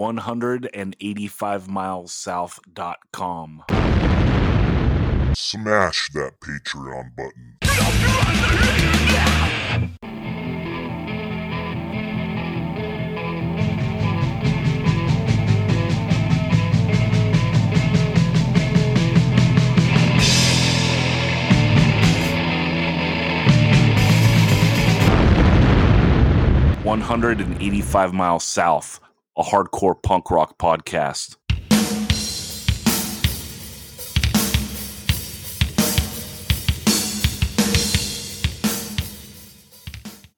185 miles south.com. Smash that Patreon button. One hundred and eighty-five miles south, a hardcore punk rock podcast.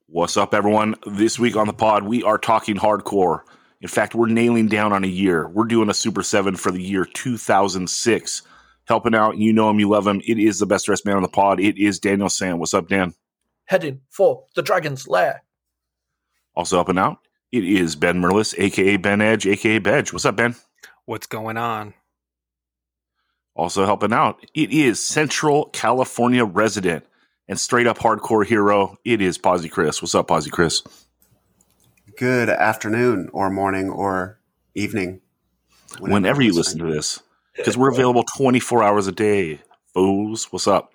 What's up, everyone? This week on the pod, we are talking hardcore. In fact, we're nailing down on a year. We're doing a Super 7 for the year 2006. Helping out, you know him, you love him. It is the best dressed man on the pod. It is Daniel Sam. What's up, Dan? heading for the dragon's lair. Also up and out, it is Ben Merlis, aka Ben Edge, aka Bedge. What's up, Ben? What's going on? Also helping out, it is Central California resident and straight up hardcore hero. It is Posy Chris. What's up, Posy Chris? good afternoon or morning or evening. Whenever you you're listen to this, because we're available 24 hours a day. Fools, what's up?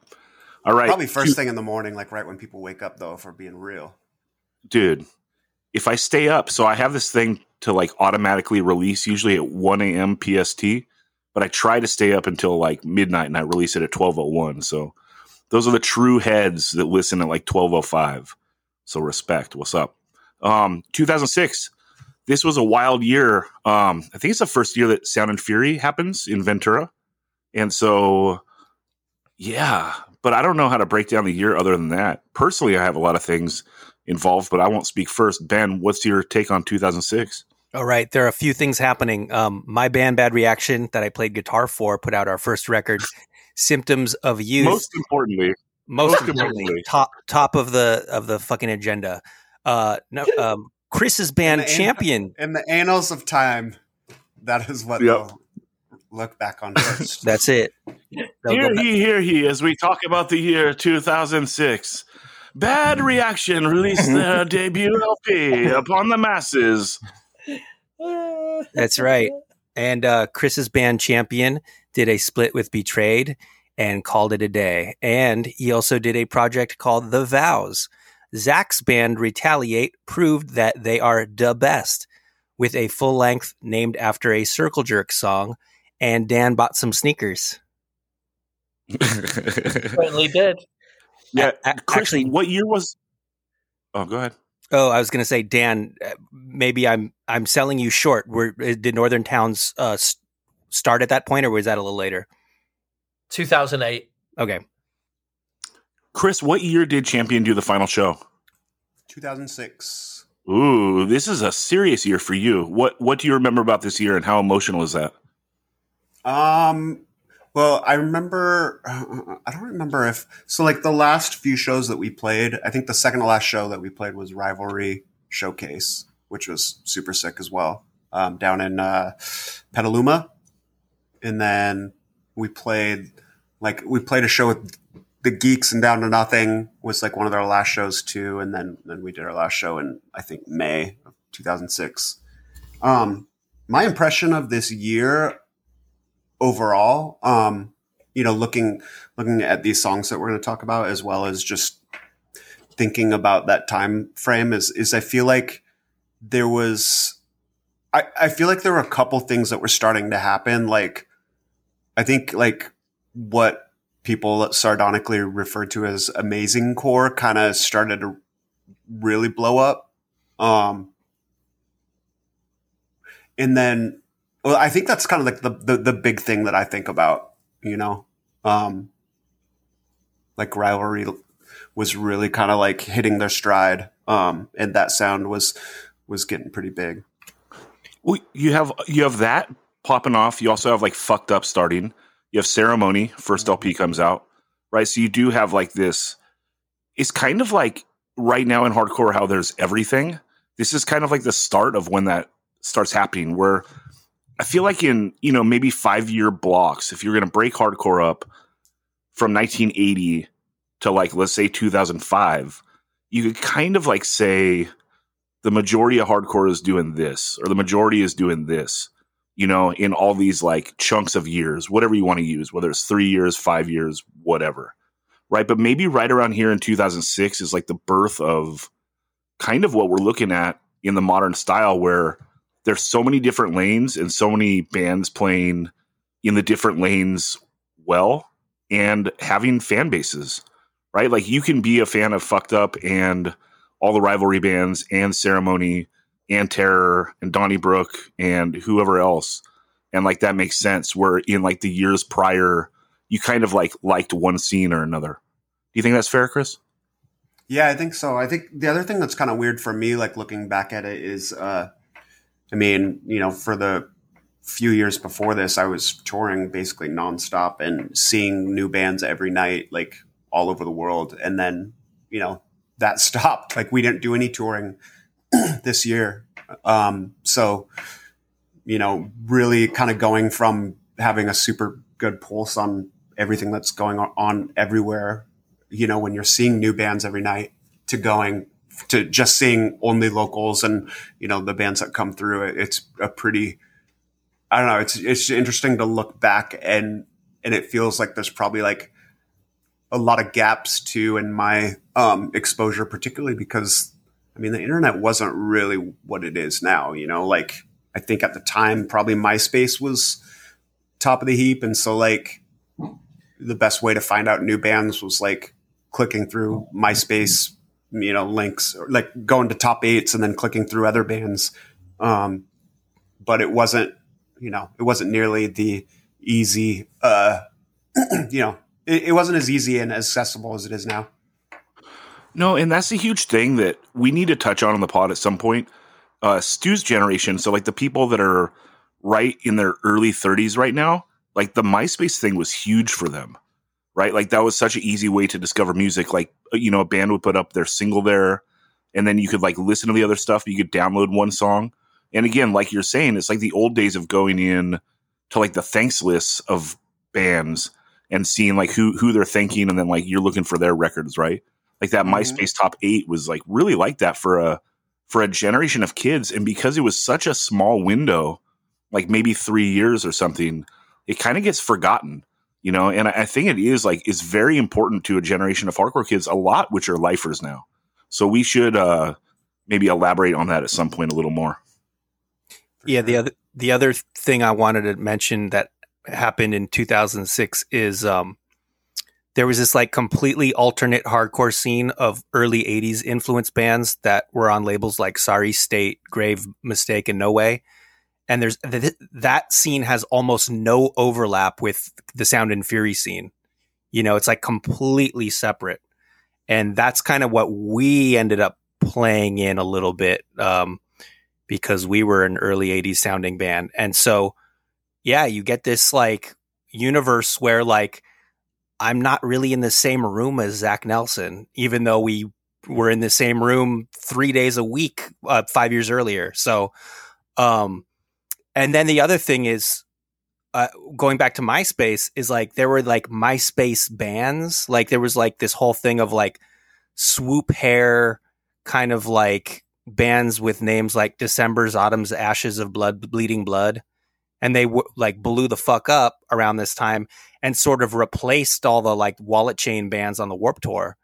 All right, Probably first thing in the morning, like right when people wake up, though, if we're being real. dude. If I stay up, so I have this thing to like automatically release, usually at 1 a.m. PST, but I try to stay up until like midnight and I release it at 12:01. So those are the true heads that listen at like 12:05. So respect. What's up? Um, 2006. This was a wild year. Um, I think it's the first year that Sound and Fury happens in Ventura, and so yeah. But I don't know how to break down the year other than that. Personally, I have a lot of things involved, but I won't speak first. Ben, what's your take on 2006? All right, there are a few things happening. Um, my band, Bad Reaction, that I played guitar for, put out our first record, "Symptoms of Youth." Most importantly, Most most importantly, importantly. top top of the of the fucking agenda. Uh, no, um, Chris's band, And the- Champion. In the annals of time, that is what Yep. they'll look back on first. That's it. They'll go hear back- he, hear he, as we talk about the year 2006. Bad Reaction released their debut LP upon the masses. That's right. And uh, Chris's band Champion did a split with Betrayed and called it a day. And he also did a project called The Vows. Zach's band Retaliate proved that they are the best with a full length named after a Circle Jerk song. And Dan bought some sneakers. Certainly did. Yeah, A- a- Chris, actually- what year was? Oh, go ahead. Oh, I was going to say, Dan, uh, maybe I'm I'm selling you short. Were uh, did Northern Towns uh, s- start at that point, or was that a little later? 2008. Okay, Chris, what year did Champion do the final show? 2006. Ooh, this is a serious year for you. What What do you remember about this year, and how emotional is that? Um, well, I remember, uh, I don't remember if, so like the last few shows that we played, I think the second to last show that we played was Rivalry Showcase, which was super sick as well, um, down in uh, Petaluma. And then we played, like, we played a show with the Geeks and Down to Nothing was like one of their last shows too. And then, then we did our last show in, I think, May of 2006. Um, my impression of this year overall um you know looking looking at these songs that we're going to talk about as well as just thinking about that time frame is is i feel like there was i i feel like there were a couple things that were starting to happen. Like i think like what people sardonically referred to as amazing core kind of started to really blow up. Um and then well, I think that's kind of like the, the the big thing that I think about, you know, um, like rivalry was really kind of like hitting their stride, um, and that sound was was getting pretty big. Well, you have you have that popping off. You also have like fucked up starting. You have ceremony. First LP comes out, right? So you do have like this. It's kind of like right now in hardcore how there's everything. This is kind of like the start of when that starts happening. Where I feel like in you know maybe five year blocks, if you're going to break hardcore up from 1980 to like let's say 2005, you could kind of like say the majority of hardcore is doing this, or the majority is doing this, you know, in all these like chunks of years, whatever you want to use, whether it's three years, five years, whatever. Right. But maybe right around here in 2006 is like the birth of kind of what we're looking at in the modern style where there's so many different lanes and so many bands playing in the different lanes well and having fan bases, right? Like you can be a fan of Fucked Up and all the rivalry bands and Ceremony and Terror and Donnybrook and whoever else. And like that makes sense. Where in like the years prior, you kind of like liked one scene or another. Do you think that's fair, Chris? Yeah, I think so. I think the other thing that's kind of weird for me, like looking back at it, is, uh, I mean, you know, for the few years before this, I was touring basically nonstop and seeing new bands every night, like all over the world. And then, you know, that stopped. Like we didn't do any touring this year. Um, so, you know, really kind of going from having a super good pulse on everything that's going on everywhere you know, when you're seeing new bands every night to going to just seeing only locals and, you know, the bands that come through it, it's a pretty, I don't know. It's, it's interesting to look back and, and it feels like there's probably like a lot of gaps too in my, um, exposure, particularly because I mean, the internet wasn't really what it is now, you know, like I think at the time, probably MySpace was top of the heap. And so like, the best way to find out new bands was like clicking through MySpace, you know, links, like going to top eights and then clicking through other bands. Um, but it wasn't, you know, it wasn't nearly the easy, uh, you know, it, it wasn't as easy and accessible as it is now. No, and that's a huge thing that we need to touch on in the pod at some point. Uh, Stu's generation, so like the people that are right in their early 30s right now, like the MySpace thing was huge for them right? Like that was such an easy way to discover music. Like uh, you know, a band would put up their single there, and then you could like listen to the other stuff. You could download one song, and again, like you're saying, it's like the old days of going in to like the thanks lists of bands and seeing like who who they're thanking, and then like you're looking for their records, right? Like that mm-hmm. MySpace top eight was like really like that for a for a generation of kids, and because it was such a small window, like maybe three years or something, it kind of gets forgotten you know? And i think it is like it's very important to a generation of hardcore kids a lot which are lifers now. So we should uh maybe elaborate on that at some point a little more. Yeah the other the other thing i wanted to mention that happened in 2006 is um there was this like completely alternate hardcore scene of early 80s influence bands that were on labels like sorry state grave mistake and no way and there's th- that scene has almost no overlap with the sound and fury scene. You know it's like completely separate. And that's kind of what we ended up playing in a little bit um, because we were an early 80s sounding band. And so yeah you get this like universe where like i'm not really in the same room as zach nelson even though we were in the same room three days a week uh, five years earlier. So um and then the other thing is, uh, going back to MySpace, is like there were like MySpace bands. Like there was like this whole thing of like swoop hair, kind of like bands with names like December's Autumn's Ashes of Blood, Bleeding Blood. And they w- like blew the fuck up around this time and sort of replaced all the like wallet chain bands on the Warped Tour.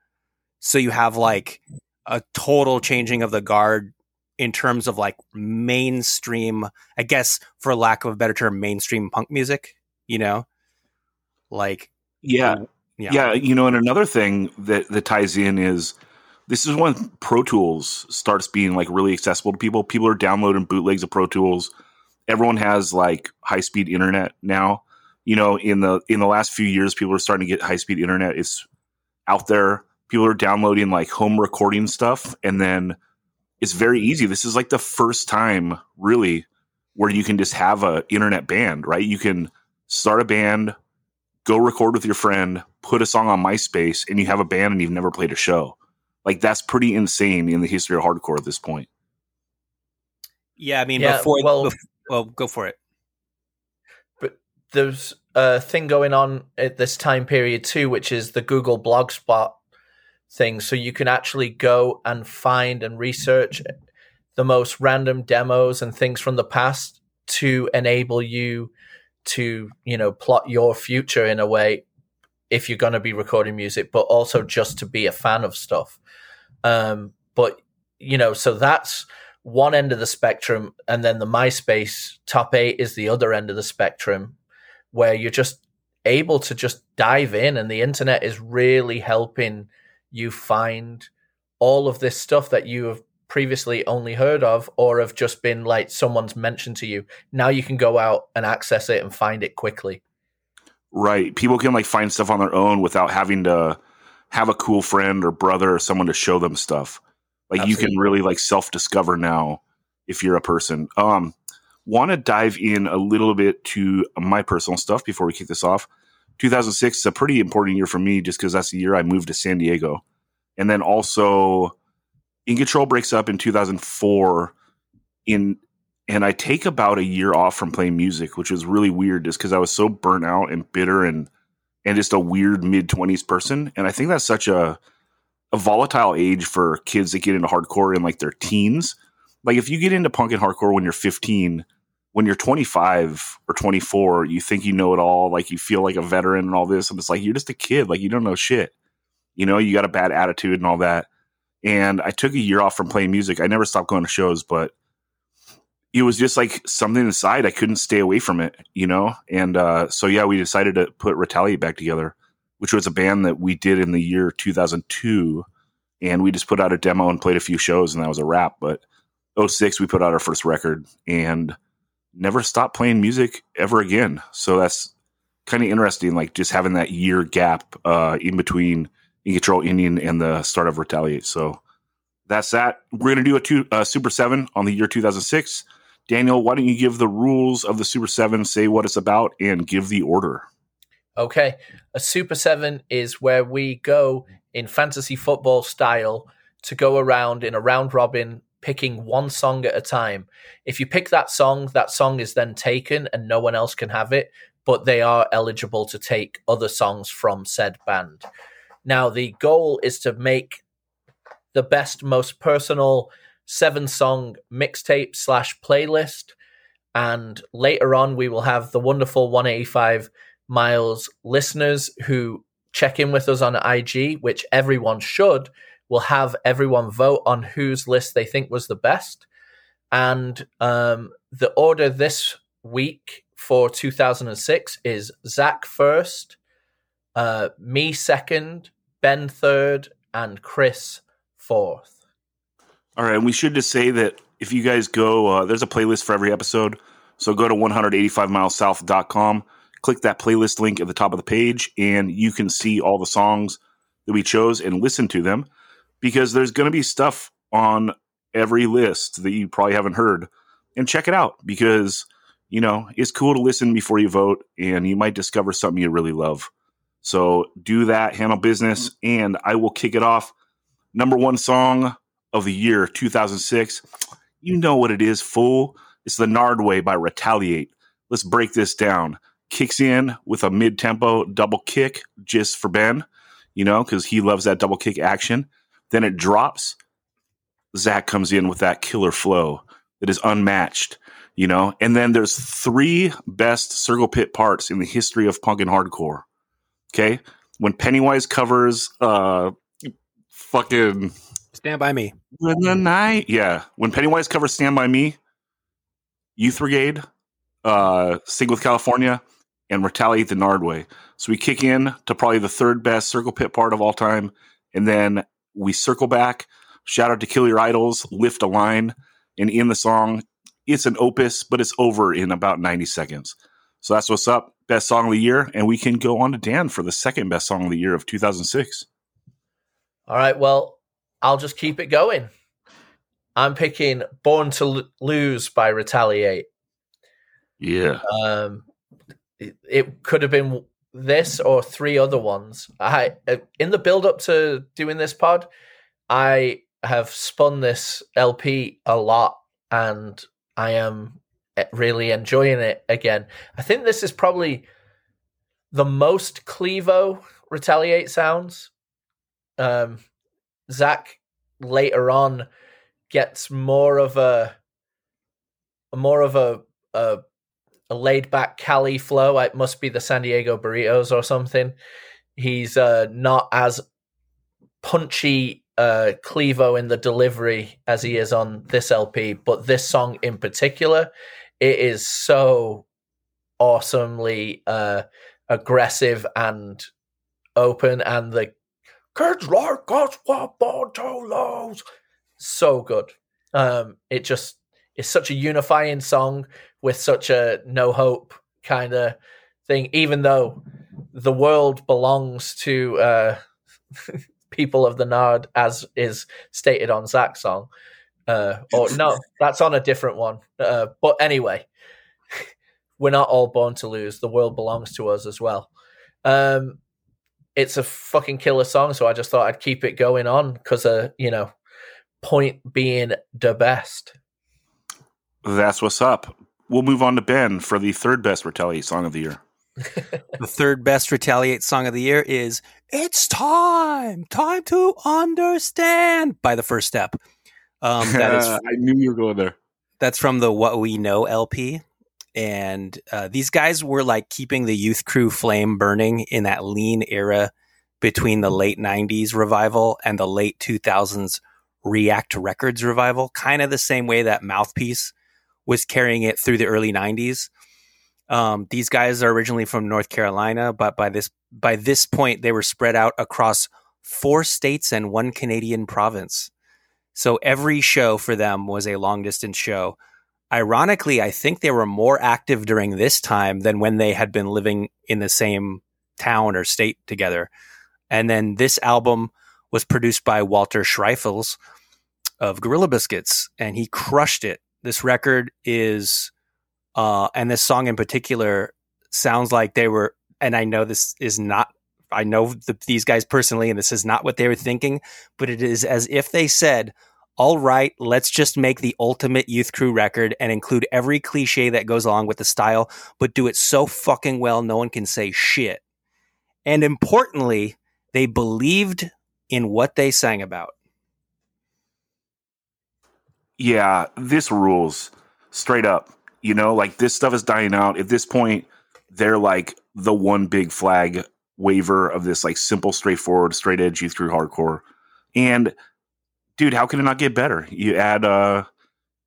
So you have like a total changing of the guard in terms of like mainstream, I guess, for lack of a better term, mainstream punk music, you know? Like, yeah. Yeah. yeah you know, and another thing that, that ties in is this is when Pro Tools starts being like really accessible to people. People are downloading bootlegs of Pro Tools. Everyone has like high speed internet now. You know, in the in the last few years, people are starting to get high speed internet. It's out there. People are downloading like home recording stuff and then it's very easy. This is like the first time really where you can just have a internet band, right? You can start a band, go record with your friend, put a song on MySpace, and you have a band and you've never played a show. Like that's pretty insane in the history of hardcore at this point. Yeah, I mean, yeah, before well, before, well, go for it. But there's a thing going on at this time period too, which is the Google Blogspot things so you can actually go and find and research the most random demos and things from the past to enable you to, you know, plot your future in a way if you're going to be recording music, but also just to be a fan of stuff. Um, but you know, so that's one end of the spectrum, and then the MySpace top eight is the other end of the spectrum, where you're just able to just dive in, and the internet is really helping you find all of this stuff that you have previously only heard of or have just been like someone's mentioned to you. Now you can go out and access it and find it quickly. Right. People can like find stuff on their own without having to have a cool friend or brother or someone to show them stuff. Like Absolutely. you can really like self discover now if you're a person. Um, want to dive in a little bit to my personal stuff before we kick this off. 2006 is a pretty important year for me just because that's the year I moved to San Diego. And then also, In Control breaks up in 2004 in and I take about a year off from playing music, which was really weird, just because I was so burnt out and bitter and and just a weird mid twenties person. And I think that's such a a volatile age for kids that get into hardcore in like their teens. Like if you get into punk and hardcore when you're 15, when you're 25 or 24, you think you know it all, like you feel like a veteran and all this, and it's like you're just a kid, like you don't know shit. You know, you got a bad attitude and all that. And I took a year off from playing music. I never stopped going to shows, but it was just like something inside. I couldn't stay away from it, you know? And uh, so, yeah, we decided to put Retaliate back together, which was a band that we did in the year 2002. And we just put out a demo and played a few shows, and that was a wrap. But 06, we put out our first record and never stopped playing music ever again. So that's kind of interesting, like just having that year gap uh, in between In Control Indian and the start of Retaliate. So that's that. We're going to do a two, uh, Super 7 on the year 2006 Daniel, why don't you give the rules of the Super 7, say what it's about, and give the order? Okay. A Super 7 is where we go in fantasy football style to go around in a round robin picking one song at a time. If you pick that song, that song is then taken and no one else can have it, but they are eligible to take other songs from said band. Now, the goal is to make the best, most personal seven song mixtape slash playlist. And later on, we will have the wonderful 185 miles listeners who check in with us on IG, which everyone should. We'll have everyone vote on whose list they think was the best. And um, the order this week for 2006 is Zach first, uh, me second, Ben third, and Chris fourth. All right, and we should just say that if you guys go, uh, there's a playlist for every episode. So go to 185milessouth.com, click that playlist link at the top of the page, and you can see all the songs that we chose and listen to them because there's going to be stuff on every list that you probably haven't heard. And check it out because, you know, it's cool to listen before you vote, and you might discover something you really love. So do that, handle business, mm-hmm. and I will kick it off. Number one song of the year 2006. You know what it is, fool. It's the Nardwuar by Retaliate. Let's break this down. Kicks in with a mid tempo double kick just for Ben, you know, because he loves that double kick action. Then it drops. Zach comes in with that killer flow that is unmatched, you know. And then there's three best circle pit parts in the history of punk and hardcore. Okay. When Pennywise covers uh fucking Stand by me. When the night, yeah. When Pennywise covers "Stand by Me," Youth Brigade, uh, "Sink with California," and "Retaliate the Nardwuar." So we kick in to probably the third best circle pit part of all time, and then we circle back. Shout out to Kill Your Idols, lift a line, and in the song, it's an opus, but it's over in about ninety seconds. So that's what's up. Best song of the year, and we can go on to Dan for the second best song of the year of 2006. All right. Well, I'll just keep it going. I'm picking Born to L- Lose by Retaliate. Yeah. Um, it, it could have been this or three other ones. I in the build up to doing this pod, I have spun this LP a lot, and I am eh, really enjoying it again. I think this is probably the most Clevo retaliate sounds. Um, Zach later on gets more of a more of a, a a laid back Cali flow. It must be the San Diego burritos or something. He's uh, not as punchy uh, Clevo in the delivery as he is on this LP, but this song in particular, it is so awesomely uh, aggressive and open, and the kids like us what so good. Um, it just is such a unifying song with such a no hope kind of thing, even though the world belongs to uh, people of the Nard, as is stated on Zach's song. Uh, or no, that's on a different one. Uh, but anyway, we're not all born to lose. The world belongs to us as well. Um, it's a fucking killer song, so I just thought I'd keep it going on because, uh, you know, point being the best. That's what's up. We'll move on to Ben for the third best Retaliate song of the year. the third best Retaliate song of the year is It's Time, Time to Understand by the First Step. Um, that is, I knew you were going there. That's from the What We Know LP. And uh, these guys were like keeping the youth crew flame burning in that lean era between the late 90s revival and the late 2000s React Records revival, kind of the same way that Mouthpiece was carrying it through the early 90s. Um, these guys are originally from North Carolina, but by this by this point they were spread out across four states and one Canadian province. So every show for them was a long distance show. Ironically, I think they were more active during this time than when they had been living in the same town or state together. And then this album was produced by Walter Schreifels of Gorilla Biscuits, and he crushed it this record is uh and this song in particular sounds like they were and I know this is not I know the, these guys personally and this is not what they were thinking, but it is as if they said, "All right, let's just make the ultimate youth crew record and include every cliche that goes along with the style, but do it so fucking well no one can say shit." And importantly, they believed in what they sang about yeah, this rules straight up. You know, like this stuff is dying out. At this point, they're like the one big flag waiver of this like simple, straightforward, straight edge youth crew hardcore. And dude, how can it not get better? You add uh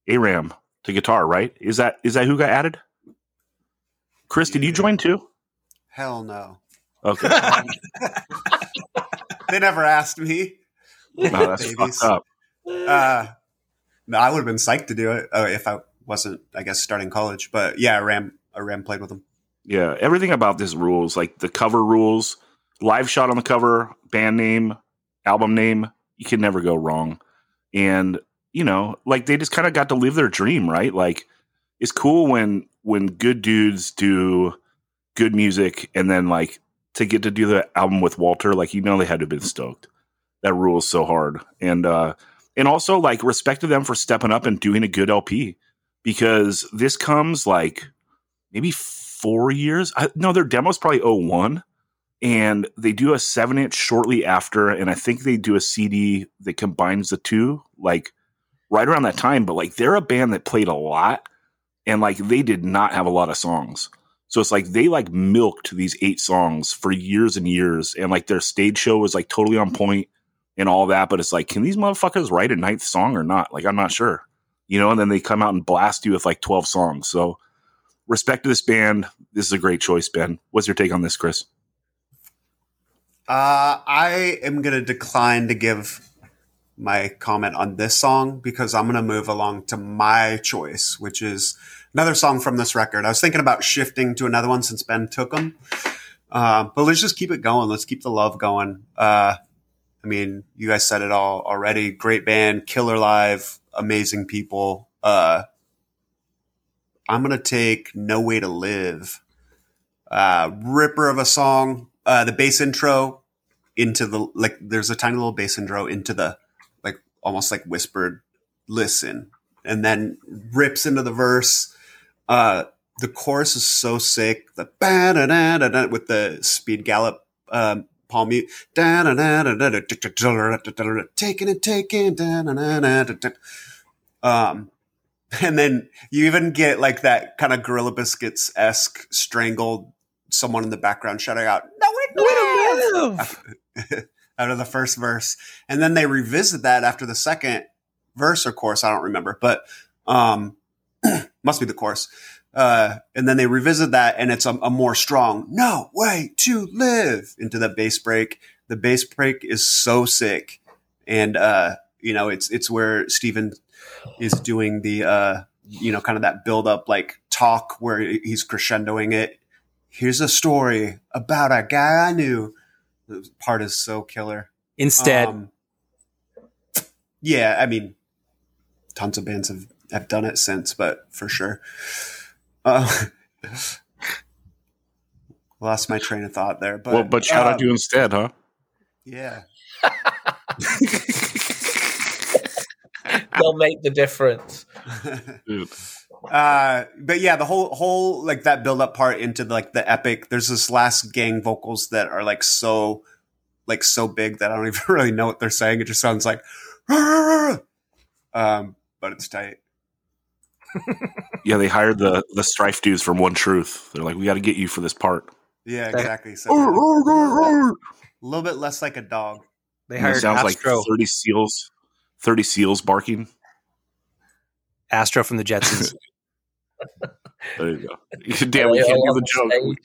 Aram to guitar, right? Is that is that who got added? Chris, did you join too? Hell no. Okay. they never asked me. No, that's fucked up. Uh, I would have been psyched to do it uh, if I wasn't, I guess, starting college. But yeah, Ram, Ram played with them. Yeah, everything about this rules, like the cover rules, live shot on the cover, band name, album name, you can never go wrong. And you know, like they just kind of got to live their dream, right? Like it's cool when when good dudes do good music, and then like to get to do the album with Walter, like you know, they had to have been stoked. That rules so hard, and uh, and also like respect to them for stepping up and doing a good LP because this comes like maybe four years. I, no, their demo's probably 01. And they do a seven inch shortly after. And I think they do a CD that combines the two, like right around that time. But like they're a band that played a lot and like they did not have a lot of songs. So it's like they like milked these eight songs for years and years. And like their stage show was like totally on point and all that. But it's like, can these motherfuckers write a ninth song or not? Like, I'm not sure, you know. And then they come out and blast you with like 12 songs. So, respect to this band. This is a great choice, Ben. What's your take on this, Chris? Uh, I am gonna decline to give my comment on this song because I'm gonna move along to my choice, which is another song from this record. I was thinking about shifting to another one since Ben took them. Uh, but let's just keep it going. Let's keep the love going. Uh, I mean, you guys said it all already. Great band, killer live, amazing people. Uh, I'm gonna take "No Way to Live." Uh, ripper of a song. Uh, the bass intro into the like. There's a tiny little bass intro into the like almost like whispered listen, and then rips into the verse. Uh, the chorus is so sick. The ba da da da with the speed gallop um, palm mute. Taking and taking. Um, and then you even get like that kind of Gorilla Biscuits esque strangled someone in the background shouting out, No, we don't lives! out of the first verse. And then they revisit that after the second verse or course I don't remember, but um, must be the course. Uh, and then they revisit that, and it's a, a more strong "No way to live" into the bass break. The bass break is so sick, and uh, you know it's it's where Steven is doing the uh, you know kind of that build up like talk where he's crescendoing it. Here's a story about a guy I knew. The part is so killer. Instead, Um, yeah, I mean, tons of bands have, have done it since, but for sure. Uh, lost my train of thought there, but well, but shout um, out to you instead, huh? Yeah, They'll make the difference. Uh, but yeah, the whole whole like that build up part into like the epic. There's this last gang vocals that are like so like so big that I don't even really know what they're saying. It just sounds like, um, but it's tight. Yeah, they hired the the strife dudes from One Truth. They're like, we got to get you for this part. Yeah, exactly. So a little bit less like a dog. they hired sounds Astro, like thirty seals, thirty seals barking. Astro from the Jetsons. There you go. Damn, we can't do the joke.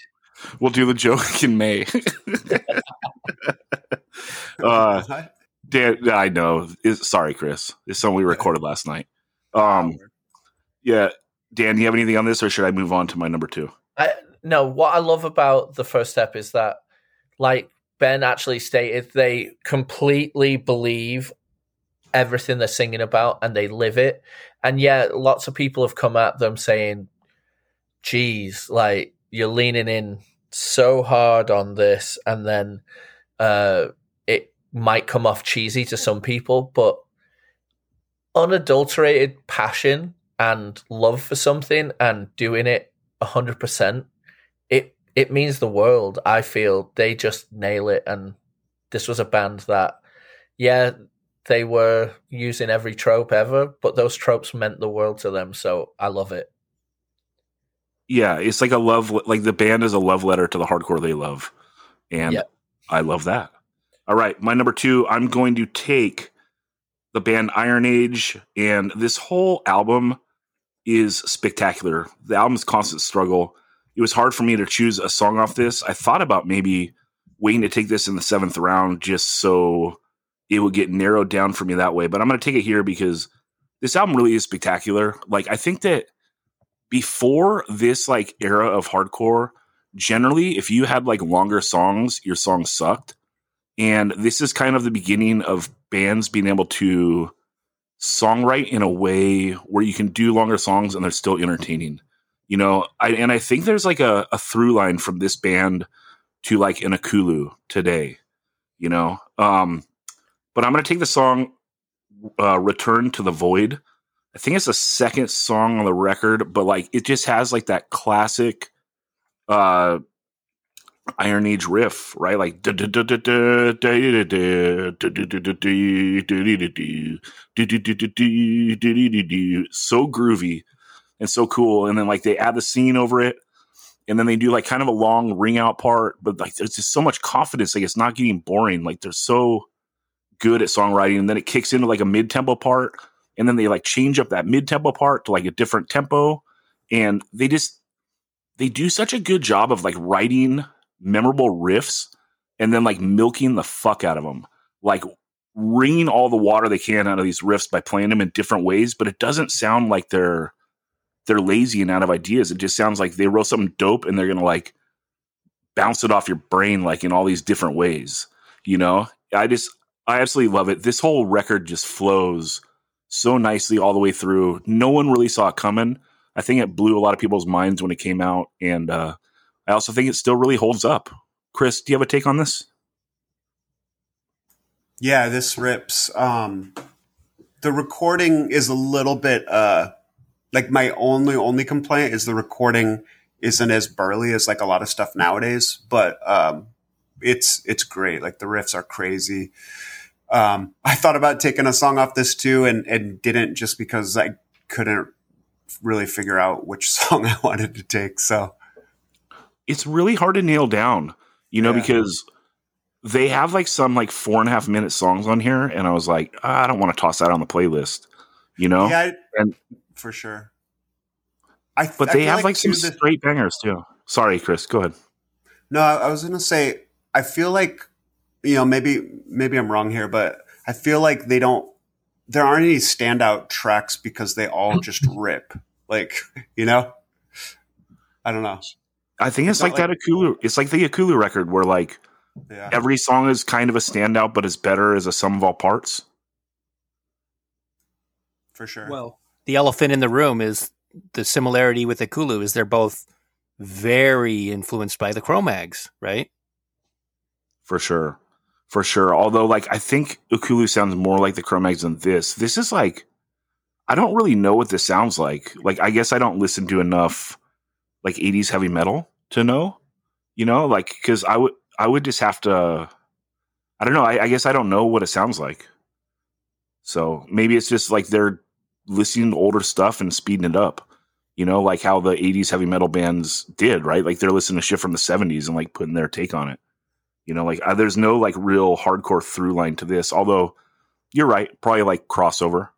We'll do the joke in May. uh, Dan, I know. It's, sorry, Chris. It's something we recorded last night. Um, yeah, Dan, do you have anything on this, or should I move on to my number two? I, no, what I love about the first step is that, like Ben actually stated, they completely believe everything they're singing about and they live it. And yeah, lots of people have come at them saying, geez, like you're leaning in so hard on this, and then uh, it might come off cheesy to some people, but unadulterated passion and love for something and doing it 100% it it means the world i feel they just nail it and this was a band that yeah they were using every trope ever but those tropes meant the world to them so i love it Yeah, it's like a love. Like the band is a love letter to the hardcore they love, and Yep. I love that. All right, my number two. I'm going to take the band Iron Age, and this whole album is spectacular. The album's constant struggle. It was hard for me to choose a song off this. I thought about maybe waiting to take this in the seventh round just so it would get narrowed down for me that way. But I'm going to take it here because this album really is spectacular. Like I think that before this like era of hardcore, generally if you had like longer songs, your songs sucked. And this is kind of the beginning of bands being able to songwrite in a way where you can do longer songs and they're still entertaining. You know, I and I think there's like a, a through line from this band to like an Ekulu today, you know. Um but I'm gonna take the song uh Return to the Void. I think it's the second song on the record, but like it just has like that classic uh Iron Age riff, right? Like so groovy and so cool. And then like they add the scene over it, and then they do like kind of a long ring out part, but like there's just so much confidence. Like it's not getting boring. Like they're so good at songwriting, and then it kicks into like a mid tempo part, and then they like change up that mid tempo part to like a different tempo, and they just they do such a good job of like writing memorable riffs and then like milking the fuck out of them, like wringing all the water they can out of these riffs by playing them in different ways. But it doesn't sound like they're they're lazy and out of ideas. It just sounds like they wrote something dope and they're gonna like bounce it off your brain like in all these different ways. You know, I just I absolutely love it. This whole record just flows so nicely all the way through. No one really saw it coming. I think it blew a lot of people's minds when it came out, and uh, I also think it still really holds up. Chris, do you have a take on this? Yeah, this rips. Um, the recording is a little bit uh, like my only only complaint is the recording isn't as burly as like a lot of stuff nowadays, but um, it's it's great. Like the riffs are crazy. Um, I thought about taking a song off this too, and and didn't just because I couldn't really figure out which song I wanted to take. So it's really hard to nail down, you know, Yeah. because they have like some like four and a half minute songs on here, and I was like, "Ah, I don't want to toss that on the playlist, you know. yeah, And- for sure. I but I they have like, some too, that- straight bangers too. Sorry, Chris, go ahead. No, I I was gonna say I feel like you know maybe maybe I'm wrong here, but I feel like they don't. There aren't any standout tracks because they all just rip. Like you know, I don't know. I think it's, It's like, not that Ekulu. It's like the Ekulu record where like Yeah, every song is kind of a standout, but is better as a sum of all parts. for sure. Well, the elephant in the room is the similarity with the Kulu is they're both very influenced by the Cro-Mags, right? For sure. For sure. Although, like, I think Ekulu sounds more like the Cro-Mags than this. This is like, I don't really know what this sounds like. Like, I guess I don't listen to enough, like, 80s heavy metal to know, you know, like, because I would, I would just have to, I don't know. I, I guess I don't know what it sounds like. So maybe it's just like they're listening to older stuff and speeding it up, you know, like how the 80s heavy metal bands did, right? Like they're listening to shit from the 70s and like putting their take on it. You know, like uh, there's no like real hardcore through line to this. Although you're right, probably like crossover,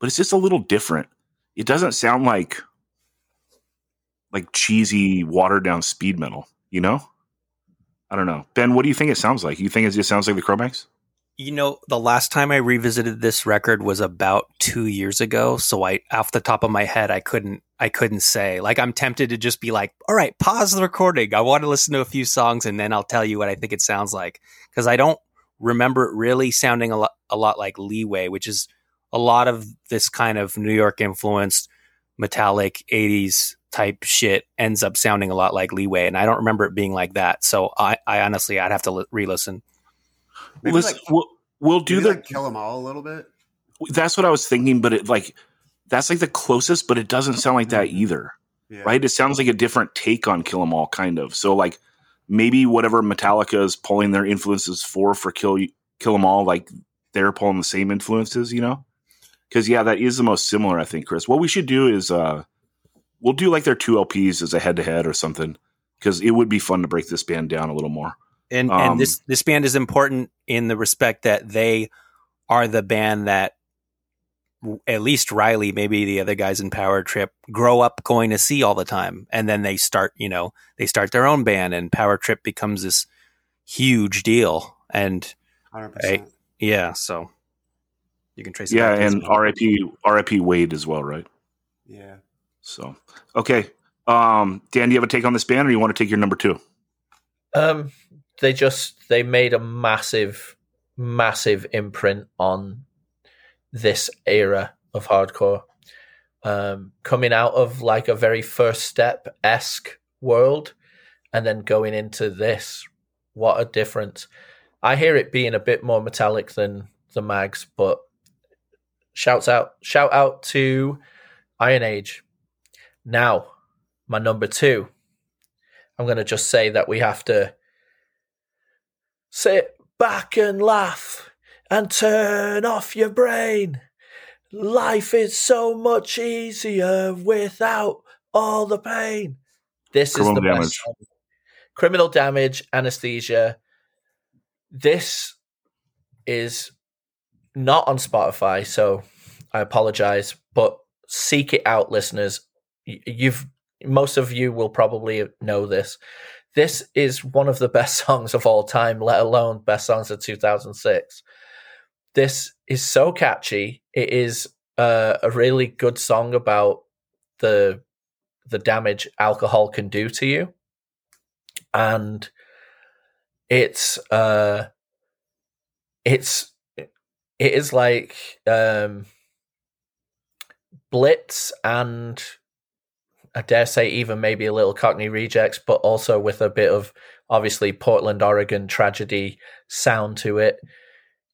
but it's just a little different. It doesn't sound like like cheesy, watered down speed metal. You know, I don't know. Ben, what do you think it sounds like? You think it just sounds like the Cro-Mags? You know, the last time I revisited this record was about two years ago. So I, off the top of my head, I couldn't, I couldn't say. Like, I'm tempted to just be like, "All right, pause the recording. I want to listen to a few songs, and then I'll tell you what I think it sounds like." Because I don't remember it really sounding a lot, a lot like Leeway, which is a lot of this kind of New York influenced metallic '80s type shit ends up sounding a lot like Leeway, and I don't remember it being like that. So I, I honestly, I'd have to li- re-listen. Maybe Listen, like- we'll, we'll do Maybe the like kill them all a little bit. that's what I was thinking, but it like that's like the closest, but it doesn't sound like that either, Yeah. right? It sounds like a different take on Kill 'Em All, kind of. So like maybe whatever Metallica is pulling their influences for for Kill Kill 'Em All, like they're pulling the same influences, you know? Because yeah, that is the most similar, I think, Chris. What we should do is uh we'll do like their two LPs as a head to head or something, because it would be fun to break this band down a little more. And Um, and this this band is important in the respect that they are the band that at least Riley, maybe the other guys in Power Trip, grow up going to see all the time, and then they start, you know, they start their own band, and Power Trip becomes this huge deal. And Hundred Hey. percent. yeah, so you can trace. it Yeah, and this- RIP RIP Wade as well, right? Yeah. So okay. Um, Dan, do you have a take on this band, or you want to take your number two? Um, they just they made a massive, massive imprint on this era of hardcore. Um, coming out of like a very first step esque world, and then going into this, what a difference! I hear it being a bit more metallic than the Mags, but shouts out, shout out to Iron Age. Now, my number two. I'm going to just say that we have to sit back and laugh and turn off your brain. Life is so much easier without all the pain. This Criminal is the Damage. best song. Criminal damage, anesthesia. This is not on Spotify, so I apologize, but seek it out, listeners. You've most of you will probably know this. This is one of the best songs of all time, let alone best songs of 2006. This is so catchy. It is uh, a really good song about the the damage alcohol can do to you, and it's uh, it's it is like um, Blitz and I dare say even maybe a little Cockney rejects, but also with a bit of obviously Portland, Oregon tragedy sound to it.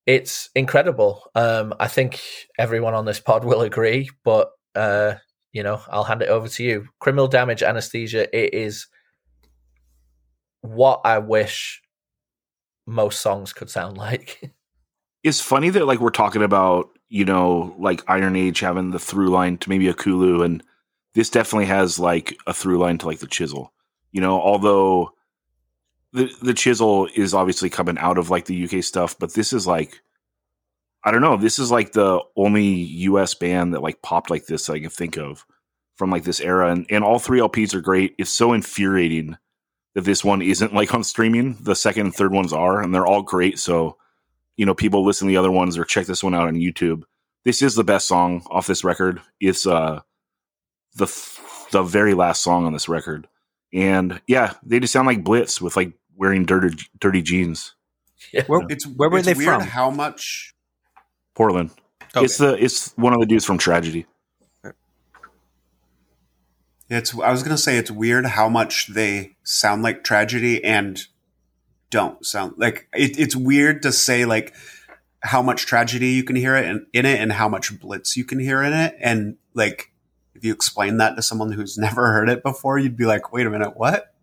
It's incredible. Um, I think everyone on this pod will agree, but uh, you know, I'll hand it over to you. Criminal damage anesthesia. It is what I wish most songs could sound like. it's funny that like we're talking about you know like Iron Age having the through line to maybe Ekulu, and this definitely has like a through line to like the Chisel. You know, although the the Chisel is obviously coming out of like the UK stuff, but this is like I don't know. This is like the only US band that like popped like this I can think of from like this era, and and all three LPs are great. It's so infuriating that this one isn't like on streaming. The second and third ones are, and they're all great. So you know, people listen to the other ones or check this one out on YouTube. This is the best song off this record. It's uh the the very last song on this record, and yeah, they just sound like Blitz with like wearing dirty dirty jeans. Yeah. Where, It's where were it's they weird from? How much? Portland. Okay. It's the it's one of the dudes from Tragedy. It's. I was gonna say it's weird how much they sound like tragedy and don't sound like it, it's weird to say like how much tragedy you can hear it in, in it and how much blitz you can hear in it and like if you explain that to someone who's never heard it before you'd be like wait a minute what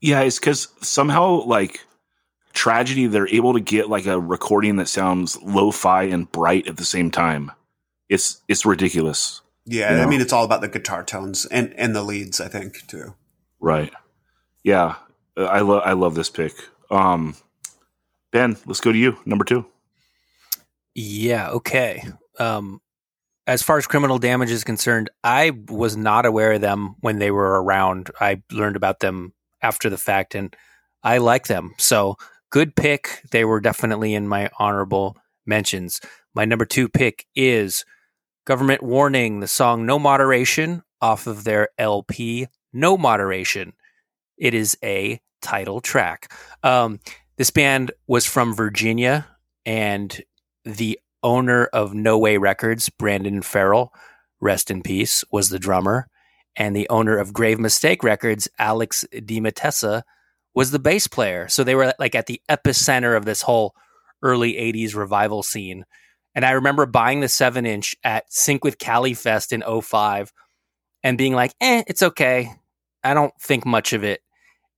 Yeah, it's because somehow like tragedy, they're able to get like a recording that sounds lo-fi and bright at the same time. It's it's ridiculous. yeah You i mean it's all about the guitar tones and and the leads i think too Right. Yeah. I love I love this pick. Um Ben, let's go to you. Number two. Yeah, okay. Um, as far as criminal damage is concerned, I was not aware of them when they were around. I learned about them after the fact, and I like them. So good pick. They were definitely in my honorable mentions. My number two pick is Government Warning, the song No Moderation off of their LP No Moderation. It is a title track. Um, this band was from Virginia, and the owner of No Way Records, Brandon Farrell, rest in peace, was the drummer. And the owner of Grave Mistake Records, Alex DiMattesa, was the bass player. So they were like at the epicenter of this whole early 80s revival scene. And I remember buying the 7 inch at Sink with Cali Fest in 05 and being like, eh, it's okay. I don't think much of it.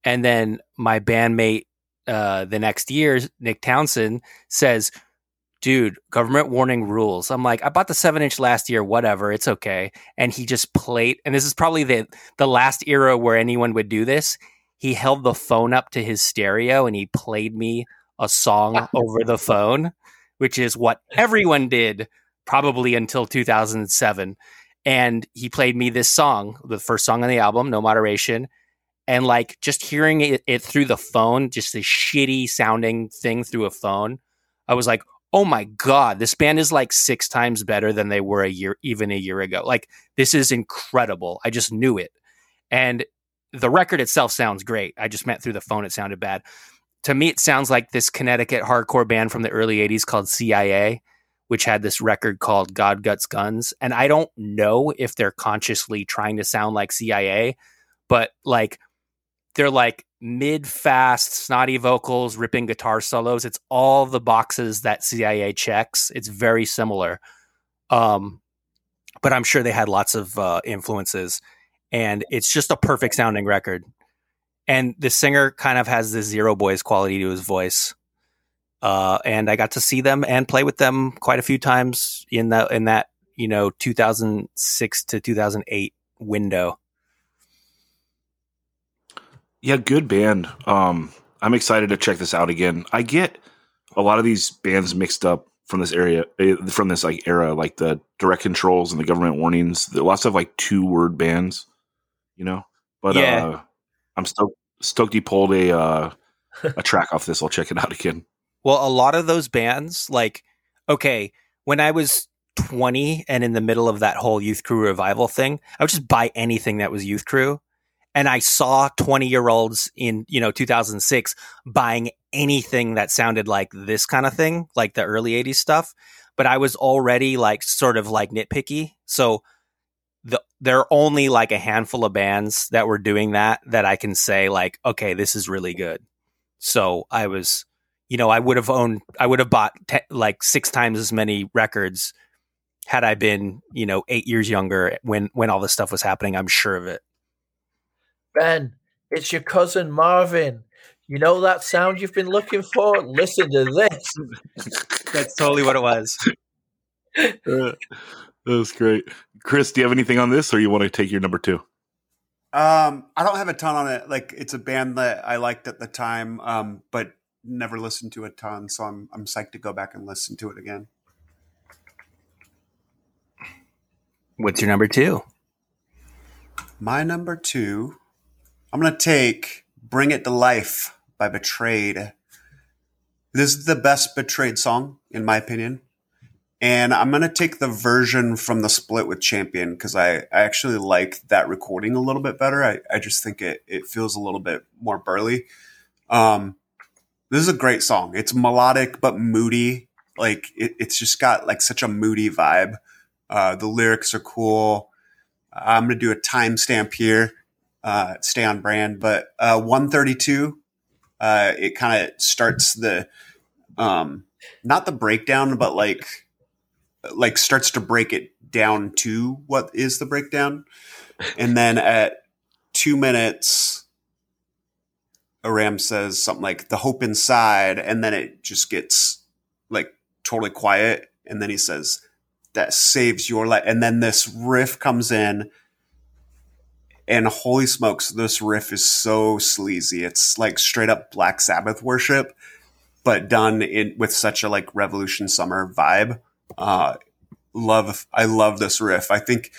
And then my bandmate uh, the next year, Nick Townsend says, dude, government warning rules. I'm like, I bought the seven inch last year, whatever, it's okay. And he just played, and this is probably the the last era where anyone would do this. He held the phone up to his stereo and he played me a song over the phone, which is what everyone did probably until 2007. And he played me this song, the first song on the album, No Moderation. And like just hearing it, it through the phone, just a shitty sounding thing through a phone, I was like, oh my god this band is like six times better than they were a year even a year ago. Like this is incredible. I just knew it. And the record itself sounds great. I just meant through the phone it sounded bad. To me it sounds like this connecticut hardcore band from the early 80s called cia which had this record called god guts guns. And i don't know if they're consciously trying to sound like cia but like they're like mid fast, snotty vocals, ripping guitar solos. It's all the boxes that CIA checks. It's very similar. Um, but I'm sure they had lots of uh, influences, and it's just a perfect sounding record. And the singer kind of has this Zero Boys quality to his voice. Uh, and I got to see them and play with them quite a few times in that in that you know 2006 to 2008 window. Yeah, good band. Um, I'm excited to check this out again. I get a lot of these bands mixed up from this area, eh, from this like era, like the direct controls and the government warnings. There lots of like two word bands, you know. But Yeah. uh, I'm stoked. Stoked he pulled a uh, a track off this. I'll check it out again. Well, a lot of those bands, like, okay, when I was 20 and in the middle of that whole Youth Crew revival thing, I would just buy anything that was Youth Crew. And I saw 20 year olds in, you know, 2006 buying anything that sounded like this kind of thing, like the early 80s stuff. But I was already like sort of like nitpicky. So the, there are only like a handful of bands that were doing that that I can say, like, okay, this is really good. So I was, you know, I would have owned, I would have bought te- like six times as many records had I been, you know, eight years younger when when all this stuff was happening. I'm sure of it. Ben, it's your cousin Marvin. You know that sound you've been looking for? Listen to this. That's totally what it was. Uh, that was great. Chris, do you have anything on this, or you want to take your number two? Um, I don't have a ton on it. Like it's a band that I liked at the time, um, but never listened to a ton. So I'm I'm psyched to go back and listen to it again. What's your number two? My number two, I'm gonna take "Bring It to Life" by Betrayed. This is the best Betrayed song, in my opinion. And I'm going to take the version from the split with Champion because I, I actually like that recording a little bit better. I, I just think it, it feels a little bit more burly. Um, this is a great song. It's melodic but moody. Like it, it's just got like such a moody vibe. Uh, the lyrics are cool. I'm going to do a timestamp here, uh, stay on brand, but uh, 132, uh, it kind of starts the, um, not the breakdown, but like, like starts to break it down to what is the breakdown. And then at two minutes, Aram says something like the hope inside. And then it just gets like totally quiet. And then he says, that saves your life. And then this riff comes in. And holy smokes, this riff is so sleazy. It's like straight up Black Sabbath worship, but done in with such a like Revolution Summer vibe. Uh, love, I love this riff. I think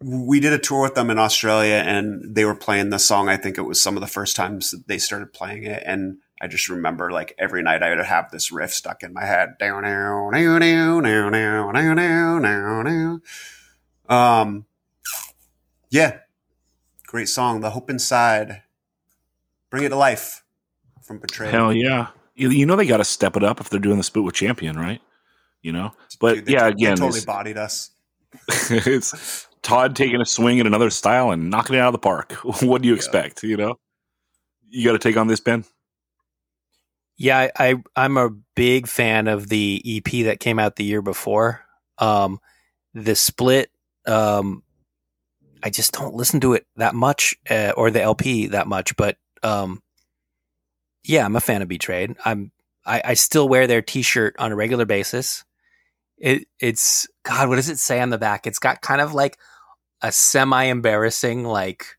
we did a tour with them in Australia and they were playing the song. I think it was some of the first times they started playing it. And I just remember like every night I would have this riff stuck in my head. Um, yeah, great song. The Hope Inside. Bring it to life from Betrayed. Hell yeah. You, you know they got to step it up if they're doing the split with Champion, right? You know, but Dude, they- yeah, they again, totally bodied us. it's Todd taking a swing at another style and knocking it out of the park. what do you Yeah. expect? You know, you got to take on this, Ben. Yeah, I, I I'm a big fan of the EP that came out the year before. Um, the split, um, I just don't listen to it that much, uh, or the LP that much. But um, yeah, I'm a fan of Betrayed. I'm I, I still wear their T-shirt on a regular basis. It it's God, what does it say on the back? It's got kind of like a semi-embarrassing like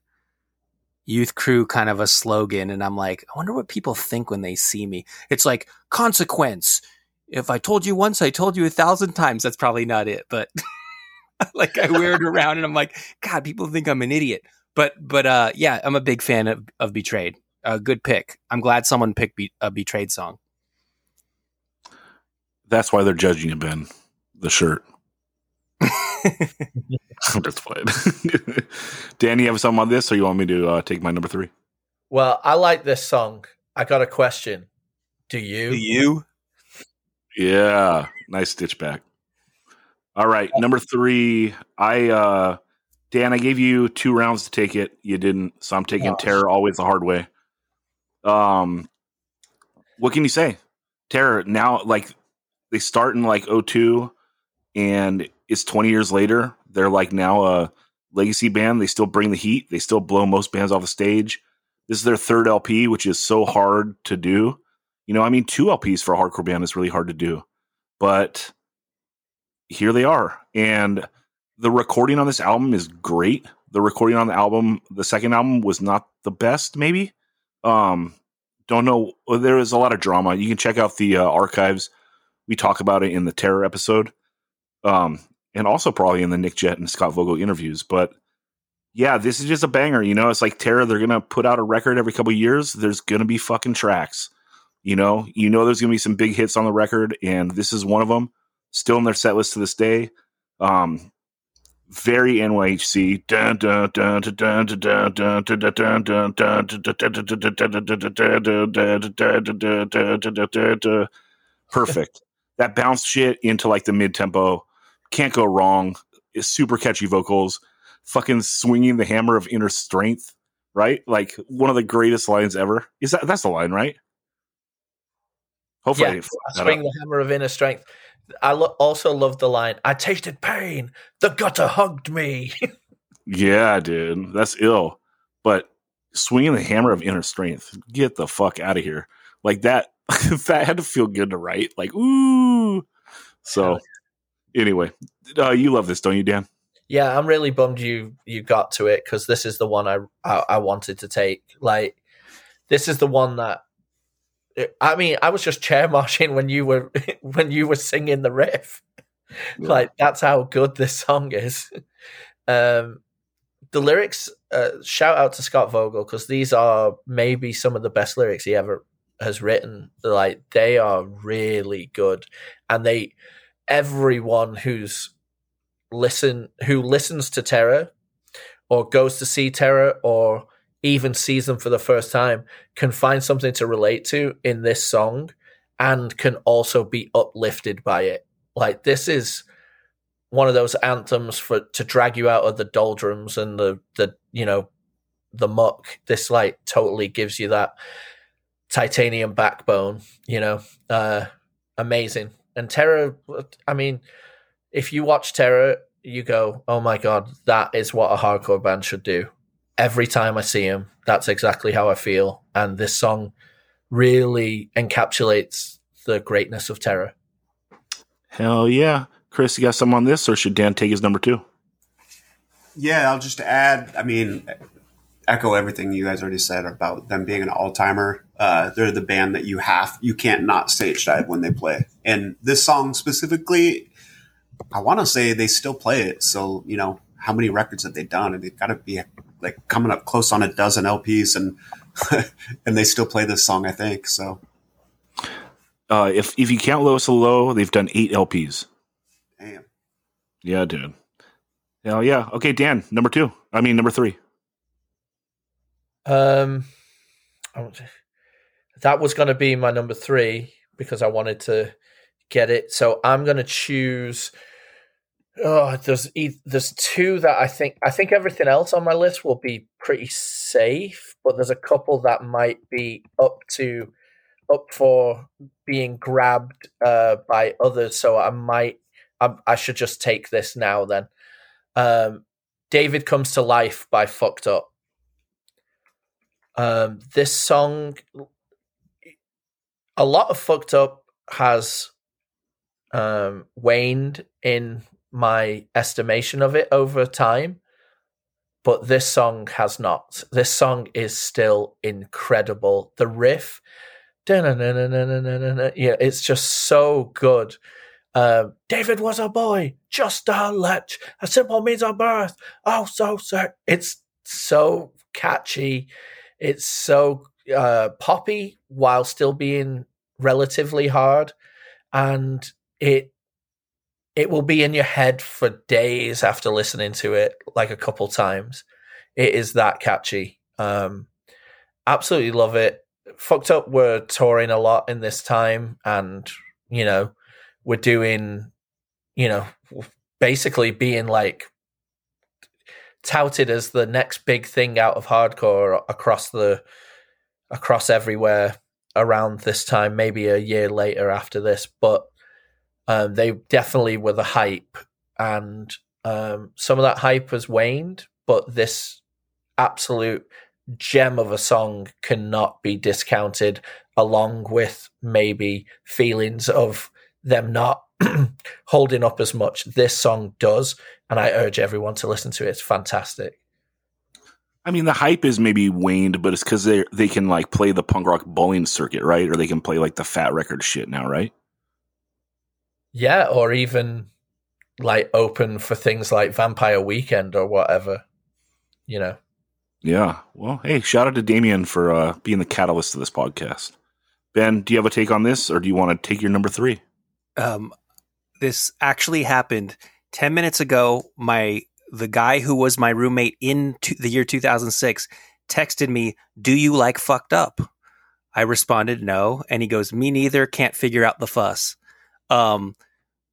youth crew kind of a slogan and i'm like i wonder what people think when they see me it's like consequence if i told you once i told you a thousand times that's probably not it but like i wear it around and i'm like god people think i'm an idiot but but uh yeah i'm a big fan of, of betrayed a good pick i'm glad someone picked Be- a betrayed song That's why they're judging you, Ben. The shirt. I'm just fine. Danny, you have something on this, or you want me to uh, take my number three? Well, I like this song. I got a question. Do you? Do you Yeah, nice stitch back. All right, number three. I uh Dan, I gave you two rounds to take it. You didn't, so I'm taking Oh. Terror always the hard way. Um, what can you say? Terror now, like they start in like 02 and it's 20 years later. They're like now a legacy band. They still bring the heat. They still blow most bands off the stage. This is their third LP, which is so hard to do. You know, I mean, two LPs for a hardcore band is really hard to do, but here they are. And the recording on this album is great. The recording on the album, the second album, was not the best, maybe. Um, don't know. There is a lot of drama. You can check out the uh, archives. We talk about it in the Terror episode, um, and also probably in the Nick Jett and Scott Vogel interviews. But yeah, this is just a banger. You know, it's like Terror. They're gonna put out a record every couple years. There's gonna be fucking tracks. You know, you know, there's gonna be some big hits on the record, and this is one of them still in their set list to this day. Um, very NYHC. Perfect. That bounce shit into like the mid tempo. Can't go wrong. It's super catchy vocals. Fucking swinging the hammer of inner strength. Right, like one of the greatest lines ever. Is that that's the line, right? Hopefully, I Yeah, I swing the hammer of inner strength. I lo- also love the line, I tasted pain. The gutter hugged me. Yeah, dude, that's ill. But swinging the hammer of inner strength. Get the fuck out of here. Like that, that had to feel good to write. Like, ooh. So, anyway, uh, you love this, don't you, Dan? Yeah, I'm really bummed you you got to it because this is the one I, I I wanted to take. Like, this is the one that I mean, I was just chair marching when you were when you were singing the riff. Yeah. Like that's how good this song is. Um, the lyrics. Uh, shout out to Scott Vogel because these are maybe some of the best lyrics he ever has written. Like they are really good, and they everyone who's listen who listens to Terror or goes to see Terror or even sees them for the first time can find something to relate to in this song and can also be uplifted by it. Like this is one of those anthems for to drag you out of the doldrums and the the you know the muck. This like totally gives you that titanium backbone, you know. Uh amazing. And Terror I mean if you watch Terror, you go, "Oh my god, that is what a hardcore band should do." Every time I see him, that's exactly how I feel, and this song really encapsulates the greatness of Terror. Hell yeah, Chris, you got some on this, or should Dan take his number two? Yeah, I'll just add. I mean, echo everything you guys already said about them being an all timer. Uh, they're the band that you have you can't not stage dive when they play, and this song specifically I want to say they still play it. So, you know, how many records have they done? And they've got to be like coming up close on a dozen LPs and, and they still play this song, I think. So, uh, if, if you count Lowest of Low, they've done eight LPs. Damn. Yeah, dude. Hell yeah. Okay, Dan, number two. I mean, number three. Um, that was going to be my number three because I wanted to get it. So I'm going to choose Oh, there's there's two that I think I think everything else on my list will be pretty safe, but there's a couple that might be up to up for being grabbed uh, by others. So I might I, I should just take this now. Then, um, David comes to life by Fucked Up. Um, this song, a lot of Fucked Up has um, waned in my estimation of it over time. But this song has not. This song is still incredible. The riff, yeah, it's just so good. Uh, David was a boy, just a lech, a simple means of birth. Oh, so sad. It's so catchy. It's so uh, poppy while still being relatively hard, and it it will be in your head for days after listening to it like a couple times. It is that catchy. Um, absolutely love it. Fucked up. We're touring a lot in this time, and you know, we're doing, you know, basically being like touted as the next big thing out of hardcore across the across everywhere around this time. Maybe a year later after this, but um, they definitely were the hype, and um, some of that hype has waned. But this absolute gem of a song cannot be discounted, along with maybe feelings of them not holding up as much. This song does, and I urge everyone to listen to it. It's fantastic. I mean, the hype is maybe waned, but it's because they they can like play the punk rock bowling circuit, right? Or they can play like the fat record shit now, right? Yeah, or even like open for things like Vampire Weekend or whatever. You know. Yeah. Well, hey, shout out to Damien for uh, being the catalyst of this podcast. Ben, do you have a take on this, or do you want to take your number three? Um, this actually happened ten minutes ago. My the guy who was my roommate in to, the year 2006 texted me, "Do you like fucked up?" I responded, "No," and he goes, "Me neither. Can't figure out the fuss." Um,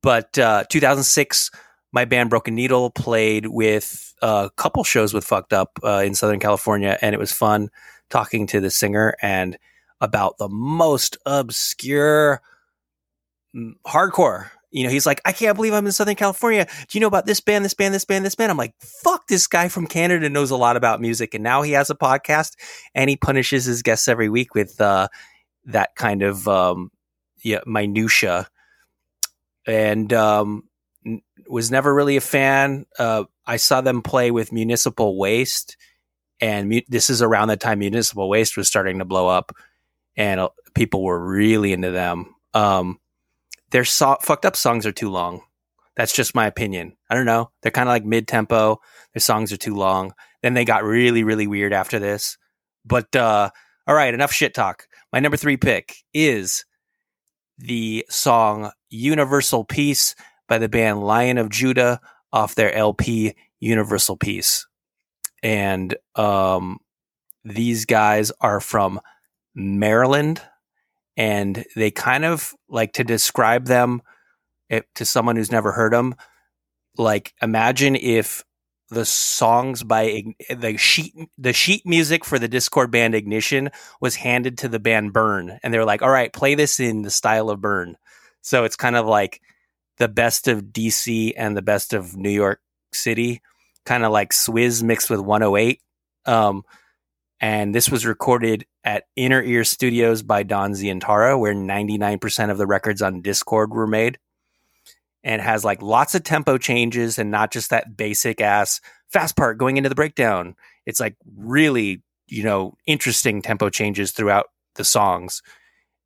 but uh, 2006, my band Broken Needle played with a couple shows with Fucked Up uh, in Southern California, and it was fun talking to the singer and about the most obscure mm, hardcore You know, he's like, I can't believe I'm in Southern California. Do you know about this band, this band, this band, this band? I'm like, fuck, this guy from Canada knows a lot about music. And now he has a podcast and he punishes his guests every week with uh, that kind of um, yeah, minutia. And um, was never really a fan. Uh, I saw them play with Municipal Waste, and mu- this is around the time Municipal Waste was starting to blow up, and uh, people were really into them. Um, their so- fucked up songs are too long. That's just my opinion. I don't know. They're kind of like mid tempo. Their songs are too long. Then they got really, really weird after this. But uh, all right, enough shit talk. My number three pick is the song Universal Peace by the band Lion of Judah off their LP Universal Peace. And um, these guys are from Maryland and they kind of like to describe them it, to someone who's never heard them like imagine if the songs by the sheet the sheet music for the Dischord band ignition was handed to the band burn and they were like all right play this in the style of burn so it's kind of like the best of dc and the best of new york city kind of like Swiz mixed with 108 um, and this was recorded at Inner Ear Studios by Don Zientara, where 99% of the records on Dischord were made. And has like lots of tempo changes and not just that basic ass fast part going into the breakdown. It's like really, you know, interesting tempo changes throughout the songs.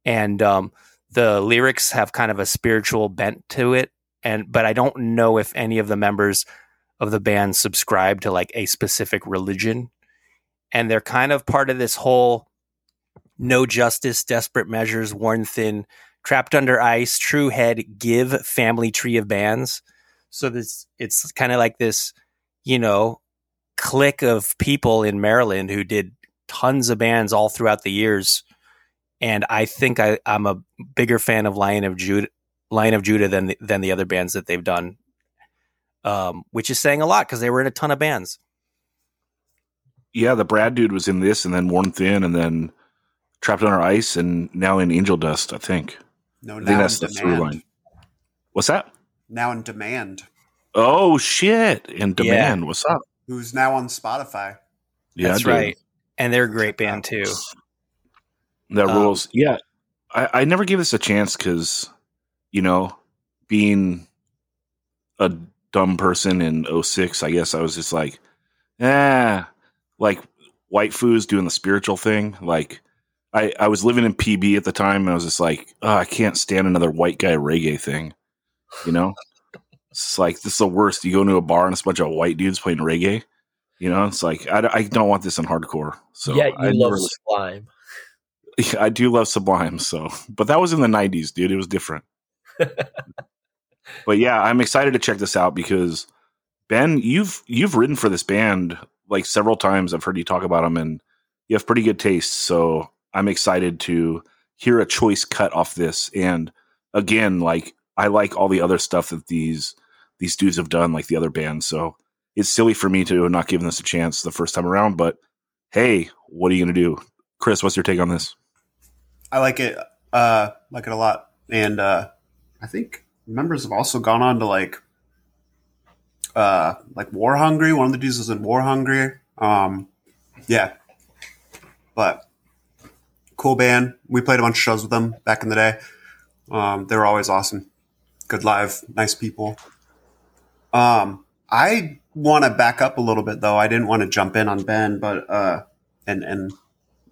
And um, the lyrics have kind of a spiritual bent to it. And but I don't know if any of the members of the band subscribe to like a specific religion and they're kind of part of this whole no justice, desperate measures, worn thin, trapped under ice, true head, give family tree of bands. So this it's kind of like this, you know, clique of people in Maryland who did tons of bands all throughout the years. And I think I, I'm a bigger fan of Lion of Judah, Lion of Judah than the, than the other bands that they've done, um, which is saying a lot because they were in a ton of bands yeah, the Brad dude was in this, and then Worn Thin, and then Trapped Under Ice, and now in Angel Dust. I think. No, I now think that's in the through demand. line. What's that? Now in demand. Oh shit! In demand. What's up? Who's now on Spotify? Yeah, That's right. And they're a great band too. That Um, rules. Yeah, I, I never gave this a chance because, you know, being a dumb person in 06, I guess I was just like, eh, like white foods doing the spiritual thing. Like, I, I was living in PB at the time, and I was just like, oh, I can't stand another white guy reggae thing. You know, it's like this is the worst. You go into a bar and it's a bunch of white dudes playing reggae. You know, it's like I, I don't want this in hardcore. So yeah, I you never love Sublime. yeah, I do love Sublime, so but that was in the '90s, dude. It was different. but yeah, I'm excited to check this out because Ben, you've you've written for this band like several times. I've heard you talk about them, and you have pretty good taste. So I'm excited to hear a choice cut off this. And again, like I like all the other stuff that these these dudes have done, like the other bands. So it's silly for me to not give this a chance the first time around. But hey, what are you gonna do, Chris? What's your take on this? I like it. Uh, like it a lot, and uh, I think members have also gone on to like, uh, like War Hungry. One of the dudes was in War Hungry. Um, yeah, but cool band. We played a bunch of shows with them back in the day. Um, they were always awesome. Good live, nice people. Um, I want to back up a little bit though. I didn't want to jump in on Ben, but uh, and and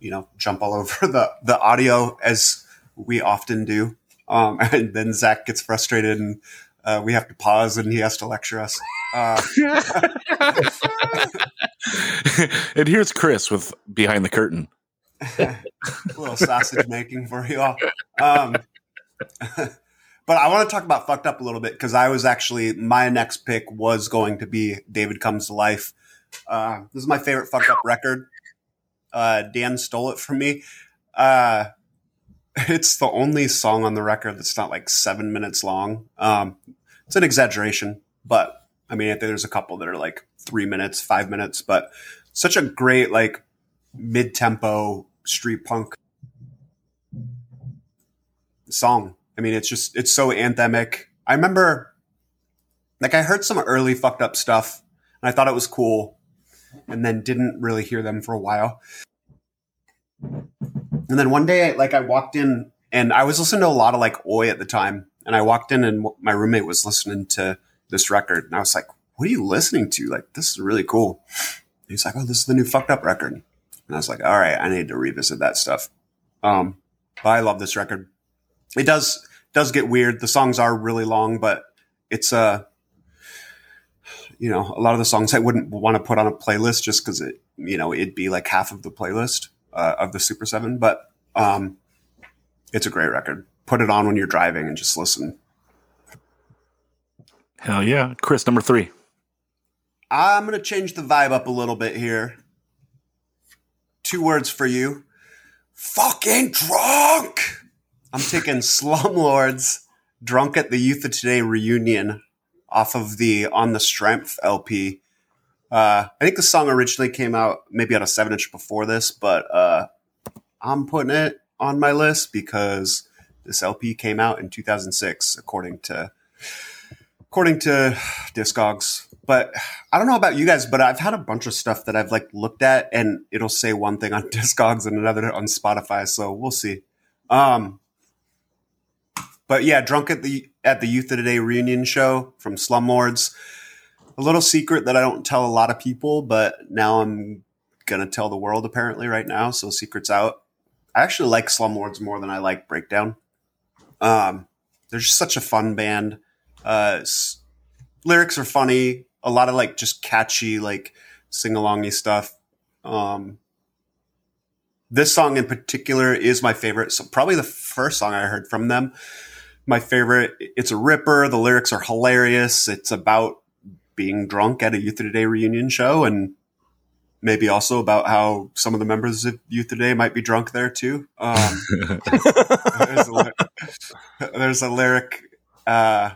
you know jump all over the the audio as we often do. Um, and then Zach gets frustrated and uh, we have to pause and he has to lecture us. Uh, and here's Chris with behind the curtain. a little sausage making for you all. Um, but I want to talk about fucked up a little bit because I was actually my next pick was going to be David Comes to Life. Uh, this is my favorite fucked up record. Uh, Dan stole it from me. Uh, it's the only song on the record that's not like seven minutes long. Um, it's an exaggeration, but I mean, I think there's a couple that are like three minutes, five minutes, but such a great like mid tempo street punk song. I mean, it's just it's so anthemic. I remember, like, I heard some early fucked up stuff, and I thought it was cool, and then didn't really hear them for a while. And then one day, like, I walked in, and I was listening to a lot of like Oi at the time, and I walked in, and my roommate was listening to this record, and I was like, "What are you listening to? Like, this is really cool." He's like, "Oh, this is the new fucked up record," and I was like, "All right, I need to revisit that stuff." Um, but I love this record. It does does get weird. The songs are really long, but it's uh you know, a lot of the songs I wouldn't want to put on a playlist just because it, you know, it'd be like half of the playlist uh, of the Super Seven. But um, it's a great record. Put it on when you're driving and just listen. Hell yeah. Chris, number three. I'm gonna change the vibe up a little bit here. Two words for you. Fucking drunk. I'm taking Slumlords Drunk at the Youth of Today reunion off of the On the Strength LP. Uh, I think the song originally came out maybe on a seven inch before this, but uh, I'm putting it on my list because this LP came out in 2006, according to according to Discogs. But I don't know about you guys, but I've had a bunch of stuff that I've like looked at, and it'll say one thing on Discogs and another on Spotify. So we'll see. Um, but yeah, drunk at the at the Youth of Today reunion show from Slumlords. A little secret that I don't tell a lot of people, but now I'm gonna tell the world apparently right now. So secrets out. I actually like Slumlords more than I like Breakdown. Um, they're just such a fun band. Uh, lyrics are funny. A lot of like just catchy, like sing alongy stuff. Um, this song in particular is my favorite. So probably the first song I heard from them. My favorite. It's a ripper. The lyrics are hilarious. It's about being drunk at a Youth of Today reunion show and maybe also about how some of the members of Youth Today might be drunk there too. Um, there's, a, there's a lyric uh,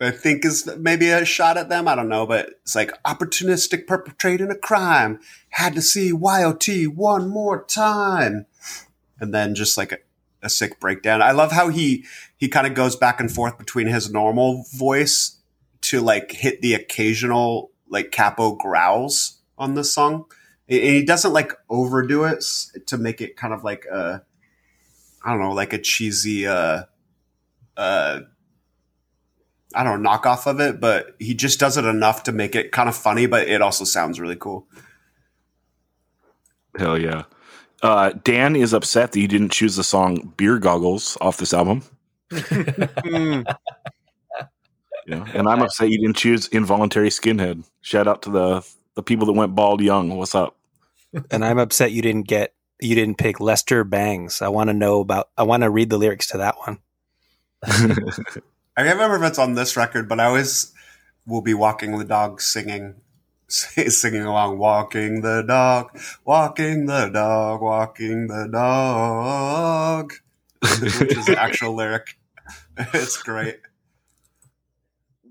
I think is maybe a shot at them. I don't know, but it's like opportunistic perpetrating a crime. Had to see YOT one more time, and then just like a, a sick breakdown. I love how he he kind of goes back and forth between his normal voice to like hit the occasional like Cappo growls on the song. And he doesn't like overdo it to make it kind of like a I don't know, like a cheesy uh uh I don't know, knockoff of it, but he just does it enough to make it kind of funny, but it also sounds really cool. Hell yeah. Uh, Dan is upset that you didn't choose the song Beer Goggles off this album. You know? And I'm upset you didn't choose Involuntary Skinhead. Shout out to the the people that went bald young. What's up? and I'm upset you didn't get you didn't pick Lester Bangs. I want to know about. I want to read the lyrics to that one. I can't remember if it's on this record, but I always will be walking the dog singing, singing along, walking the dog, walking the dog, walking the dog, which is the actual lyric. It's great.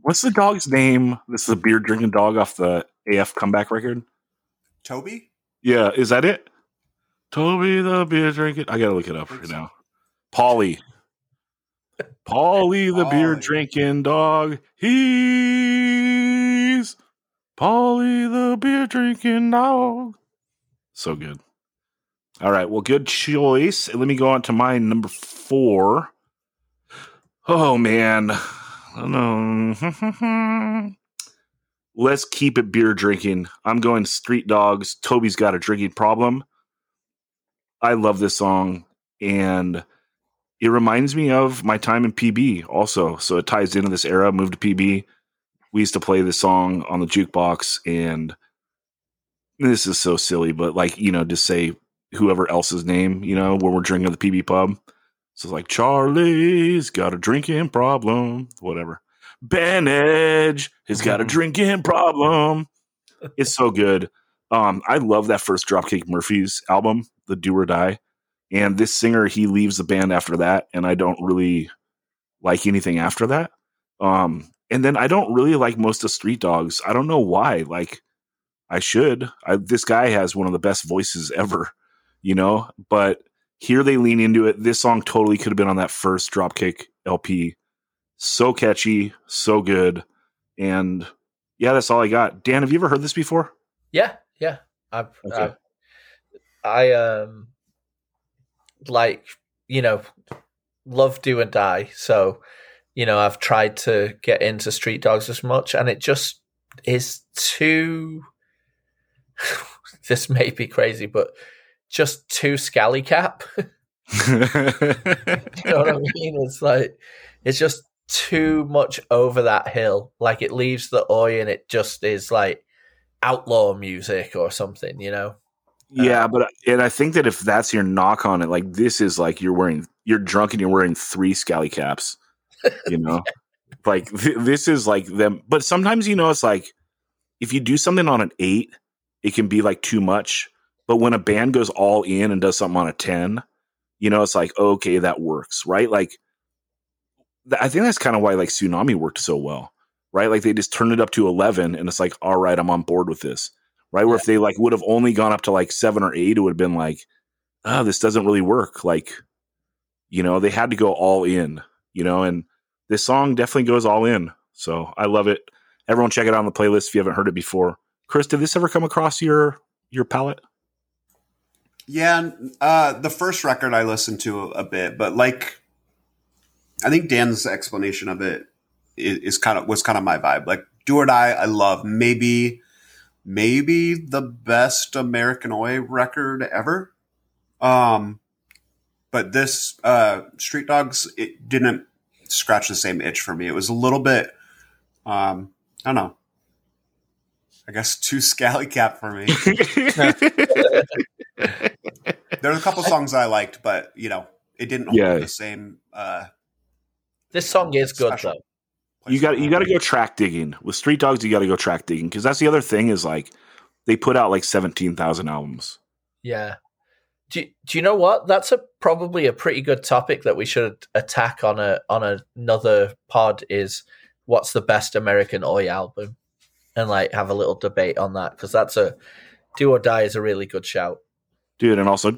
What's the dog's name? This is a beer drinking dog off the AF comeback record. Toby? Yeah, is that it? Toby the beer drinking. I gotta look it up right now. Polly. Polly the beer drinking dog. He's Polly the beer drinking dog. So good. All right. Well, good choice. Let me go on to my number four. Oh man. Let's keep it beer drinking. I'm going street dogs. Toby's got a drinking problem. I love this song and it reminds me of my time in PB also. So it ties into this era, moved to PB. We used to play this song on the jukebox and this is so silly, but like, you know, just say whoever else's name, you know, when we're drinking at the PB pub. So it's like Charlie's got a drinking problem, whatever. Ben Edge has got a drinking problem. It's so good. Um, I love that first Dropkick Murphys album, The Do or Die. And this singer, he leaves the band after that, and I don't really like anything after that. Um, and then I don't really like most of Street Dogs. I don't know why. Like, I should. I, this guy has one of the best voices ever, you know. But here they lean into it. This song totally could have been on that first Dropkick LP. So catchy, so good. And yeah, that's all I got. Dan, have you ever heard this before? Yeah, yeah. I've, Okay. I've I um like you know love do and die. So you know I've tried to get into Street Dogs as much, and it just is too. this may be crazy, but just too scally cap. you know what I mean? It's like it's just too much over that hill. Like it leaves the oi, and it just is like outlaw music or something. You know? Yeah, uh, but and I think that if that's your knock on it, like this is like you're wearing you're drunk and you're wearing three scally caps. You know? like th- this is like them but sometimes you know it's like if you do something on an 8, it can be like too much. But when a band goes all in and does something on a 10, you know, it's like okay, that works, right? Like th- I think that's kind of why like Sunami worked so well, right? Like they just turned it up to 11 and it's like, all right, I'm on board with this, right? Where if they like would have only gone up to like seven or eight, it would have been like, oh, this doesn't really work. Like, you know, they had to go all in, you know, and this song definitely goes all in. So I love it. Everyone check it out on the playlist if you haven't heard it before. Chris, did this ever come across your your palette? Yeah, uh, the first record I listened to a bit, but like, I think Dan's explanation of it is, is kind of was kind of my vibe. Like, Do or Die, I love. Maybe, maybe the best American Oi record ever. Um, but this uh, Street Dogs, it didn't scratch the same itch for me. It was a little bit, um, I don't know. I guess too scally cap for me. there are a couple songs I liked, but you know, it didn't hold Yeah. the same. Uh, This song is good Special. though you got you got to go track digging with Street Dogs. You got to go track digging because that's the other thing is like they put out like seventeen thousand albums. Yeah. Do, do you know what? That's a probably a pretty good topic that we should attack on a on another pod. Is what's the best American Oi album, and like have a little debate on that because that's a Do or Die is a really good shout dude and also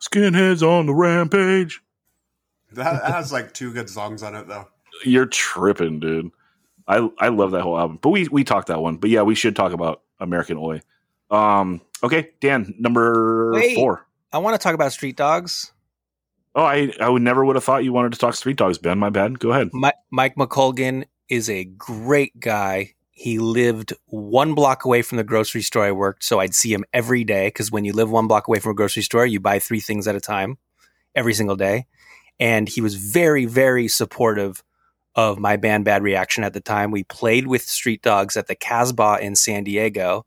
skinheads on the rampage that that has like two good songs on it though. You're tripping, dude. I I love that whole album, but we we talked that one. But yeah, we should talk about American Oi. Um, okay, Dan, number Wait. four. I want to talk about Street Dogs. Oh, I I would never would have thought you wanted to talk Street Dogs, Ben. My bad. Go ahead. Mi- Mike McColgan is a great guy. He lived one block away from the grocery store I worked, so I'd see him every day. Because when you live one block away from a grocery store, you buy three things at a time every single day. And he was very, very supportive of my band Bad Reaction at the time. We played with Street Dogs at the Casbah in San Diego.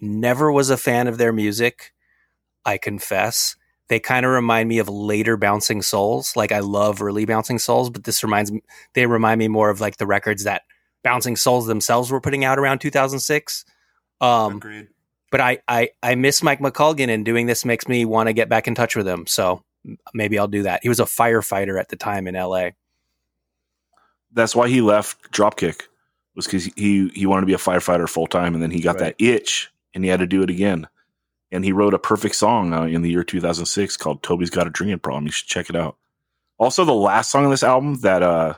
Never was a fan of their music, I confess. They kind of remind me of later Bouncing Souls. Like I love early Bouncing Souls, but this reminds me they remind me more of like the records that Bouncing Souls themselves were putting out around 2006. Um, Agreed. but I, I I miss Mike McColgan, and doing this makes me want to get back in touch with him. So maybe I'll do that. He was a firefighter at the time in LA. That's why he left Dropkick was because he he wanted to be a firefighter full time, and then he got Right. that itch, and he had to do it again. And he wrote a perfect song uh, in the year 2006 called "Toby's Got a Drinking Problem." You should check it out. Also, the last song on this album that uh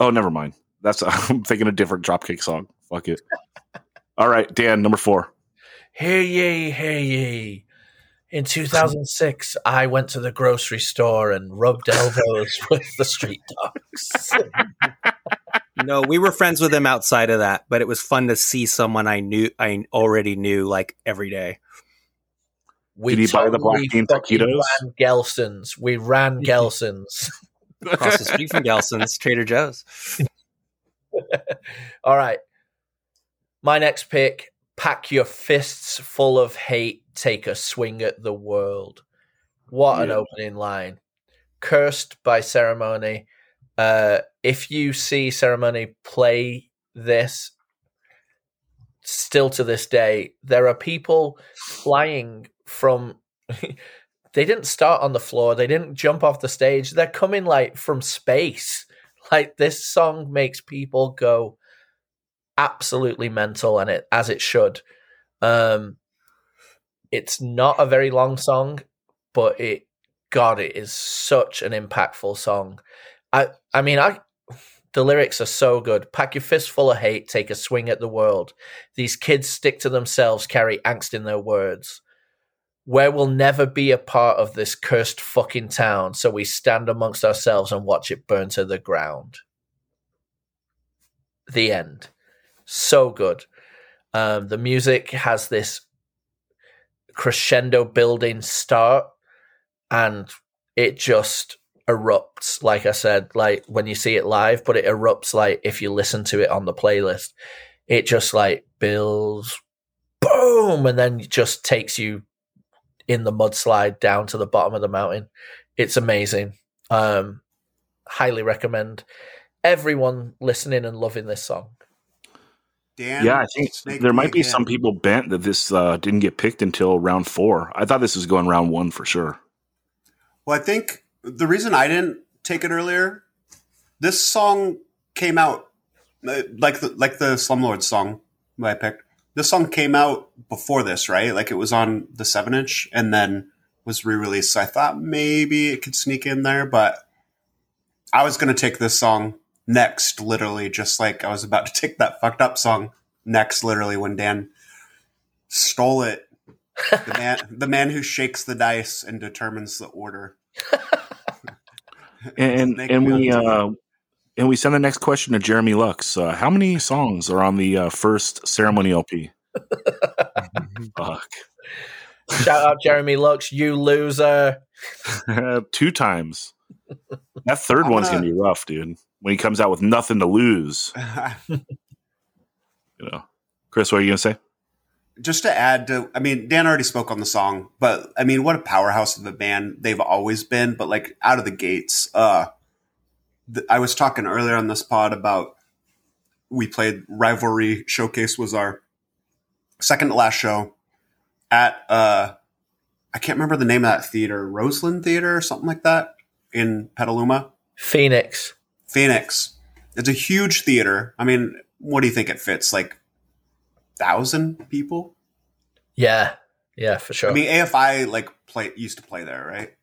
oh, never mind. That's I'm thinking a different Dropkick song. Fuck it. All right, Dan, number four. Hey ye, hey ye. In 2006, I went to the grocery store and rubbed elbows with the street dogs. No, we were friends with him outside of that, but it was fun to see someone I knew I already knew like every day. We Did he buy the Black totally Bean fucking taquitos? Ran Gelsons. We ran Gelsons. Across the street from Gelson's, Trader Joe's. All right. My next pick pack your fists full of hate, take a swing at the world. What an Yeah. opening line. Cursed by Ceremony. Uh, if you see Ceremony play this, still to this day, there are people flying from. they didn't start on the floor, they didn't jump off the stage, they're coming like from space. Like this song makes people go absolutely mental and it as it should. Um it's not a very long song, but it God, it is such an impactful song. I I mean, I the lyrics are so good. Pack your fist full of hate, take a swing at the world. These kids stick to themselves, carry angst in their words. Where we'll never be a part of this cursed fucking town, so we stand amongst ourselves and watch it burn to the ground. The end. So good. Um, the music has this crescendo building start and it just erupts like i said like when you see it live but it erupts like if you listen to it on the playlist. It just like builds boom and then just takes you in the mudslide down to the bottom of the mountain. It's amazing. Um highly recommend everyone listening and loving this song Dan, yeah, I think there might be again. some people bent that this uh, didn't get picked until round four. I thought this was going round one for sure. Well, I think the reason I didn't take it earlier, this song came out uh, like the like the Slumlord song that I picked. This song came out before this, right? Like it was on the seven inch and then was re released. So I thought maybe it could sneak in there, but I was going to take this song next, literally, just like I was about to take that fucked up song next, literally, when Dan stole it. The man, the man who shakes the dice and determines the order. And and we uh, and we send the next question to Jeremy Lux. Uh, how many songs are on the uh, first ceremony LP? Fuck, shout out jeremy lux you loser two times. That 3rd I'm one's gonna- gonna be rough, dude. When he comes out with nothing to lose, you know. Chris, what are you gonna say? just to add to, I mean, Dan already spoke on the song, but I mean, what a powerhouse of a band they've always been. But like out of the gates, uh, th- I was talking earlier on this pod about we played Rivalry Showcase was our second to last show at uh, I can't remember the name of that theater, Roseland Theater or something like that in Petaluma. phoenix Phoenix. It's a huge theater. I mean, what do you think it fits? Like thousand people? yeah yeah for sure I mean, AFI like play used to play there, right?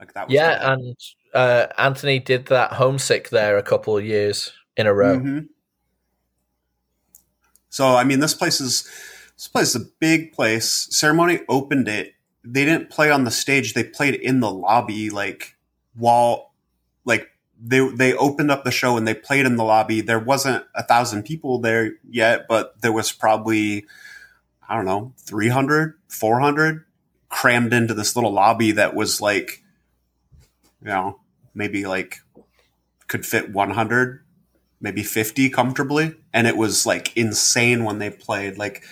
Like that. Was yeah their- and uh anthony did that homesick there a couple of years in a row Mhm. So I mean, this place is this place is a big place. Ceremony opened it. They didn't play on the stage. They played in the lobby, like while like they they opened up the show and they played in the lobby. There wasn't a thousand people there yet, but there was probably I don't know 300, 400 crammed into this little lobby that was like you know maybe like could fit 100 maybe 50 comfortably and it was like insane when they played like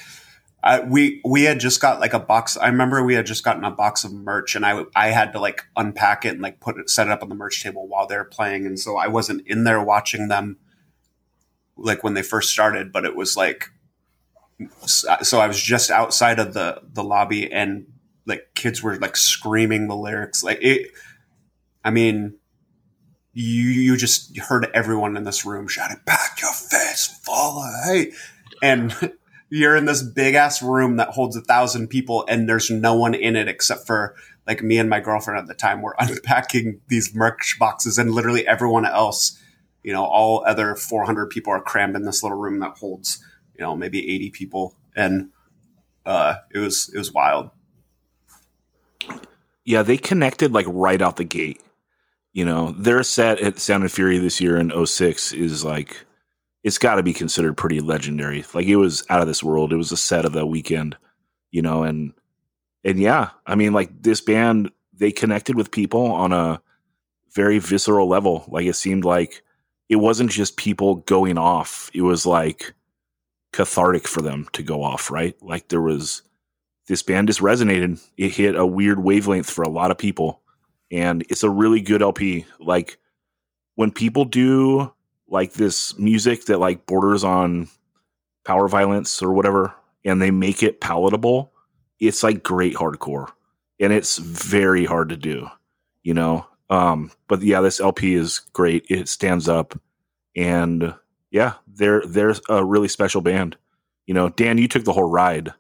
We we had just got like a box i remember we had just gotten a box of merch and i i had to like unpack it and like put it set it up on the merch table while they were playing and so i wasn't in there watching them like when they first started but it was like uh, so i was just outside of the the lobby and like kids were like screaming the lyrics like it i mean you you just heard everyone in this room shouting "Pack your full of hate," and you're in this big ass room that holds a thousand people, and there's no one in it except for like me and my girlfriend at the time. We're unpacking these merch boxes, and literally everyone else, you know, all other 400 people are crammed in this little room that holds, you know, maybe 80 people, and uh, it was it was wild. Yeah, they connected like right out the gate. You know, their set at Sound and Fury this year in 06 is like it's got to be considered pretty legendary. Like it was out of this world. It was a set of the weekend, you know, and and yeah, I mean like this band they connected with people on a very visceral level. Like it seemed like it wasn't just people going off. It was like cathartic for them to go off, right? Like there was this band just resonated. It hit a weird wavelength for a lot of people. And it's a really good LP. Like when people do like this music that like borders on power violence or whatever, and they make it palatable, it's like great hardcore. And it's very hard to do, you know? Um, but yeah, this LP is great. It stands up and yeah, they're they're a really special band. You know, Dan, you took the whole ride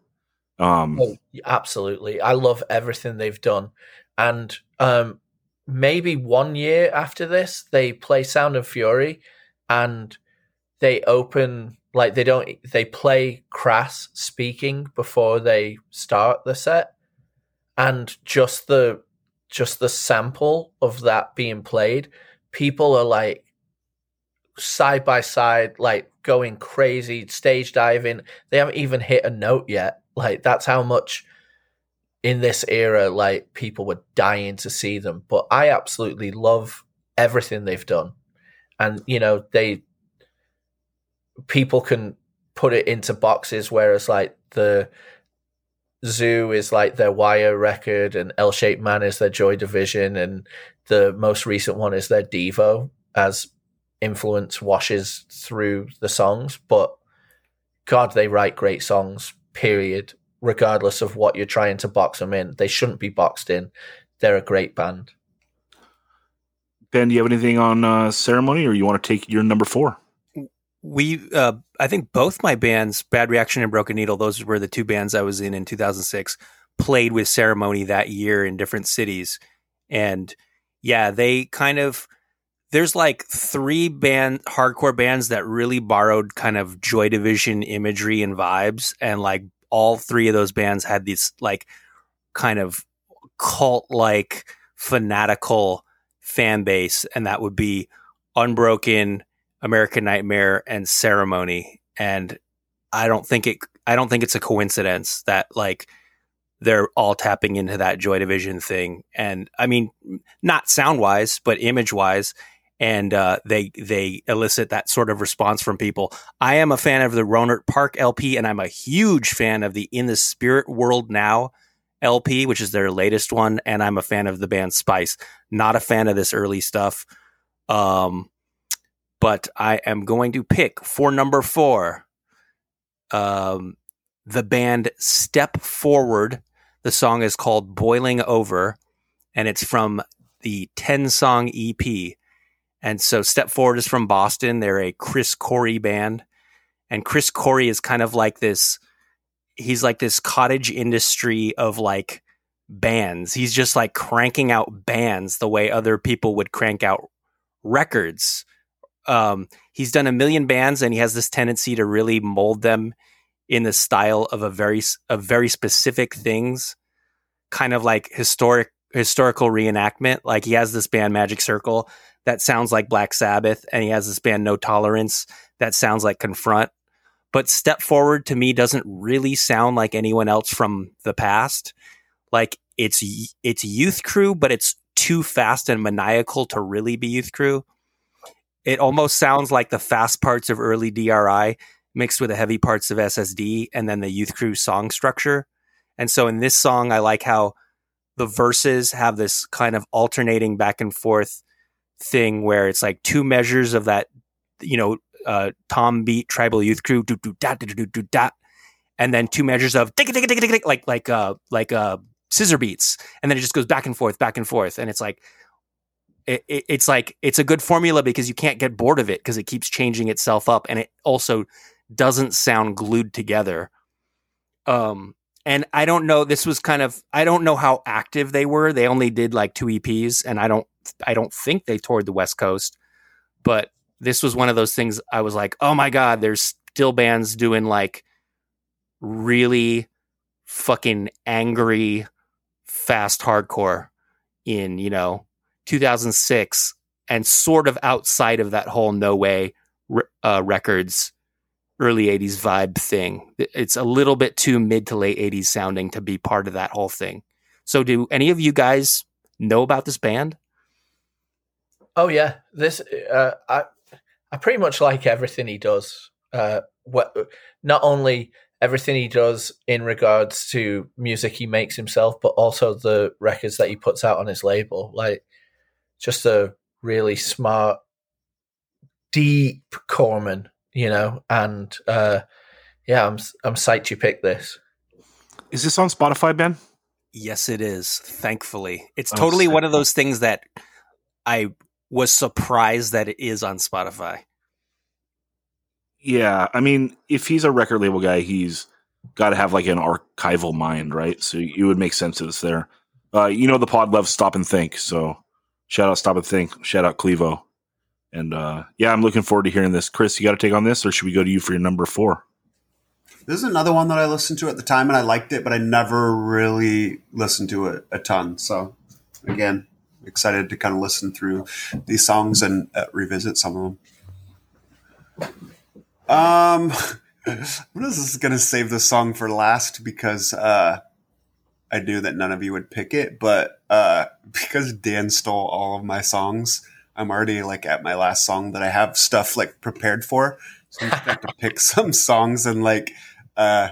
Um, Oh, absolutely. I love everything they've done. And um, maybe one year after this, they play Sound and Fury and they open, like, they don't, they play Crass speaking before they start the set. And just the, just the sample of that being played, people are like side by side, like going crazy, stage diving. They haven't even hit a note yet. Like that's how much in this era, like people were dying to see them. But I absolutely love everything they've done, and you know they people can put it into boxes, whereas like the Zoo is like their Wire record, and L Shaped Man is their Joy Division, and the most recent one is their Devo, as influence washes through the songs. But God, they write great songs, period, regardless of what you're trying to box them in. They shouldn't be boxed in. They're a great band. Ben, do you have anything on uh, ceremony, or you want to take your number four? we uh, i think both my bands bad reaction and broken needle those were the two bands i was in in 2006 played with ceremony that year in different cities and yeah they kind of there's like three band hardcore bands that really borrowed kind of joy division imagery and vibes and like all three of those bands had these like kind of cult like fanatical fan base and that would be unbroken American Nightmare and Ceremony. And I don't think it I don't think it's a coincidence that like they're all tapping into that Joy Division thing. And I mean not sound wise but image wise and uh, they they elicit that sort of response from people. I am a fan of the Rohnert Park LP and I'm a huge fan of the In the Spirit World Now LP which is their latest one and I'm a fan of the band Spice. Not a fan of this early stuff. Um but I am going to pick for number four um, the band Step Forward. The song is called Boiling Over, and it's from the 10 song EP. And so Step Forward is from Boston. They're a Chris Corry band. And Chris Corry is kind of like this, he's like this cottage industry of like bands. He's just like cranking out bands the way other people would crank out records. Um, he's done a million bands and he has this tendency to really mold them in the style of a very of very specific things kind of like historic historical reenactment. Like he has this band magic circle that sounds like black sabbath and he has this band no tolerance that sounds like confront but step forward to me doesn't really sound like anyone else from the past like it's it's youth crew but it's too fast and maniacal to really be youth crew it almost sounds like the fast parts of early DRI mixed with the heavy parts of SSD and then the youth crew song structure. And so in this song, I like how the verses have this kind of alternating back and forth thing where it's like two measures of that, you know, uh, Tom beat tribal youth crew, do do da do do do da, and then two measures of tick tick tick tick like like uh like uh scissor beats, and then it just goes back and forth, back and forth, and it's like it, it, it's like it's a good formula because you can't get bored of it because it keeps changing itself up and it also doesn't sound glued together. Um and i don't know this was kind of i don't know how active they were. They only did like two eps and i don't i don't think they toured the west coast but this was one of those things i was like oh my god there's still bands doing like really fucking angry fast hardcore in you know 2006 and sort of outside of that whole no way uh, records early 80s vibe thing. It's a little bit too mid to late 80s sounding to be part of that whole thing. So do any of you guys know about this band? Oh yeah. This uh, i i pretty much like everything he does uh what not only everything he does in regards to music he makes himself but also the records that he puts out on his label like just a really smart, deep Corman, you know. And uh, yeah, I'm I'm psyched you picked this. Is this on Spotify, Ben? Yes, it is. Thankfully, it's oh, totally one of those things that I was surprised that it is on Spotify. Yeah, I mean, if he's a record label guy, he's got to have like an archival mind, right? So it would make sense if it's there. Uh, you know, the pod loves stop and think. So shout out stop and think. Shout out Clevo. And uh, yeah, I'm looking forward to hearing this. Chris, you got to take on this, or should we go to you for your number four? This is another one that I listened to at the time and I liked it, but I never really listened to it a ton. So again, excited to kind of listen through these songs and uh, revisit some of them. Um, I'm gonna save the song for last because uh, I knew that none of you would pick it, but uh, because Dan stole all of my songs, I'm already like at my last song that I have stuff like prepared for. So I'm just have to pick some songs and like uh,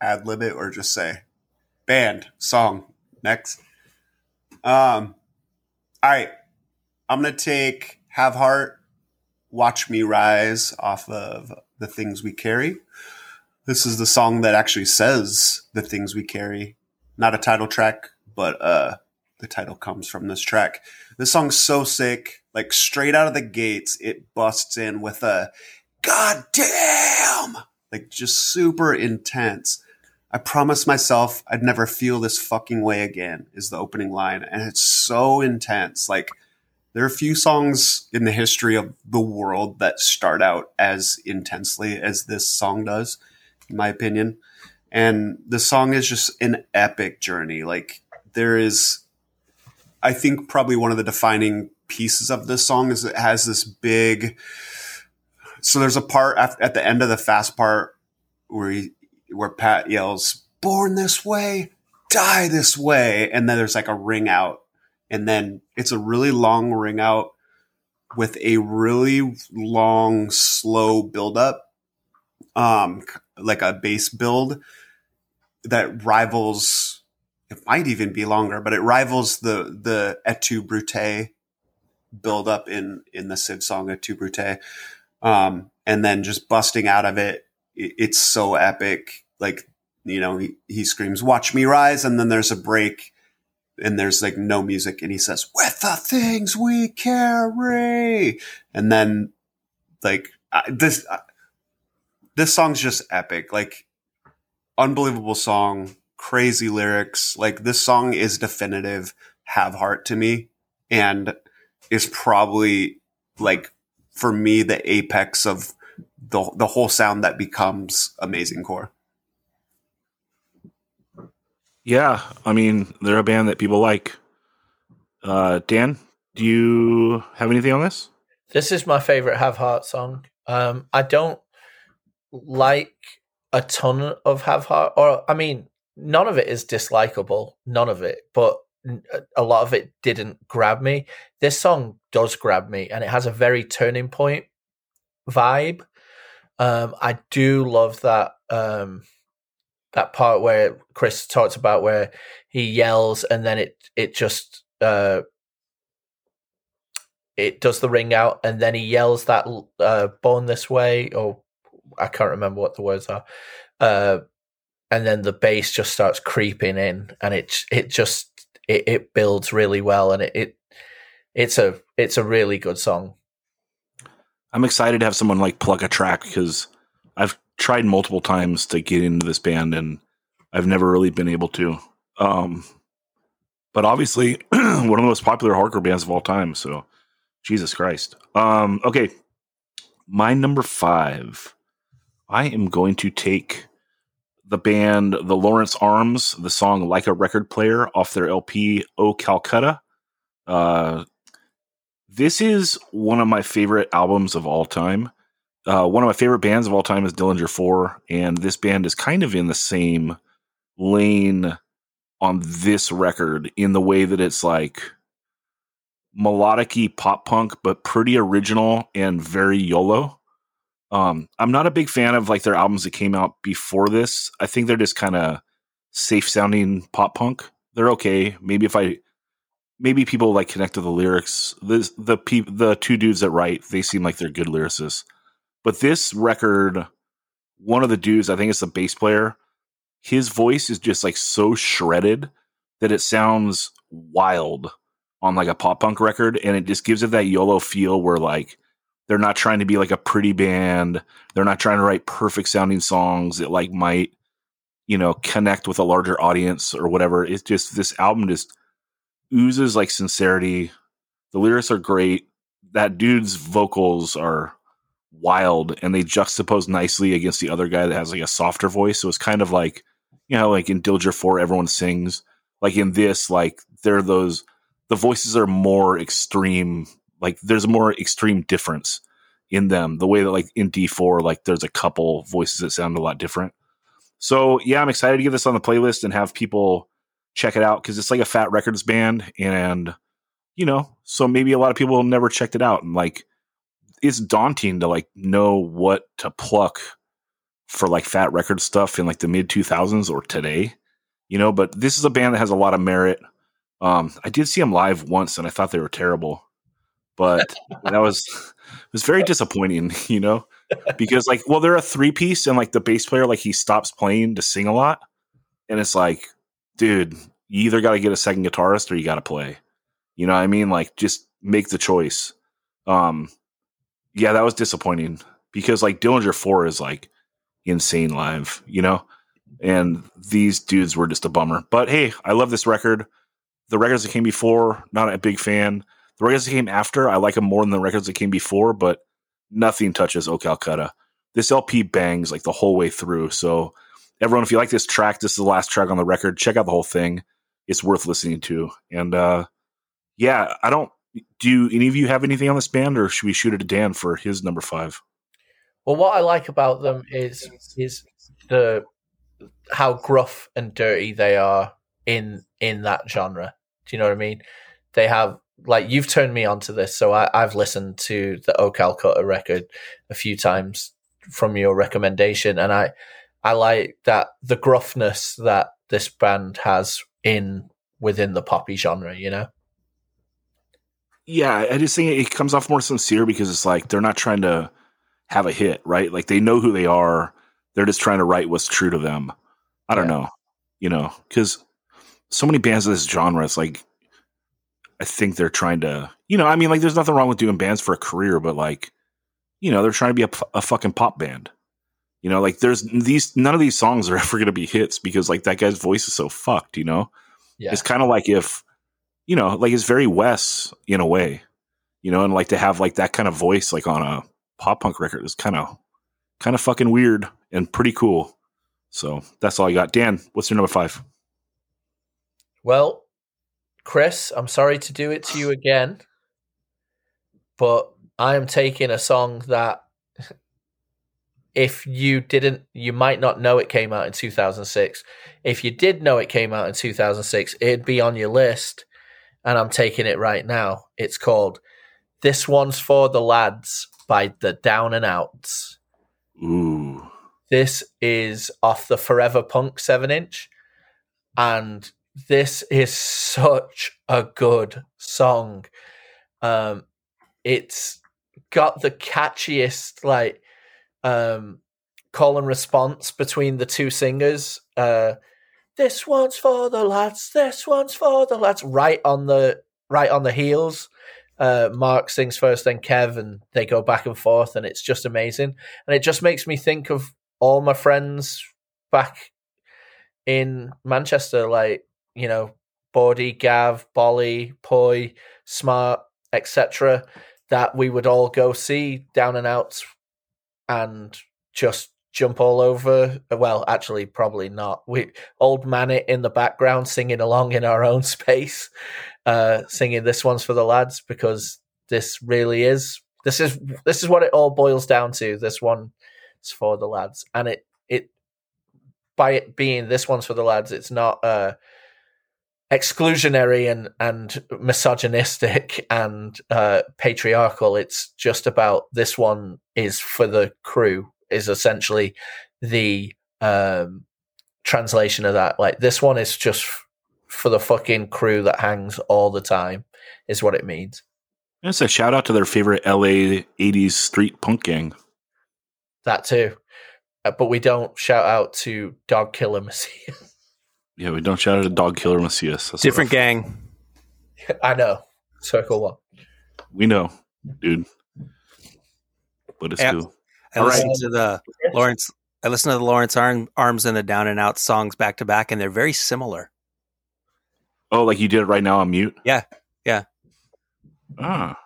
ad lib it or just say band song next. Um, all right, I'm gonna take "Have Heart," "Watch Me Rise" off of "The Things We Carry." This is the song that actually says "The Things We Carry," not a title track, but uh, the title comes from this track. This song's so sick, like straight out of the gates, it busts in with a "God damn!" like just super intense. I promised myself I'd never feel this fucking way again is the opening line. And it's so intense. Like there are a few songs in the history of the world that start out as intensely as this song does, in my opinion. And the song is just an epic journey. Like there is, I think probably one of the defining pieces of this song is it has this big, so there's a part at the end of the fast part where he, where Pat yells, "Born this way, die this way," and then there's like a ring out, and then it's a really long ring out with a really long, slow build up, um, like a bass build that rivals. It might even be longer, but it rivals the the Et tu Brute build up in in the Sid song Et tu Brute, um, and then just busting out of it it's so epic. Like, you know, he, he screams, watch me rise. And then there's a break and there's like no music. And he says, with the things we carry. And then like this, this song's just epic. Like unbelievable song, crazy lyrics. Like this song is definitive have heart to me and is probably like for me the apex of the the whole sound that becomes amazing core. Yeah, I mean they're a band that people like. Uh, Dan, do you have anything on this? This is my favorite Have Heart song. Um, I don't like a ton of Have Heart, or I mean, none of it is dislikable, none of it, but a lot of it didn't grab me. This song does grab me, and it has a very turning point vibe. Um, I do love that um, that part where Chris talks about where he yells and then it it just uh, it does the ring out and then he yells that uh, "born this way" or I can't remember what the words are. Uh, and then the bass just starts creeping in and it it just it, it builds really well and it, it it's a it's a really good song I'm excited to have someone like plug a track because I've tried multiple times to get into this band and I've never really been able to. Um, but obviously, one of the most popular hardcore bands of all time. So, Jesus Christ. Um, okay, my number five. I am going to take the band the Lawrence Arms, the song "Like a Record Player" off their LP "Oh Calcutta." Uh, this is one of my favorite albums of all time. Uh, one of my favorite bands of all time is Dillinger Four, and this band is kind of in the same lane on this record in the way that it's like melodic pop punk, but pretty original and very YOLO. Um, I'm not a big fan of like their albums that came out before this. I think they're just kind of safe sounding pop punk. They're okay. Maybe if I maybe people like connect to the lyrics. The the pe- the two dudes that write, they seem like they're good lyricists. But this record, one of the dudes, I think it's the bass player, his voice is just like so shredded that it sounds wild on like a pop punk record, and it just gives it that YOLO feel where like they're not trying to be like a pretty band, they're not trying to write perfect sounding songs that like might you know, connect with a larger audience or whatever. It's just this album just oozes like sincerity. The lyrics are great. That dude's vocals are wild and they juxtapose nicely against the other guy that has like a softer voice. So it's kind of like, you know, like in Dillinger 4, everyone sings. Like in this, like they're those, the voices are more extreme. Like there's a more extreme difference in them. The way that like in D4, like there's a couple voices that sound a lot different. So yeah, I'm excited to get this on the playlist and have people check it out because it's like a Fat Wreck Chords band, and you know, so maybe a lot of people never checked it out, and like it's daunting to like know what to pluck for like Fat Record stuff in like the mid 2000s or today, you know. But this is a band that has a lot of merit. Um, I did see them live once, and I thought they were terrible, but that was was very disappointing, you know, because like, well, they're a three piece, and like the bass player, like he stops playing to sing a lot, and it's like, dude, you either got to get a second guitarist or you got to play. You know what I mean? Like, just make the choice. Um, yeah, that was disappointing because like Dillinger Four is like insane live, you know, and these dudes were just a bummer. But hey, I love this record. The records that came before, not a big fan. The records that came after, I like them more than the records that came before, but nothing touches O Calcutta. This LP bangs like the whole way through. So everyone, if you like this track, this is the last track on the record. Check out the whole thing. It's worth listening to. And uh yeah, I don't do any of you have anything on this band or should we shoot it to Dan for his number five? Well, what I like about them is is the how gruff and dirty they are in in that genre. Do you know what I mean? They have like you've turned me onto this, so I, I've listened to the O Calcutta record a few times from your recommendation, and I I like that the gruffness that this band has in within the poppy genre. You know? Yeah, I just think it comes off more sincere because it's like they're not trying to have a hit, right? Like they know who they are. They're just trying to write what's true to them. I don't Yeah. know, you know, because so many bands of this genre, it's like I think they're trying to, you know, I mean, like there's nothing wrong with doing bands for a career, but like, you know, they're trying to be a fucking pop band. You know, like there's these none of these songs are ever going to be hits because like that guy's voice is so fucked. You know, Yeah. it's kind of like if, you know, like it's very Wes in a way, you know, and like to have like that kind of voice like on a pop punk record is kind of kind of fucking weird and pretty cool. So that's all I got. Dan, what's your number five? Well, Chris, I'm sorry to do it to you again, but I am taking a song that if you didn't, you might not know it came out in 2006. If you did know it came out in 2006, it'd be on your list, and I'm taking it right now. It's called This One's for the Lads by the Down and Outs. Ooh, This is off the Forever Punk 7 inch. And this is such a good song. Um, it's got the catchiest, like, um, call and response between the two singers. Uh, this one's for the lads. This one's for the lads. Right on the right on the heels. Uh, Mark sings first, then Kev, and they go back and forth, and it's just amazing. And it just makes me think of all my friends back in Manchester, like you know, Bawdy, Gav, Bolly, Poi, Smart, etc. That we would all go see down and outs and just jump all over. Well, actually, probably not. We old man it in the background singing along in our own space, uh, singing this one's for the lads because this really is this is this is what it all boils down to. This one for the lads, and it it by it being this one's for the lads, it's not uh exclusionary and and misogynistic and uh patriarchal. It's just about this one is for the crew is essentially the um translation of that. Like this one is just f- for the fucking crew that hangs all the time is what it means. It's a shout out to their favorite LA '80s street punk gang. that too. Uh, but we don't shout out to dog killer messiah Yeah, we don't shout out to Dog Killer Macias. That's Different gang. i know circle one We know, dude. But it's Yeah. cool. I All listened to the Lawrence I listen to the Lawrence Arm, Arms and the Down and Out songs back to back, and they're very similar. Oh, like you did it right now on mute? Yeah, yeah. Ah.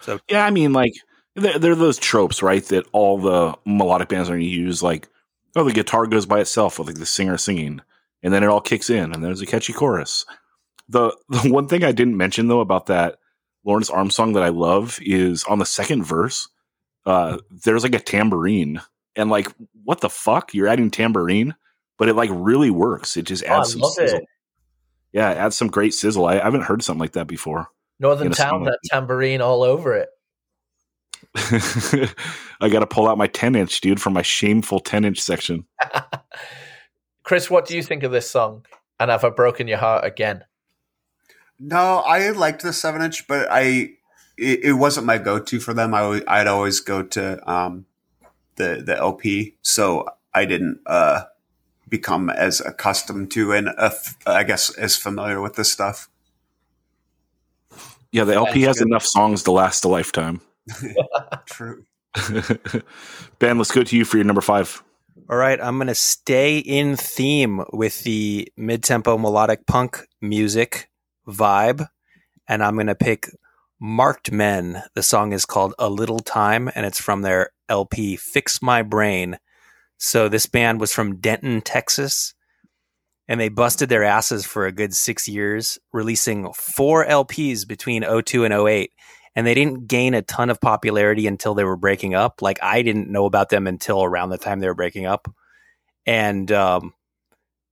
So Yeah, I mean, like they're, they're those tropes, right? That all the melodic bands are going to use. Like, oh, the guitar goes by itself with like the singer singing, and then it all kicks in, and there's a catchy chorus. The the one thing I didn't mention though about that Lawrence Arm song that I love is on the second verse. Uh, there's like a tambourine, and like, what the fuck? You're adding tambourine, but it like really works. It just Oh, adds some love sizzle. it. Yeah, it adds some great sizzle. I, I haven't heard something like that before. Northern Town, like that tambourine all over it. I got to pull out my 10 inch, dude, from my shameful 10 inch section. Chris, what do you think of this song? And have I broken your heart again? No, I liked the seven inch, but I it, it wasn't my go to for them. I I'd always go to um, the the LP, so I didn't uh, become as accustomed to and uh, f- I guess as familiar with this stuff. Yeah, the LP That's has good. enough songs to last a lifetime. True. ben, let's go to you for your number five. All right, I'm going to stay in theme with the mid tempo melodic punk music vibe, and I'm going to pick Marked Men. The song is called A Little Time, and it's from their LP Fix My Brain. So, this band was from Denton, Texas, and they busted their asses for a good six years, releasing four LPs between 02 and 08 and they didn't gain a ton of popularity until they were breaking up. Like I didn't know about them until around the time they were breaking up, and um,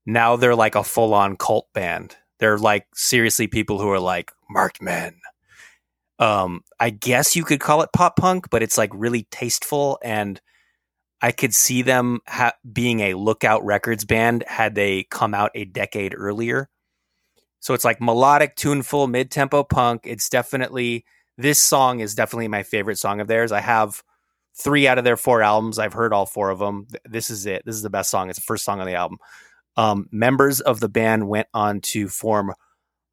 now they're like a full on cult band. They're like seriously people who are like marked men. Um, I guess you could call it pop punk, but it's like really tasteful, and I could see them ha- being a Lookout Records band had they come out a decade earlier. So it's like melodic, tuneful, mid tempo punk. It's definitely this song is definitely my favorite song of theirs. I have three out of their four albums. I've heard all four of them. This is it. This is the best song. It's the first song on the album. Um, members of the band went on to form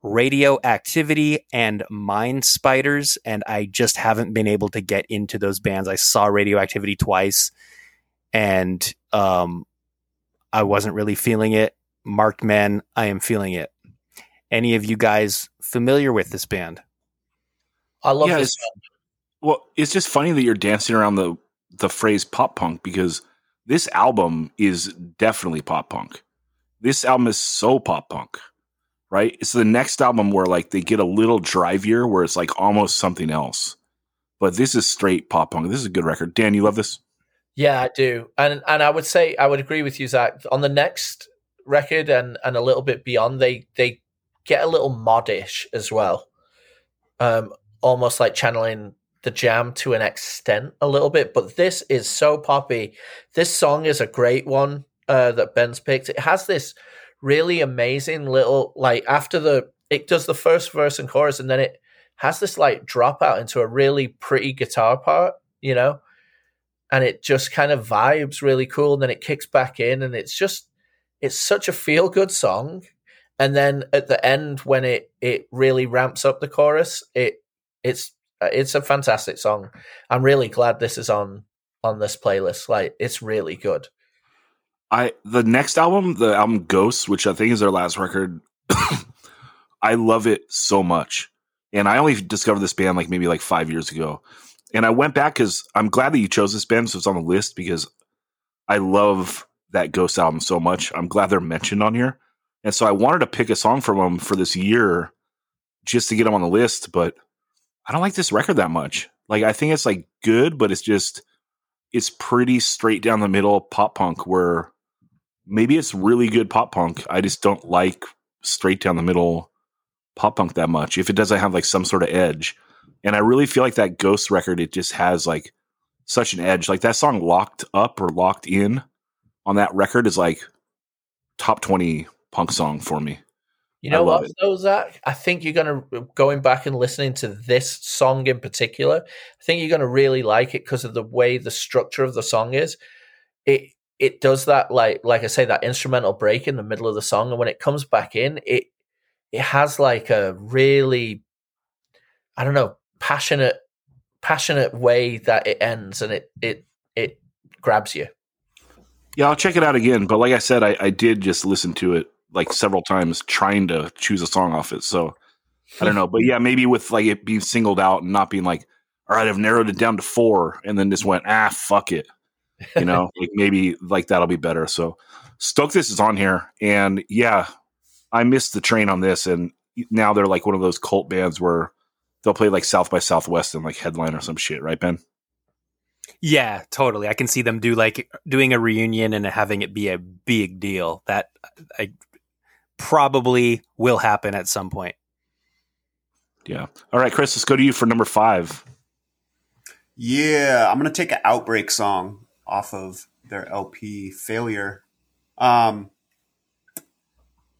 Radioactivity and Mind Spiders, and I just haven't been able to get into those bands. I saw Radioactivity twice, and um, I wasn't really feeling it. Marked Men, I am feeling it. Any of you guys familiar with this band? I love Yeah, this. it's- Well, it's just funny that you're dancing around the the phrase pop punk because this album is definitely pop punk. This album is so pop punk, right? It's the next album where like they get a little drivier, where it's like almost something else. But this is straight pop punk. This is a good record. Dan, you love this? Yeah, I do, and and I would say I would agree with you, Zach. On the next record and and a little bit beyond, they they get a little modish as well, um, almost like channeling the Jam to an extent a little bit. But this is so poppy. This song is a great one uh, that Ben's picked. It has this really amazing little like after the it does the first verse and chorus, and then it has this like drop out into a really pretty guitar part, you know and it just kind of vibes really cool. And then it kicks back in, and it's just it's such a feel good song. And then at the end, when it it really ramps up the chorus, it it's uh, it's a fantastic song. I'm really glad this is on on this playlist. Like it's really good. I the next album, the album Ghosts, which I think is their last record, I love it so much. And I only discovered this band like maybe like five years ago. And I went back because I'm glad that you chose this band, so it's on the list because I love that Ghost album so much. I'm glad they're mentioned on here. And so I wanted to pick a song from them for this year just to get them on the list, but I don't like this record that much. Like I think it's like good, but it's just it's pretty straight down the middle pop punk where maybe it's really good pop punk. I just don't like straight down the middle pop punk that much. If it doesn't have like some sort of edge. And I really feel like that Ghost record, it just has like such an edge. Like that song Locked Up or Locked In on that record is like top 20 punk song for me. You know what, though, Zach? I think you're gonna uh, going back and listening to this song in particular. I think you're gonna really like it because of the way the structure of the song is. It it does that like like I say that instrumental break in the middle of the song, and when it comes back in, it it has like a really I don't know passionate passionate way that it ends, and it it it grabs you. Yeah, I'll check it out again. But like I said, I, I did just listen to it like several times trying to choose a song off it. So I don't know. But yeah, maybe with like it being singled out and not being like, all right, I've narrowed it down to four and then just went, ah, fuck it. You know, like maybe like that'll be better. So Stoke this is on here. And yeah, I missed the train on this. And now they're like one of those cult bands where they'll play like South by Southwest and like headline or some shit, right, Ben? Yeah, totally. I can see them do like doing a reunion and having it be a big deal. That I probably will happen at some point. Yeah. All right, Chris, let's go to you for number five. Yeah, I'm gonna take an outbreak song off of their LP Failure. Um,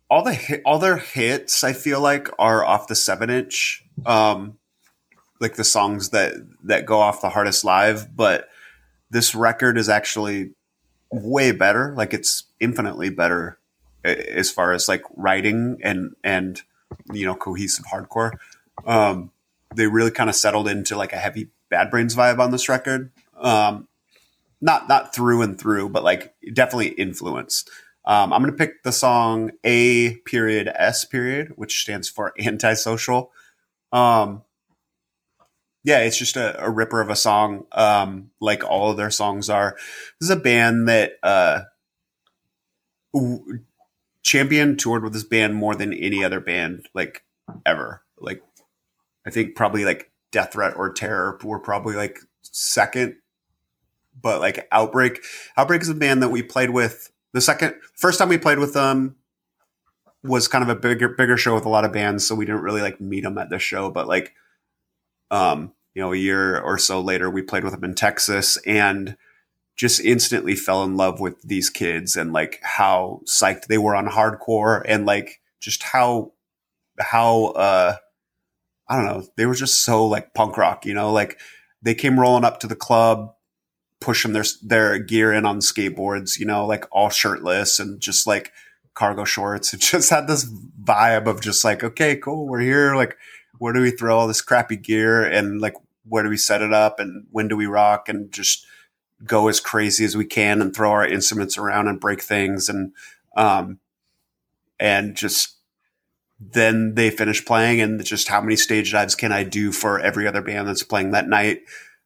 all the hit, all their hits, I feel like, are off the seven inch. Um, like the songs that that go off the hardest live, but this record is actually way better. Like it's infinitely better as far as like writing and and you know cohesive hardcore. Um, they really kind of settled into like a heavy Bad Brains vibe on this record. Um, not not through and through, but like definitely influenced. Um, I'm gonna pick the song A period S period, which stands for antisocial. Um, yeah, it's just a, a, ripper of a song, um, like all of their songs are. This is a band that uh, Champion toured with this band more than any other band, like ever. Like, I think probably like Death Threat or Terror were probably like second, but like Outbreak, Outbreak is a band that we played with. The second, first time we played with them was kind of a bigger, bigger show with a lot of bands, so we didn't really like meet them at the show, but like um, you know, a year or so later, we played with them in Texas and just instantly fell in love with these kids and like how psyched they were on hardcore and like just how, how, uh, I don't know, they were just so like punk rock, you know, like they came rolling up to the club, pushing their, their gear in on skateboards, you know, like all shirtless and just like cargo shorts. It just had this vibe of just like, okay, cool, we're here. Like, where do we throw all this crappy gear and like where do we set it up and when do we rock and just go as crazy as we can and throw our instruments around and break things and um and just then they finish playing and just how many stage dives can I do for every other band that's playing that night?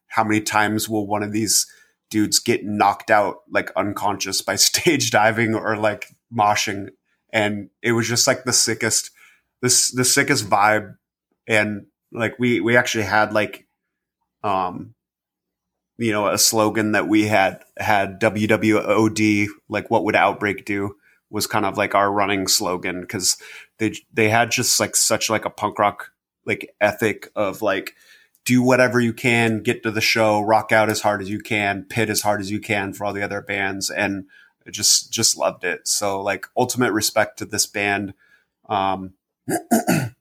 How many times will one of these dudes get knocked out like unconscious by stage diving or like moshing? And it was just like the sickest, this the sickest vibe and like we we actually had like um you know a slogan that we had had WWOD like what would outbreak do was kind of like our running slogan because they they had just like such like a punk rock like ethic of like do whatever you can get to the show rock out as hard as you can pit as hard as you can for all the other bands and just just loved it so like ultimate respect to this band um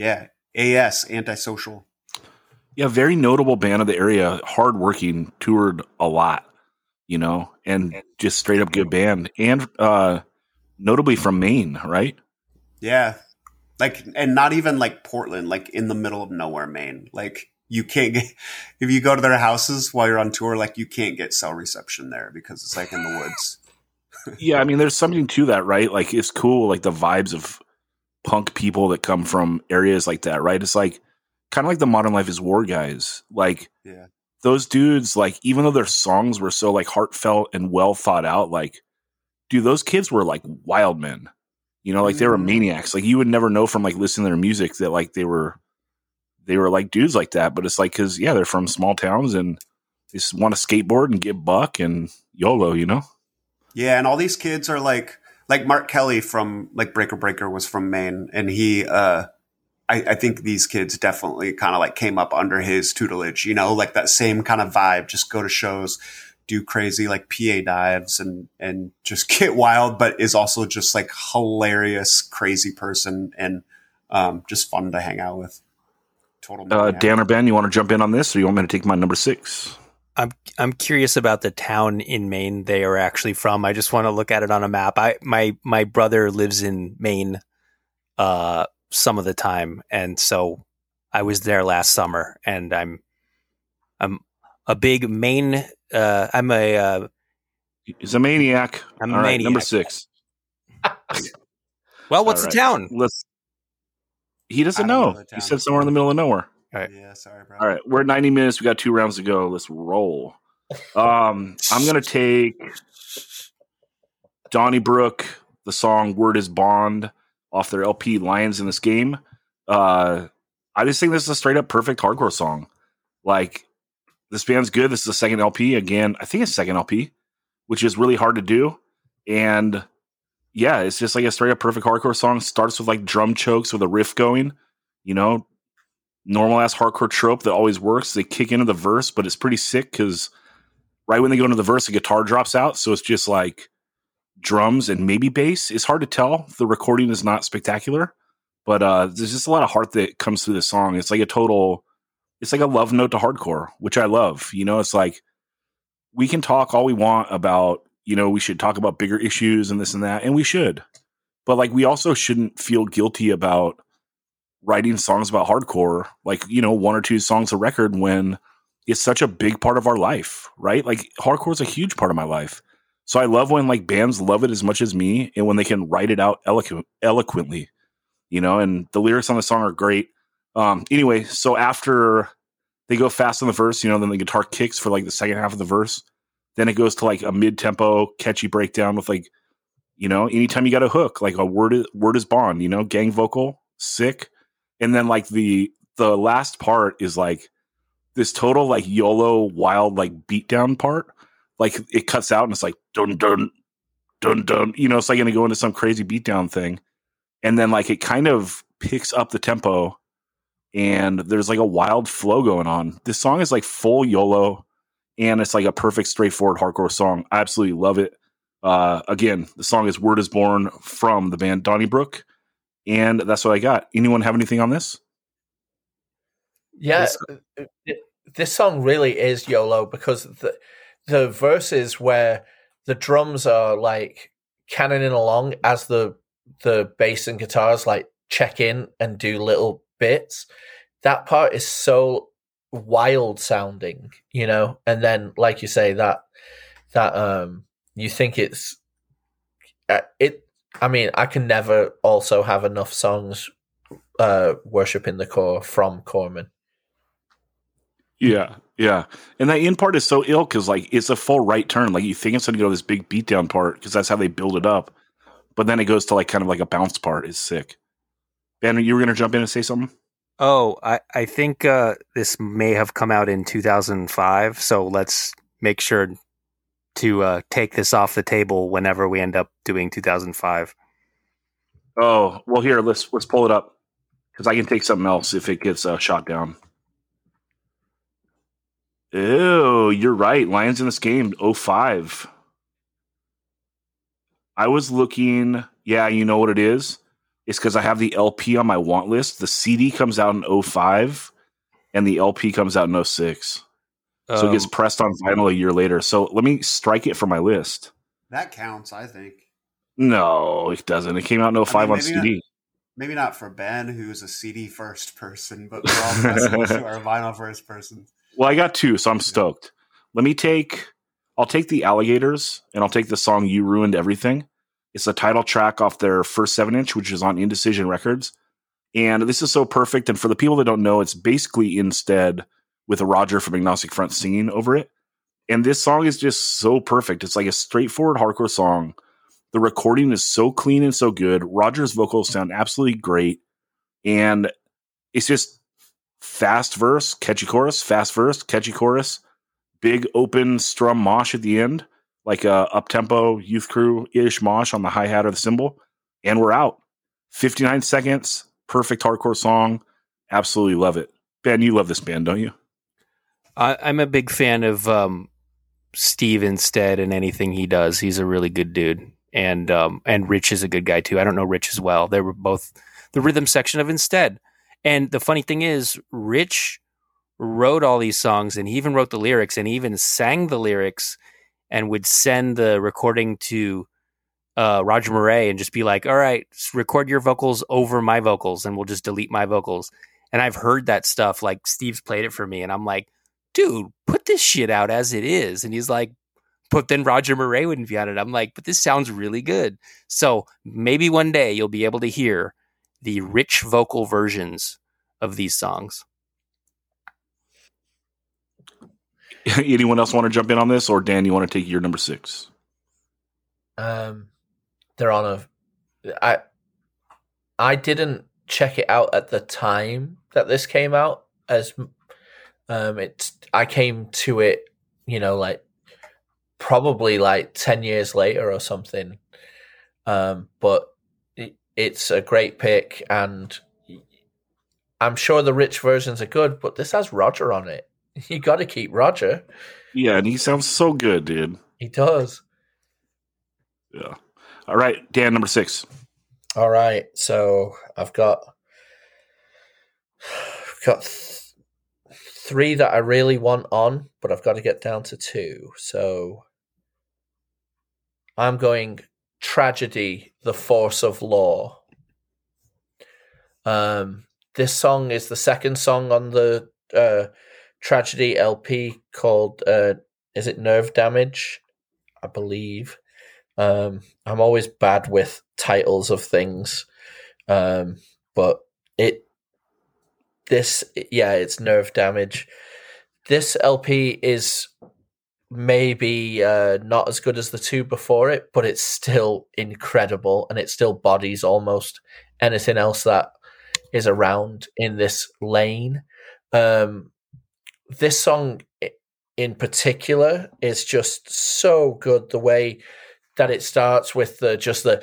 Yeah, AS antisocial. Yeah, very notable band of the area, hardworking, toured a lot, you know, and just straight up good band, and uh notably from Maine, right? Yeah, like, and not even like Portland, like in the middle of nowhere, Maine. Like you can't get if you go to their houses while you're on tour, like you can't get cell reception there because it's like in the woods. yeah, I mean, there's something to that, right? Like it's cool, like the vibes of punk people that come from areas like that, right? It's like kind of like the modern life is war guys. Like yeah. those dudes, like even though their songs were so like heartfelt and well thought out, like dude, those kids were like wild men. You know, like they were mm-hmm. maniacs. Like you would never know from like listening to their music that like they were they were like dudes like that. But it's like because yeah, they're from small towns and they just want to skateboard and get buck and YOLO, you know? Yeah, and all these kids are like like Mark Kelly from like Breaker Breaker was from Maine, and he, uh, I, I think these kids definitely kind of like came up under his tutelage, you know, like that same kind of vibe. Just go to shows, do crazy like PA dives, and and just get wild, but is also just like hilarious, crazy person, and um, just fun to hang out with. Total. Uh, Dan or Ben, you want to jump in on this, or you want me to take my number six? I'm I'm curious about the town in Maine they are actually from. I just want to look at it on a map. I my my brother lives in Maine uh some of the time and so I was there last summer and I'm I'm a big main, uh I'm a uh, He's a maniac. I'm a All right, maniac. number six. Well, what's All right. the town? Let's. He doesn't know know. He said somewhere in the middle of nowhere. right. Yeah, sorry, bro. All right, we're at 90 minutes. We got two rounds to go. Let's roll. Um, I'm gonna take Donnybrook, the song "Word Is Bond" off their LP "Lions in This Game." Uh, I just think this is a straight up perfect hardcore song. Like this band's good. This is the second LP again. I think it's second LP, which is really hard to do. And yeah, it's just like a straight up perfect hardcore song. Starts with like drum chokes with a riff going. You know, normal ass hardcore trope that always works. They kick into the verse, but it's pretty sick because right when they go into the verse, the guitar drops out. So it's just like drums and maybe bass. It's hard to tell. The recording is not spectacular, but uh, there's just a lot of heart that comes through the song. It's like a total, it's like a love note to hardcore, which I love. You know, it's like we can talk all we want about, you know, we should talk about bigger issues and this and that, and we should. But like, we also shouldn't feel guilty about writing songs about hardcore, like, you know, one or two songs a record when it's such a big part of our life, right? Like, hardcore is a huge part of my life. So I love when like bands love it as much as me and when they can write it out eloquent, eloquently, you know, and the lyrics on the song are great. Um, anyway, so after they go fast on the verse, you know, then the guitar kicks for like the second half of the verse. Then it goes to like a mid tempo, catchy breakdown with like, you know, anytime you got a hook, like a word is, word is bond, you know, gang vocal, sick. And then like the the last part is like this total like YOLO wild like beatdown part. Like it cuts out and it's like dun dun dun dun. You know, it's like gonna go into some crazy beatdown thing. And then like it kind of picks up the tempo and there's like a wild flow going on. This song is like full YOLO and it's like a perfect straightforward hardcore song. I absolutely love it. Uh, again, the song is Word is Bond from the band Donnybrook. And that's what I got. Anyone have anything on this? Yeah, This- uh, uh, this song really is YOLO because the the verses where the drums are like cannoning along as the the bass and guitars like check in and do little bits. That part is so wild sounding, you know. And then, like you say, that that um, you think it's uh, it. I mean, I can never also have enough songs uh worshiping the core from Corman. Yeah, yeah. And that end part is so ill because like it's a full right turn. Like you think it's gonna go to this big beatdown part because that's how they build it up, but then it goes to like kind of like a bounce part. Is sick. Ben, you were gonna jump in and say something? Oh, I, I think uh, this may have come out in 2005. So let's make sure to uh, take this off the table whenever we end up doing 2005. Oh, well, here let's let's pull it up because I can take something else if it gets uh, shot down. Ew, you're right. Lions in this game, 05. I was looking. Yeah, you know what it is? It's because I have the LP on my want list. The CD comes out in 05 and the LP comes out in 06. So it gets Um, pressed on vinyl a year later. So let me strike it from my list. That counts, I think. No, it doesn't. It came out in 05 on maybe not- CD. Maybe not for Ben, who's a CD first person, but we're all who are vinyl first persons. Well, I got two, so I'm stoked. Let me take. I'll take the alligators, and I'll take the song "You Ruined Everything." It's the title track off their first seven inch, which is on Indecision Records. And this is so perfect. And for the people that don't know, it's basically instead with a Roger from Agnostic Front singing over it. And this song is just so perfect. It's like a straightforward hardcore song. The recording is so clean and so good. Roger's vocals sound absolutely great. And it's just fast verse, catchy chorus, fast verse, catchy chorus, big open strum mosh at the end, like a up tempo youth crew ish mosh on the hi hat or the cymbal, and we're out. 59 seconds, perfect hardcore song. Absolutely love it. Ben, you love this band, don't you? I, I'm a big fan of um, Steve instead and anything he does. He's a really good dude, and um, and Rich is a good guy too. I don't know Rich as well. They were both the rhythm section of Instead. And the funny thing is, Rich wrote all these songs, and he even wrote the lyrics, and even sang the lyrics, and would send the recording to uh, Roger Miret and just be like, "All right, record your vocals over my vocals, and we'll just delete my vocals." And I've heard that stuff. Like Steve's played it for me, and I'm like dude, put this shit out as it is. And he's like, but then Roger Miret wouldn't be on it. I'm like, but this sounds really good. So maybe one day you'll be able to hear the rich vocal versions of these songs. Anyone else want to jump in on this, or Dan, you want to take your number six? Um, they're on a. I I didn't check it out at the time that this came out. As um, it's I came to it, you know, like probably like ten years later or something. Um, but it, it's a great pick, and I'm sure the rich versions are good. But this has Roger on it. You got to keep Roger. Yeah, and he sounds so good, dude. He does. Yeah. All right, Dan, number six. All right, so I've got I've got th- three that I really want on, but I've got to get down to two. So I'm going tragedy, the force of law. Um, this song is the second song on the uh, tragedy LP called uh, is it Nerve Damage? I believe. Um, I'm always bad with titles of things, um, but it this yeah, it's Nerve Damage. This LP is maybe uh, not as good as the two before it, but it's still incredible, and it still bodies almost anything else that is around in this lane. Um, this song in particular is just so good. The way that it starts with the just the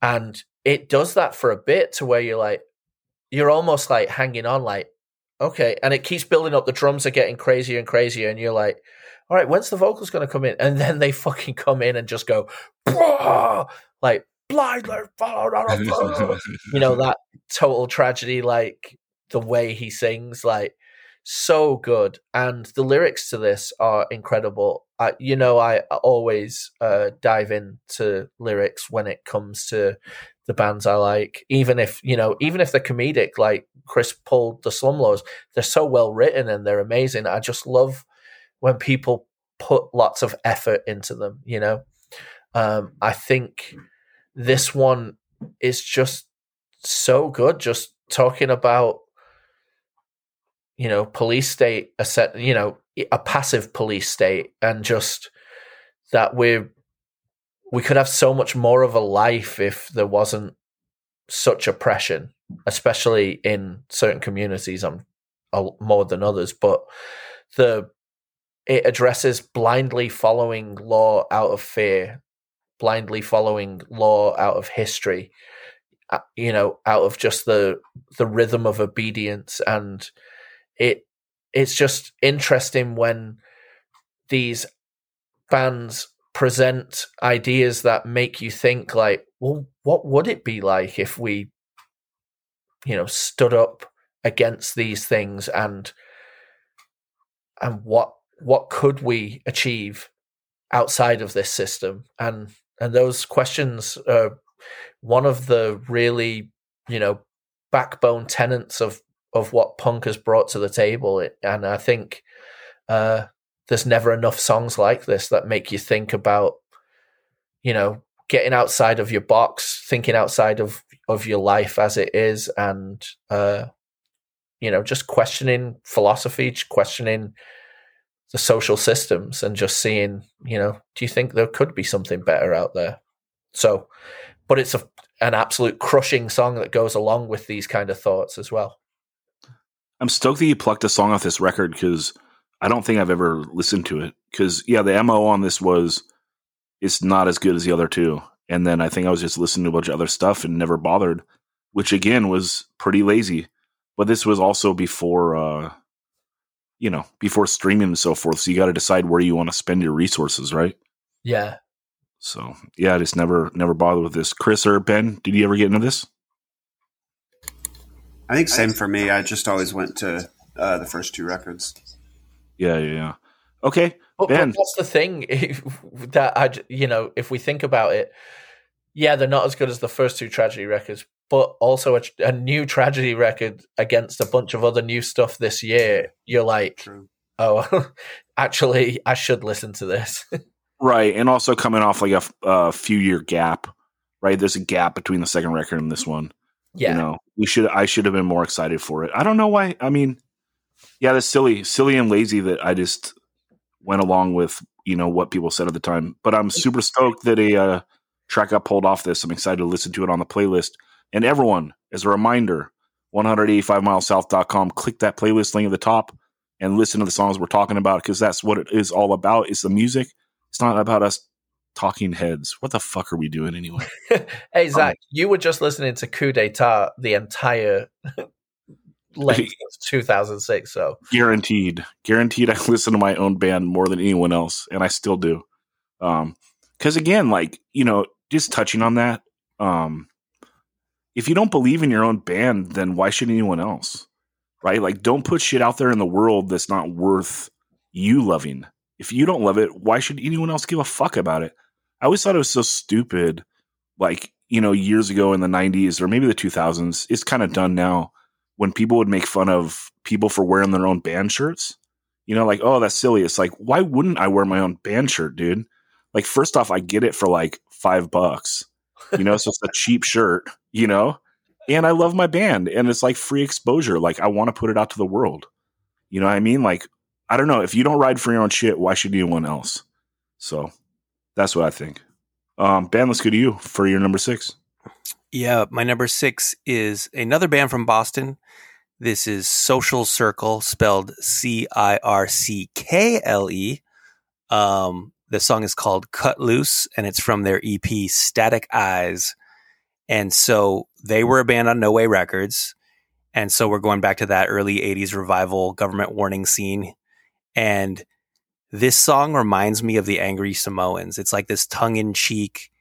and it does that for a bit to where you're like you're almost like hanging on like okay and it keeps building up the drums are getting crazier and crazier and you're like all right when's the vocals going to come in? And then they fucking come in and just go like blindly you know that total tragedy like the way he sings like so good. And the lyrics to this are incredible. I, you know i always uh, dive into lyrics when it comes to the bands i like even if you know even if they're comedic like chris pulled the slumlords they're so well written and they're amazing. I just love when people put lots of effort into them you know? Um, i think this one is just so good just talking about you know, police state, a set, you know, a passive police state, and just that we're we could have so much more of a life if there wasn't such oppression, especially in certain communities, um, more than others. But the it addresses blindly following law out of fear, blindly following law out of history, uh, you know, out of just the the rhythm of obedience and it it's just interesting when these bands present ideas that make you think like well what would it be like if we you know stood up against these things and and what what could we achieve outside of this system and and those questions are one of the really you know backbone tenets of of what punk has brought to the table. And I think uh, there's never enough songs like this that make you think about, you know, getting outside of your box, thinking outside of of your life as it is, and uh, you know, just questioning philosophy, questioning the social systems, and just seeing, you know, do you think there could be something better out there? So, but it's a an absolute crushing song that goes along with these kind of thoughts as well. I'm stoked that you plucked a song off this record because I don't think I've ever listened to it. Because yeah, the mo on this was it's not as good as the other two, and then I think I was just listening to a bunch of other stuff and never bothered, which again was pretty lazy. But this was also before, uh, you know, before streaming and so forth. So you got to decide where you want to spend your resources, right? Yeah. So yeah, I just never never bothered with this. Chris or Ben, did you ever get into this? I think same for me. I just always went to uh, the first two records. Yeah, yeah, yeah. Okay, but, Ben. But that's the thing that I, you know, if we think about it, Yeah, they're not as good as the first two tragedy records, but also a, a new tragedy record against a bunch of other new stuff this year. You're like, True. oh, actually, I should listen to this. Right, and also coming off like a, a few year gap, right? There's a gap between the second record and this one. yeah, You know, we should I should have been more excited for it. I don't know why. I mean, yeah, that's silly, silly and lazy that I just went along with you know what people said at the time. But I'm super stoked that a uh, track got pulled off this. I'm excited to listen to it on the playlist. And everyone, as a reminder, 185milesouth.com. Click that playlist link at the top and listen to the songs we're talking about because that's what it is all about. Is the music. It's not about us talking heads. What the fuck are we doing anyway? Hey Zach, you were just listening to Coup d'etat the entire length of 2006. So. Guaranteed. Guaranteed i listen to my own band more than anyone else and i still do. Um because again like you know just touching on that um if you don't believe in your own band then why should anyone else? Right? Like don't put shit out there in the world that's not worth you loving. If you don't love it why should anyone else give a fuck about it? I always thought it was so stupid like you know years ago in the 90s or maybe the 2000s it's kind of done now when people would make fun of people for wearing their own band shirts, you know, like, oh, that's silly. It's like, why wouldn't I wear my own Ben shirt, dude? Like, first off, I get it for like five bucks, you know, so it's a cheap shirt, you know, and I love my band and it's like free exposure. Like, I want to put it out to the world. You know what I mean? Like, I don't know. If you don't ride for your own shit, why should anyone else? So that's what I think. Um, band, let's go to you for your number six. Yeah, my number six is another band from Boston. This is Social Circkle, spelled C I R C K L E. Um, the song is called Cut Loose, and it's from their EP Static Eyes. And so they were a band on No Way Records. And so we're going back to that early 80s revival government warning scene. And this song reminds me of the Angry Samoans. It's like this tongue in cheek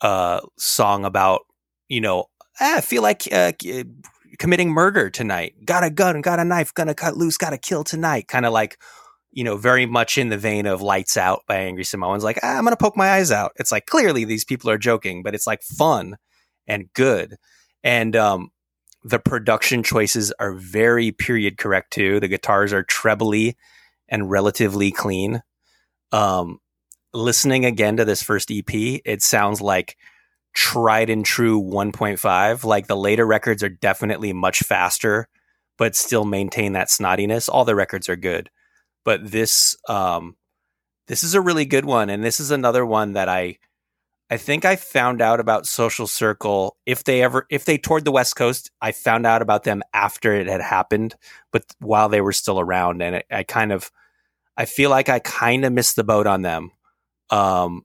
uh, song about, you know, "Ah, I feel like uh, committing murder tonight. Got a gun, got a knife, gonna cut loose, gotta kill tonight. Kind of like, you know, very much in the vein of Lights Out by Angry Samoans. Like, ah, I'm gonna poke my eyes out. It's like clearly these people are joking, but it's like fun and good. And um, the production choices are very period correct too. The guitars are trebly and relatively clean. Um, listening again to this first EP, it sounds like tried and true 1.5. Like the later records are definitely much faster, but still maintain that snottiness. All the records are good, but this um, this is a really good one, and this is another one that I I think I found out about Social Circkle if they ever if they toured the West Coast. I found out about them after it had happened, but while they were still around, and it, I kind of I feel like I kind of missed the boat on them. Um,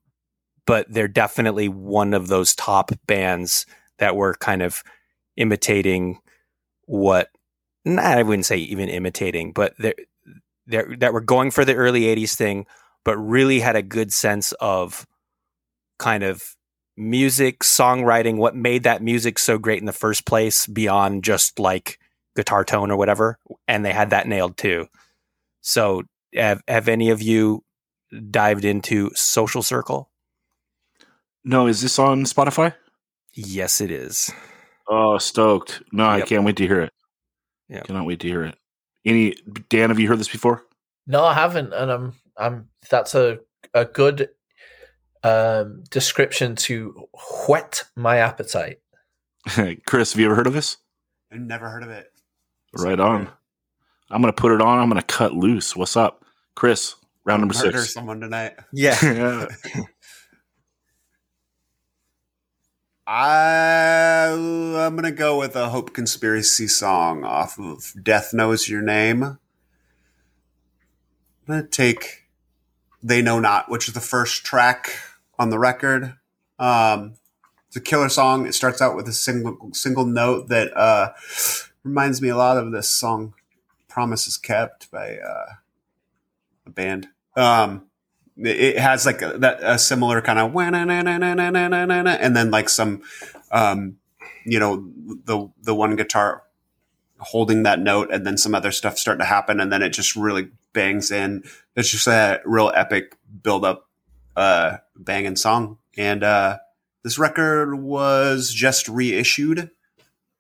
but they're definitely one of those top bands that were kind of imitating what nah, I wouldn't say even imitating, but they're, they're that were going for the early '80s thing, but really had a good sense of kind of music, songwriting, what made that music so great in the first place, beyond just like guitar tone or whatever, and they had that nailed too. So, have, have any of you dived into Social Circkle? No, is this on Spotify? Yes, it is. Oh, stoked. No, I can't wait to hear it. Yep. Cannot wait to hear it. Any Dan, have you heard this before? No, I haven't, and I'm I'm that's a a good um, description to whet my appetite. Chris, have you ever heard of this? I've never heard of it. Right on. I'm gonna put it on. I'm gonna cut loose. What's up, Chris? Round number Murder six. someone tonight. Yeah. Yeah. I I'm gonna go with a Hope Conspiracy song off of Death Knows Your Name. I'm gonna take They Know Not, which is the first track on the record. Um, it's a killer song. It starts out with a single single note that uh, reminds me a lot of this song "Promises Kept" by uh, a band. Um, it it has like a, that a similar kind of and then like some um you know the the one guitar holding that note and then some other stuff start to happen and then it just really bangs in it's just a real epic build up uh banging song and uh this record was just reissued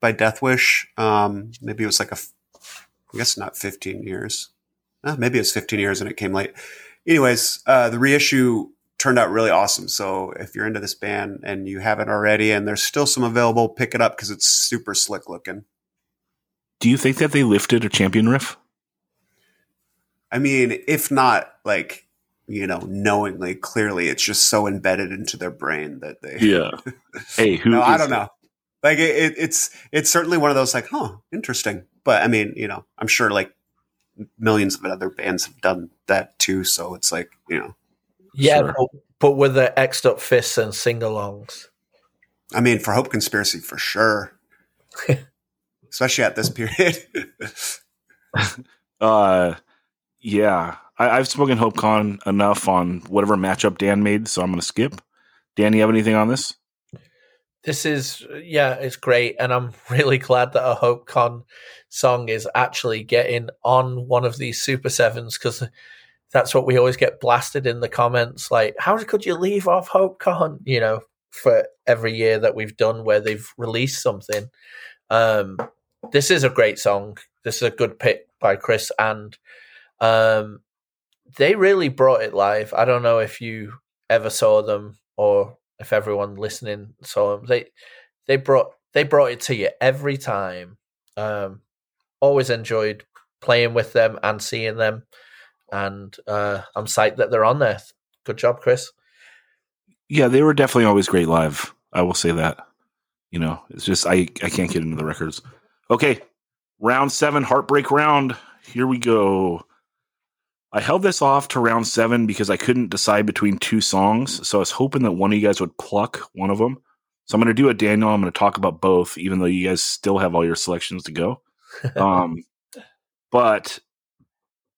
by Deathwish. Um, maybe it was like a, I guess not 15 years. Uh, maybe it's 15 years and it came late. Anyways, uh, the reissue turned out really awesome. So if you're into this band and you haven't already, and there's still some available, pick it up because it's super slick looking. Do you think that they lifted a champion riff? I mean, if not like, you know, knowingly, clearly, it's just so embedded into their brain that they. Yeah. hey, who? no, I don't know. Like it, it, it's it's certainly one of those like, huh, interesting. But I mean, you know, I'm sure like millions of other bands have done that too. So it's like, you know, Yeah, Sure. but, but with the X'd up fists and sing alongs. I mean, for Hope Conspiracy for sure, especially at this period. Uh, yeah, I, I've spoken HopeCon enough on whatever matchup Dan made, so I'm going to skip. Dan, you have anything on this? This is yeah, it's great, and I'm really glad that a HopeCon song is actually getting on one of these Super Sevens because that's what we always get blasted in the comments. Like, how could you leave off HopeCon? You know, for every year that we've done where they've released something. Um, this is a great song. This is a good pick by Chris, and um, they really brought it live. I don't know if you ever saw them or if everyone listening saw them. They they brought they brought it to you every time. Um, always enjoyed playing with them and seeing them, and uh, I'm psyched that they're on there. Good job, Chris. Yeah, they were definitely always great live. I will say that. You know, it's just I I can't get into the records. Okay, round seven, heartbreak round. Here we go. I held this off to round seven because I couldn't decide between two songs. So I was hoping that one of you guys would pluck one of them. So I'm going to do a Daniel. I'm going to talk about both, even though you guys still have all your selections to go. Um, but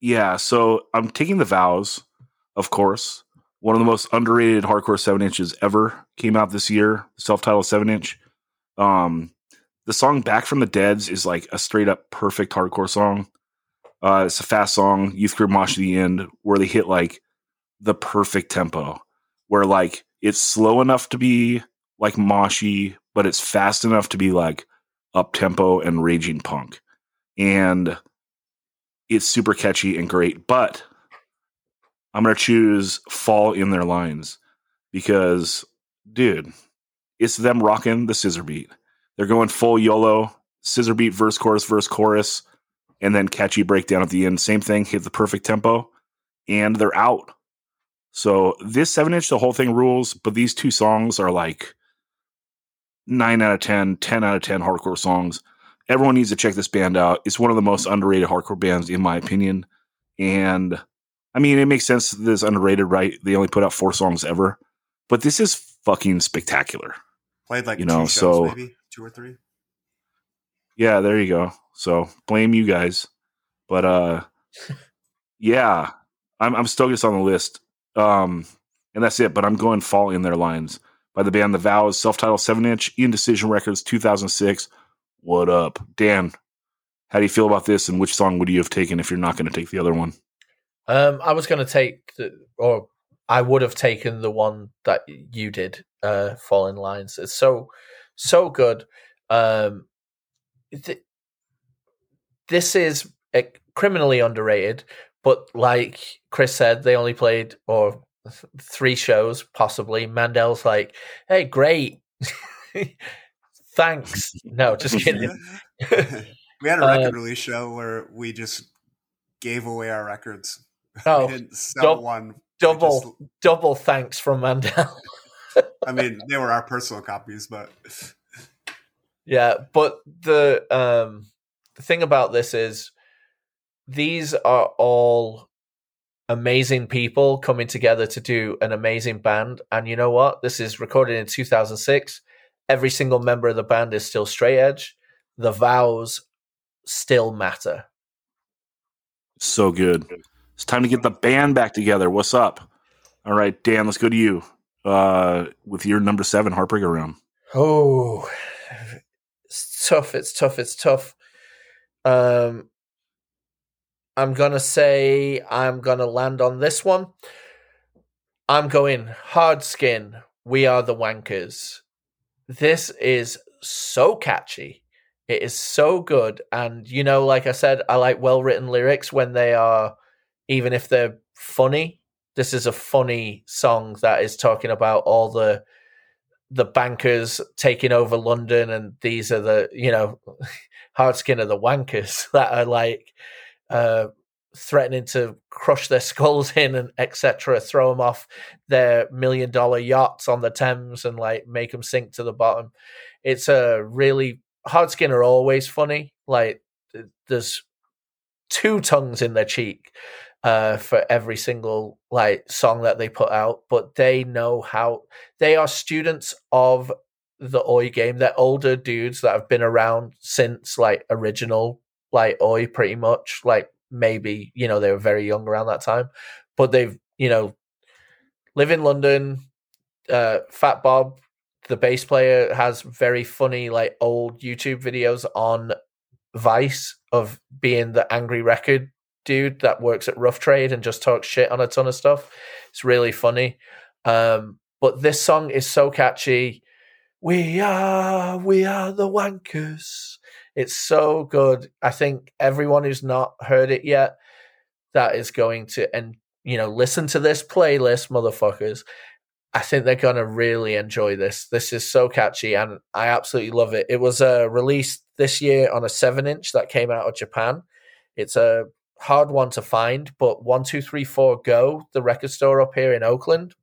yeah, so I'm taking the vows, of course. One of the most underrated hardcore seven inches ever came out this year, self-titled seven inch. Um, the song "Back from the Dead's" is like a straight up perfect hardcore song. Uh, it's a fast song, youth crew mosh to the end, where they hit like the perfect tempo, where like it's slow enough to be like moshy, but it's fast enough to be like up tempo and raging punk, and it's super catchy and great. But I'm gonna choose "Fall in Their Lines" because, dude, it's them rocking the scissor beat. They're going full YOLO, scissor beat, verse, chorus, verse, chorus, and then catchy breakdown at the end. Same thing, hit the perfect tempo, and they're out. So this seven inch, the whole thing rules, but these two songs are like nine out of 10, 10 out of 10 hardcore songs. Everyone needs to check this band out. It's one of the most underrated hardcore bands, in my opinion. And I mean, it makes sense that it's underrated, right? They only put out four songs ever, but this is fucking spectacular. Played like You two know, shows, so- maybe two or three. Yeah, there you go. So blame you guys. But uh yeah, I'm I'm on the list. Um and that's it, but I'm going fall in their lines by the band The Vows, self-titled 7-inch, Indecision Records 2006. What up? Dan, how do you feel about this and which song would you have taken if you're not going to take the other one? Um, I was going to take, the, or I would have taken the one that you did, uh, Fallen Lines. It's so, so good. Um, th- this is uh, criminally underrated, but like Chris said, they only played or three shows possibly. Mandel's like, "Hey, great, thanks." No, just kidding. we had a Uh, record release show where we just gave away our records. Oh, we didn't sell dou- one. Double, just- double thanks from Mandel. I mean, they were our personal copies, but Yeah, but the um the thing about this is these are all amazing people coming together to do an amazing band and you know what? This is recorded in 2006. Every single member of the band is still straight edge. The vows still matter. So good. It's time to get the band back together. What's up? All right, Dan, let's go to you. Uh with your number 7 heartbreaker round. Oh, it's tough. It's tough. It's tough. Um, I'm gonna say I'm gonna land on this one. I'm going hard skin We Are the Wankers. This is so catchy. It is so good. And, you know, like I said, I like well written lyrics when they are, even if they're funny. This is a funny song that is talking about all the the bankers taking over London, and these are the you know hard skin of the wankers that are like uh, threatening to crush their skulls in and etc. Throw them off their million dollar yachts on the Thames and like make them sink to the bottom. It's a really hard skin are always funny. Like there's two tongues in their cheek uh, for every single like song that they put out, but they know how they are students of the Oi game. They're older dudes that have been around since like original like Oi pretty much. Like maybe, you know, they were very young around that time. But they've, you know, live in London, uh Fat Bob, the bass player, has very funny like old YouTube videos on Vice of being the angry record dude that works at Rough Trade and just talks shit on a ton of stuff. It's really funny. Um, but this song is so catchy. We are, we are the wankers. It's so good. I think everyone who's not heard it yet, that is going to, and you know, listen to this playlist, motherfuckers. I think they're gonna really enjoy this. This is so catchy, and I absolutely love it. It was uh, released this year on a seven-inch that came out of Japan. It's a hard one to find, but one two three four go the record store up here in Oakland.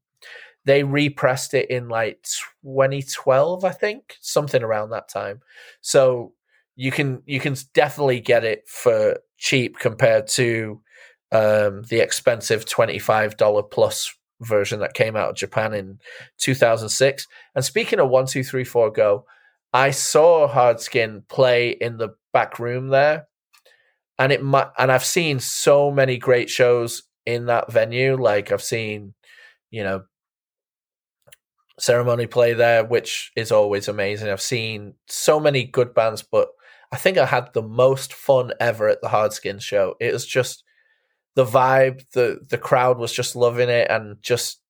They repressed it in like 2012, I think, something around that time. So you can you can definitely get it for cheap compared to um, the expensive twenty five dollar plus version that came out of Japan in 2006. And speaking of one two three four go, I saw Hardskin play in the back room there and it and I've seen so many great shows in that venue. Like I've seen, you know, ceremony play there, which is always amazing. I've seen so many good bands, but I think I had the most fun ever at the Hardskin show. It was just the vibe, the the crowd was just loving it, and just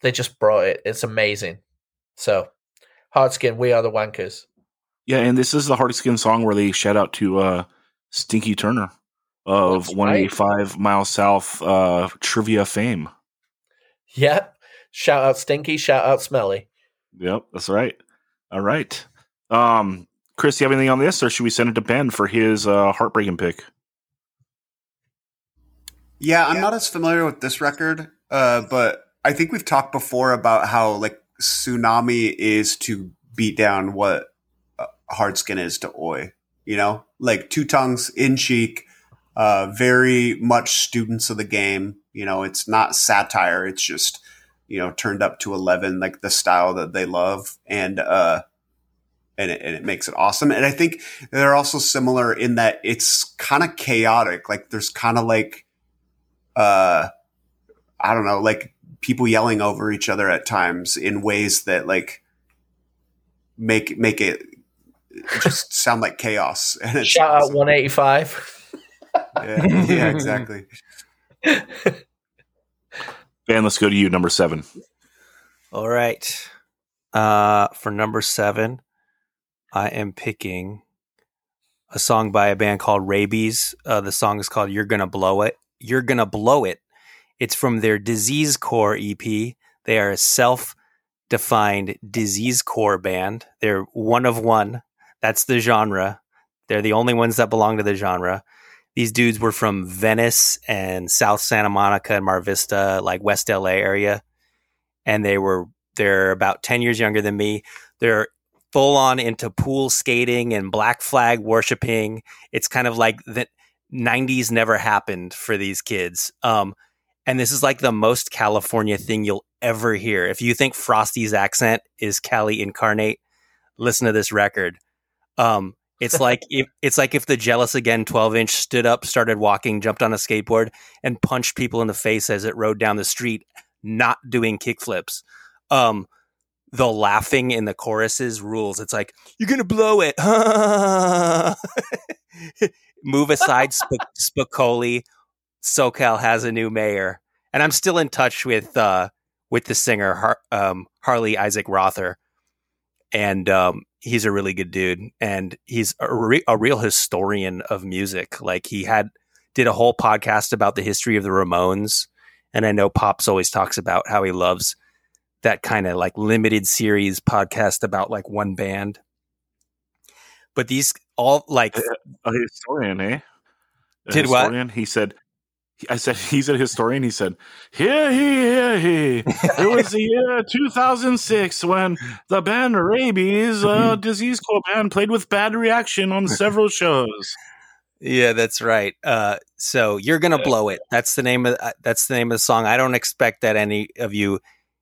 they just brought it. It's amazing. So, Hardskin, we are the wankers. Yeah, and this is the Hardskin song where they shout out to uh, Stinky Turner of That's 185 miles south uh, trivia fame. Yep. Shout out Stinky, shout out Smelly. Yep, that's right. All right. Um, Chris, do you have anything on this, or should we send it to Ben for his uh, heartbreaking pick? Yeah, I'm not as familiar with this record, uh, but I think we've talked before about how like Sunami is to beat down what uh, Hardskin is to Oi. You know, like two tongues in cheek, uh, very much students of the game. You know, it's not satire; it's just you know turned up to eleven, like the style that they love, and uh, and it, and it makes it awesome. And I think they're also similar in that it's kind of chaotic. Like there's kind of like uh I don't know, like people yelling over each other at times in ways that like make make it just sound like chaos. And it's Shout out 185. Yeah, yeah, exactly. Ben, let's go to you, number seven. All right. Uh, for number seven, I am picking a song by a band called Rabies. Uh, the song is called "You're Gonna Blow It." You're gonna blow it. It's from their Disease Core EP. They are a self-defined disease core band. They're one of one. That's the genre. They're the only ones that belong to the genre. These dudes were from Venice and South Santa Monica and Mar Vista, like West LA area, and they were they're about 10 years younger than me. They're full on into pool skating and black flag worshiping. It's kind of like the 90s never happened for these kids. Um, and this is like the most California thing you'll ever hear. If you think Frosty's accent is Cali incarnate, listen to this record. Um, it's like if, it's like if the Jealous Again 12 inch stood up, started walking, jumped on a skateboard, and punched people in the face as it rode down the street, not doing kickflips. Um, the laughing in the choruses rules. It's like you're gonna blow it. Move aside, Sp- Spicoli. SoCal has a new mayor, and I'm still in touch with uh, with the singer Har- um, Harley Isaac Rother, and um, he's a really good dude, and he's a, re- a real historian of music. Like he had did a whole podcast about the history of the Ramones, and I know Pops always talks about how he loves that kind of like limited series podcast about like one band. But these all like a historian, eh? A Did what? historian? He said. I said he's a historian. He said, "Here he, here he." It was the year 2006 when the band Rabies, uh, disease core band, played with Bad Reaction on several shows. Yeah, that's right. Uh, so you're gonna Yeah. blow it. That's the name of uh, that's the name of the song. I don't expect that any of you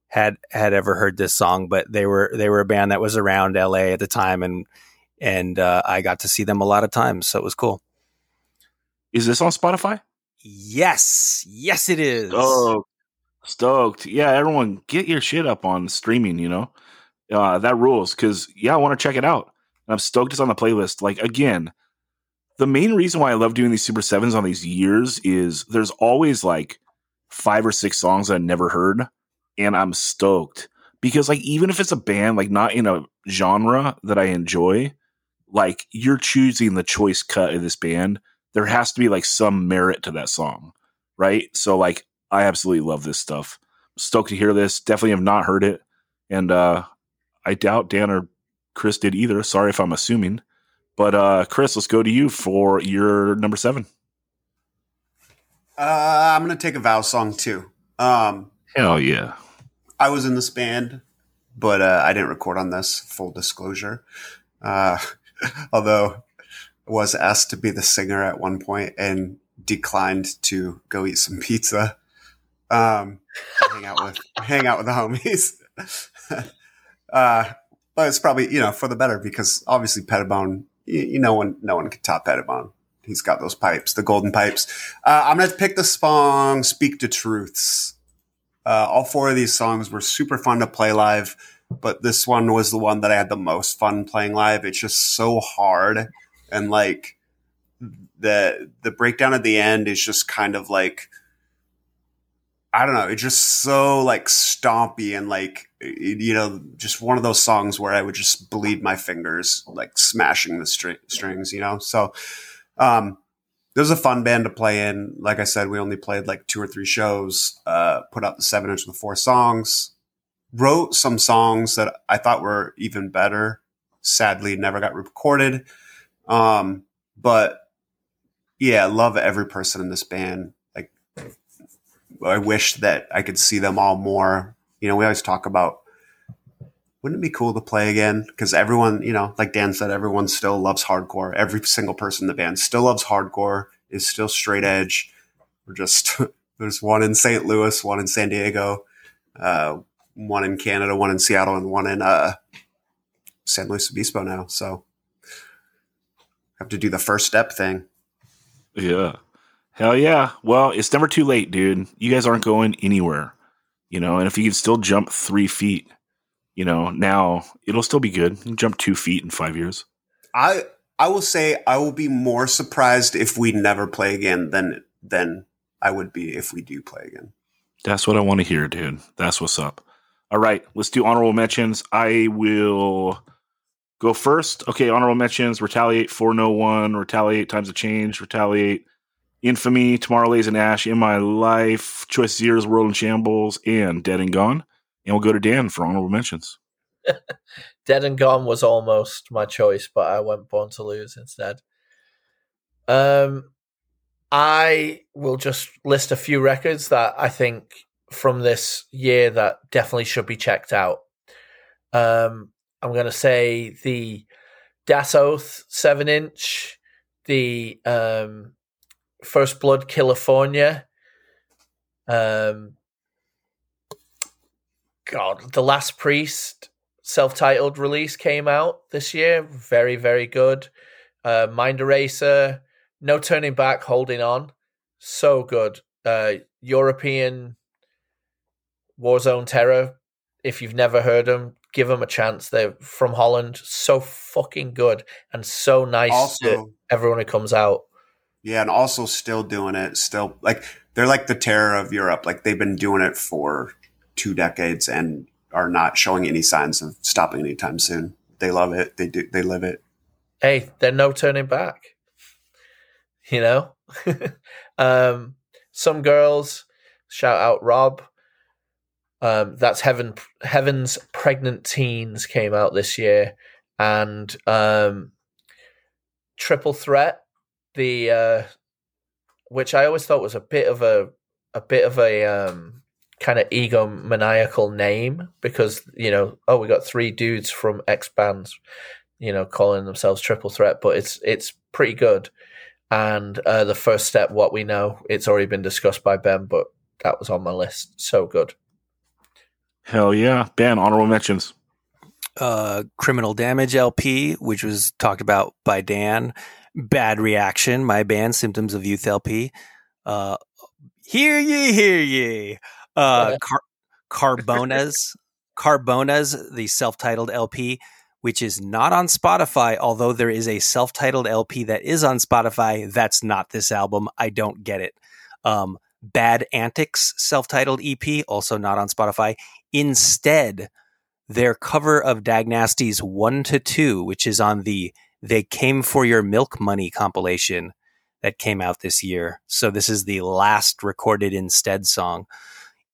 had had ever heard this song, but they were they were a band that was around LA at the time, and and uh, I got to see them a lot of times, so it was cool. Is this on Spotify? Yes, yes, it is. Oh, stoked! Yeah, everyone, get your shit up on streaming. You know, uh, that rules. Because yeah, I want to check it out, and I'm stoked it's on the playlist. Like again, the main reason why I love doing these Super Sevens on these years is there's always like five or six songs that I never heard, and I'm stoked because like even if it's a band like not in a genre that I enjoy, like you're choosing the choice cut of this band. There has to be like some merit to that song right? So like I absolutely love this stuff. Stoked to hear this. Definitely have not heard it. And uh I doubt Dan or Chris did either. Sorry if I'm assuming. But uh Chris, let's go to you for your number seven. Uh, I'm gonna take a vow song too. Um, Hell yeah. I was in this band, but uh, I didn't record on this. Full disclosure. Uh, although was asked to be the singer at one point and declined to go eat some pizza. Um, hang out with hang out with the homies. uh, but it's probably you know for the better because obviously Pettibone, you, you know, one no one can top Pettibone. He's got those pipes, the golden pipes. Uh, I'm gonna pick the song "Speak the Truths." Uh, all four of these songs were super fun to play live, but this one was the one that I had the most fun playing live. It's just so hard, and like the the breakdown at the end is just kind of like I don't know. It's just so like stompy and like you know, just one of those songs where I would just bleed my fingers like smashing the stri- strings. You know, so um, it was a fun band to play in. Like I said, we only played like two or three shows. Uh, put out the seven inch with four songs. Wrote some songs that I thought were even better. Sadly, never got recorded. Um, but yeah, I love every person in this band. Like, I wish that I could see them all more. You know, we always talk about wouldn't it be cool to play again? Because everyone, you know, like Dan said, everyone still loves hardcore. Every single person in the band still loves hardcore, is still straight edge. We're just, there's one in St. Louis, one in San Diego, uh, one in Canada, one in Seattle, and one in uh, San Luis Obispo now. So have to do the first step thing. Yeah. Hell yeah. Well, it's never too late, dude. You guys aren't going anywhere. You know, and if you can still jump three feet, you know, now it'll still be good. You can jump two feet in five years. I I will say I will be more surprised if we never play again than than I would be if we do play again. That's what I want to hear, dude. That's what's up. All right, let's do honorable mentions. I will go first. Okay, honorable mentions: Retaliate, Four No One, Retaliate, Times of Change, Retaliate, Infamy, Tomorrow Lays an Ash, In My Life, Choice Years, World in Shambles, and Dead and Gone. And we'll go to Dan for honorable mentions. Dead and Gone was almost my choice, but I went Born to Lose instead. Um, I will just list a few records that I think from this year that definitely should be checked out. Um, I'm going to say the Das Oath seven inch, the um, First Blood California, um, God, The Last Priest self-titled release came out this year. Very, very good. Uh, Mind Eraser, No Turning Back, Holding On, so good. Uh, European Warzone Terror. If you've never heard them, give them a chance. They're from Holland, so fucking good and so nice to Also, everyone who comes out. yeah, and also still doing it. Still like they're like the terror of Europe. Like they've been doing it for two decades, and are not showing any signs of stopping anytime soon. They love it. They do. They live it. Hey, there's no turning back. You know, um, some girls shout out Rob. Um, that's heaven. Heaven's pregnant teens came out this year, and um, triple threat. The uh, which I always thought was a bit of a a bit of a um, kind of egomaniacal name because you know oh we got three dudes from X bands you know calling themselves triple threat but it's it's pretty good and uh, the first step what we know it's already been discussed by Ben but that was on my list so good Hell yeah. Dan, honorable mentions. uh, Criminal Damage LP, which was talked about by Dan. Bad Reaction, my band, Symptoms of Youth LP. Uh, hear ye, hear ye. Uh, Car- Carbonas, Carbonas, the self-titled LP, which is not on Spotify. Although there is a self-titled LP that is on Spotify, that's not this album. I don't get it. Um, Bad Antics, self-titled EP, also not on Spotify. Instead, their cover of Dag Nasty's One to Two, which is on the They Came for Your Milk Money compilation that came out this year. So this is the last recorded instead song.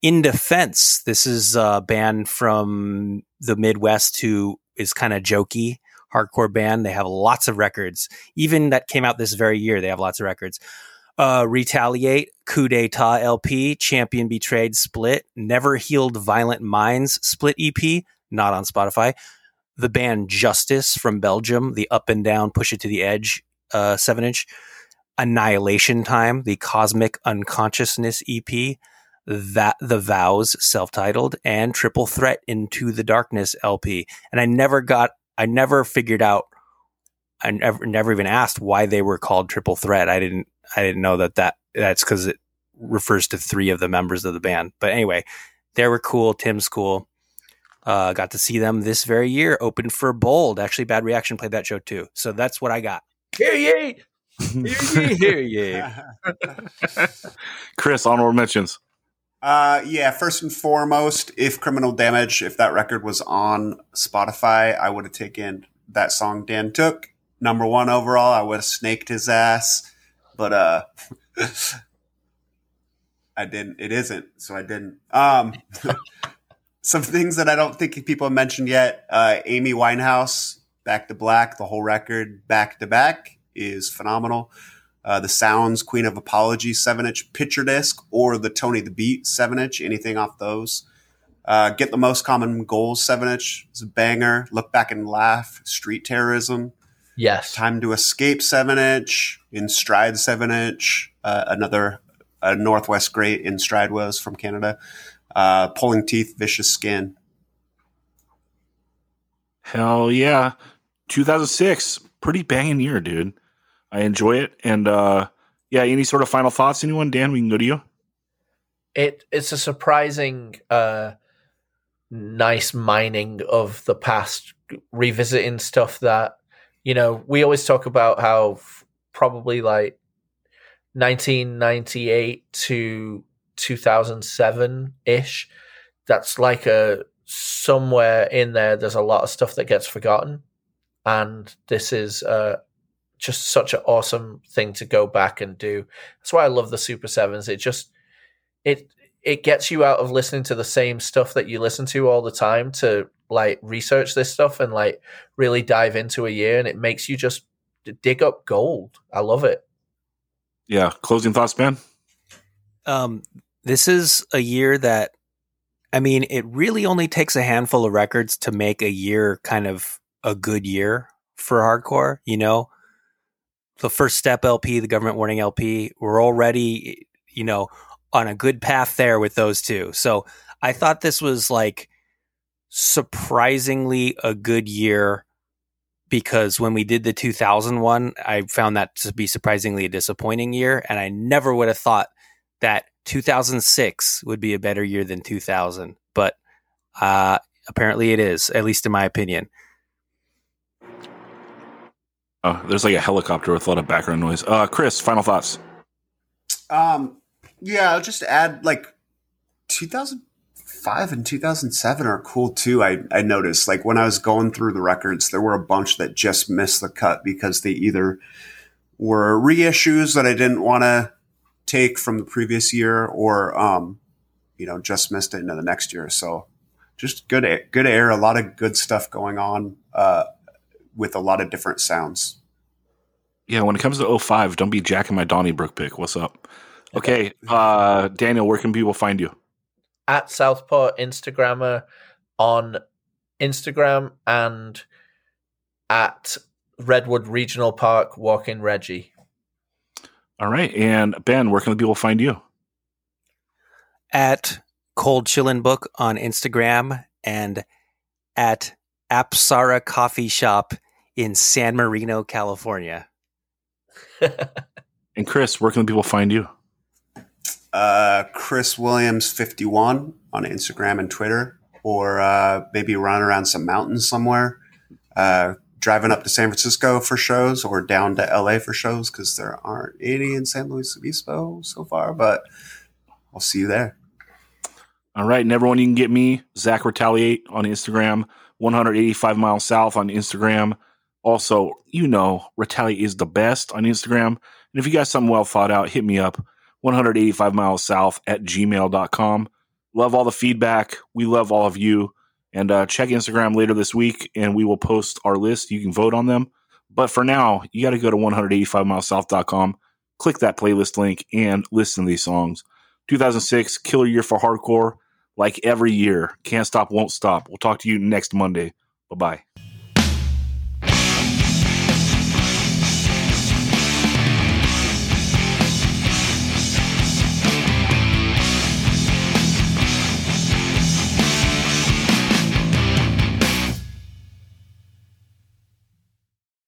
In Defense, this is a band from the Midwest who is kind of jokey, hardcore band. They have lots of records. Even that came out this very year, they have lots of records. Uh, Retaliate, Coup d'etat LP, Champion Betrayed Split, Never Healed Violent Minds Split EP, not on Spotify. The band Justice from Belgium, the Up and Down Push It to the Edge uh, 7 inch. Annihilation Time, the Cosmic Unconsciousness EP. That the Vows self-titled and Triple Threat Into the Darkness LP. And I never got I never figured out I never never even asked why they were called Triple Threat. I didn't I didn't know that that that's because it refers to three of the members of the band. But anyway, they were cool. Tim's cool. Uh, got to see them this very year. Opened for Bold. Actually, Bad Reaction played that show too. So that's what I got. Hear ye! Hear ye. Chris, honorable mentions. Uh, yeah, first and foremost, if Criminal Damage, if that record was on Spotify, I would have taken that song Dan took. Number one overall, I would have snaked his ass. But, uh, I didn't. It isn't, so I didn't. Um, some things that I don't think people have mentioned yet. Uh, Amy Winehouse, Back to Black, the whole record, back to back, is phenomenal. Uh, the Sounds, Queen of Apology, 7 inch picture disc, or the Tony the Beat, 7 inch, anything off those. Uh, Get the Most Common Goals, 7 inch, is a banger. Look Back and Laugh, Street Terrorism. Yes Time to Escape, 7 inch, In Stride, 7 inch, uh, another uh, Northwest great, In Stride was from Canada. Uh, Pulling Teeth, Vicious Skin. Hell yeah. 2006. Pretty banging year, dude. I enjoy it. And uh yeah, any sort of final thoughts, anyone? Dan, we can go to you. it it's a surprising uh nice mining of the past revisiting stuff that you know we always talk about how f- probably like 1998 to 2007 ish that's like a somewhere in there there's a lot of stuff that gets forgotten. And this is uh just such an awesome thing to go back and do. That's why i love the super sevens. It just it it gets you out of listening to the same stuff that you listen to all the time to like research this stuff and like really dive into a year and it makes you just dig up gold i love it Yeah. Closing thoughts, Ben? Um, this is a year that, I mean, it really only takes a handful of records to make a year kind of a good year for hardcore. You know, the first step LP, the government warning LP, we're already, you know, on a good path there with those two. So I thought this was like surprisingly a good year because when we did the 2001, I found that to be surprisingly a disappointing year. And I never would have thought that 2006 would be a better year than 2000. But uh, apparently it is, at least in my opinion. Uh, there's like a helicopter with a lot of background noise. Uh, Chris, final thoughts. Um, yeah, I'll just add like 2000 five and 2007 are cool too. I, I noticed like when I was going through the records, there were a bunch that just missed the cut because they either were reissues that I didn't want to take from the previous year or, um, you know, just missed it into the next year. So just good, air, good air, a lot of good stuff going on, uh, with a lot of different sounds. Yeah, when it comes to 05, don't be jacking my Donnybrook pick. What's up? Okay, uh, Daniel, where can people find you? At Southport Instagrammer on Instagram and at Redwood Regional Park walking Reggie. All right, and Ben, where can the people find you? At Cold Chillin' Book on Instagram and at Apsara Coffee Shop in San Marino, California. and Chris, where can the people find you? Uh, Chris Williams 51 on Instagram and Twitter, or uh, maybe run around some mountains somewhere. Uh, driving up to San Francisco for shows or down to LA for shows because there aren't any in San Luis Obispo so far, but I'll see you there. All right. And everyone, you can get me, Zach Retaliate on Instagram, 185 miles south on Instagram. Also, you know, Retaliate is the best on Instagram. And if you got something well thought out, hit me up, 185 miles south at gmail.com. Love all the feedback. We love all of you. And uh, check Instagram later this week, and we will post our list. You can vote on them. But for now, you got to go to 185milessouth.com, click that playlist link, and listen to these songs. 2006, killer year for hardcore. Like every year, can't stop, won't stop. We'll talk to you next Monday. Bye bye.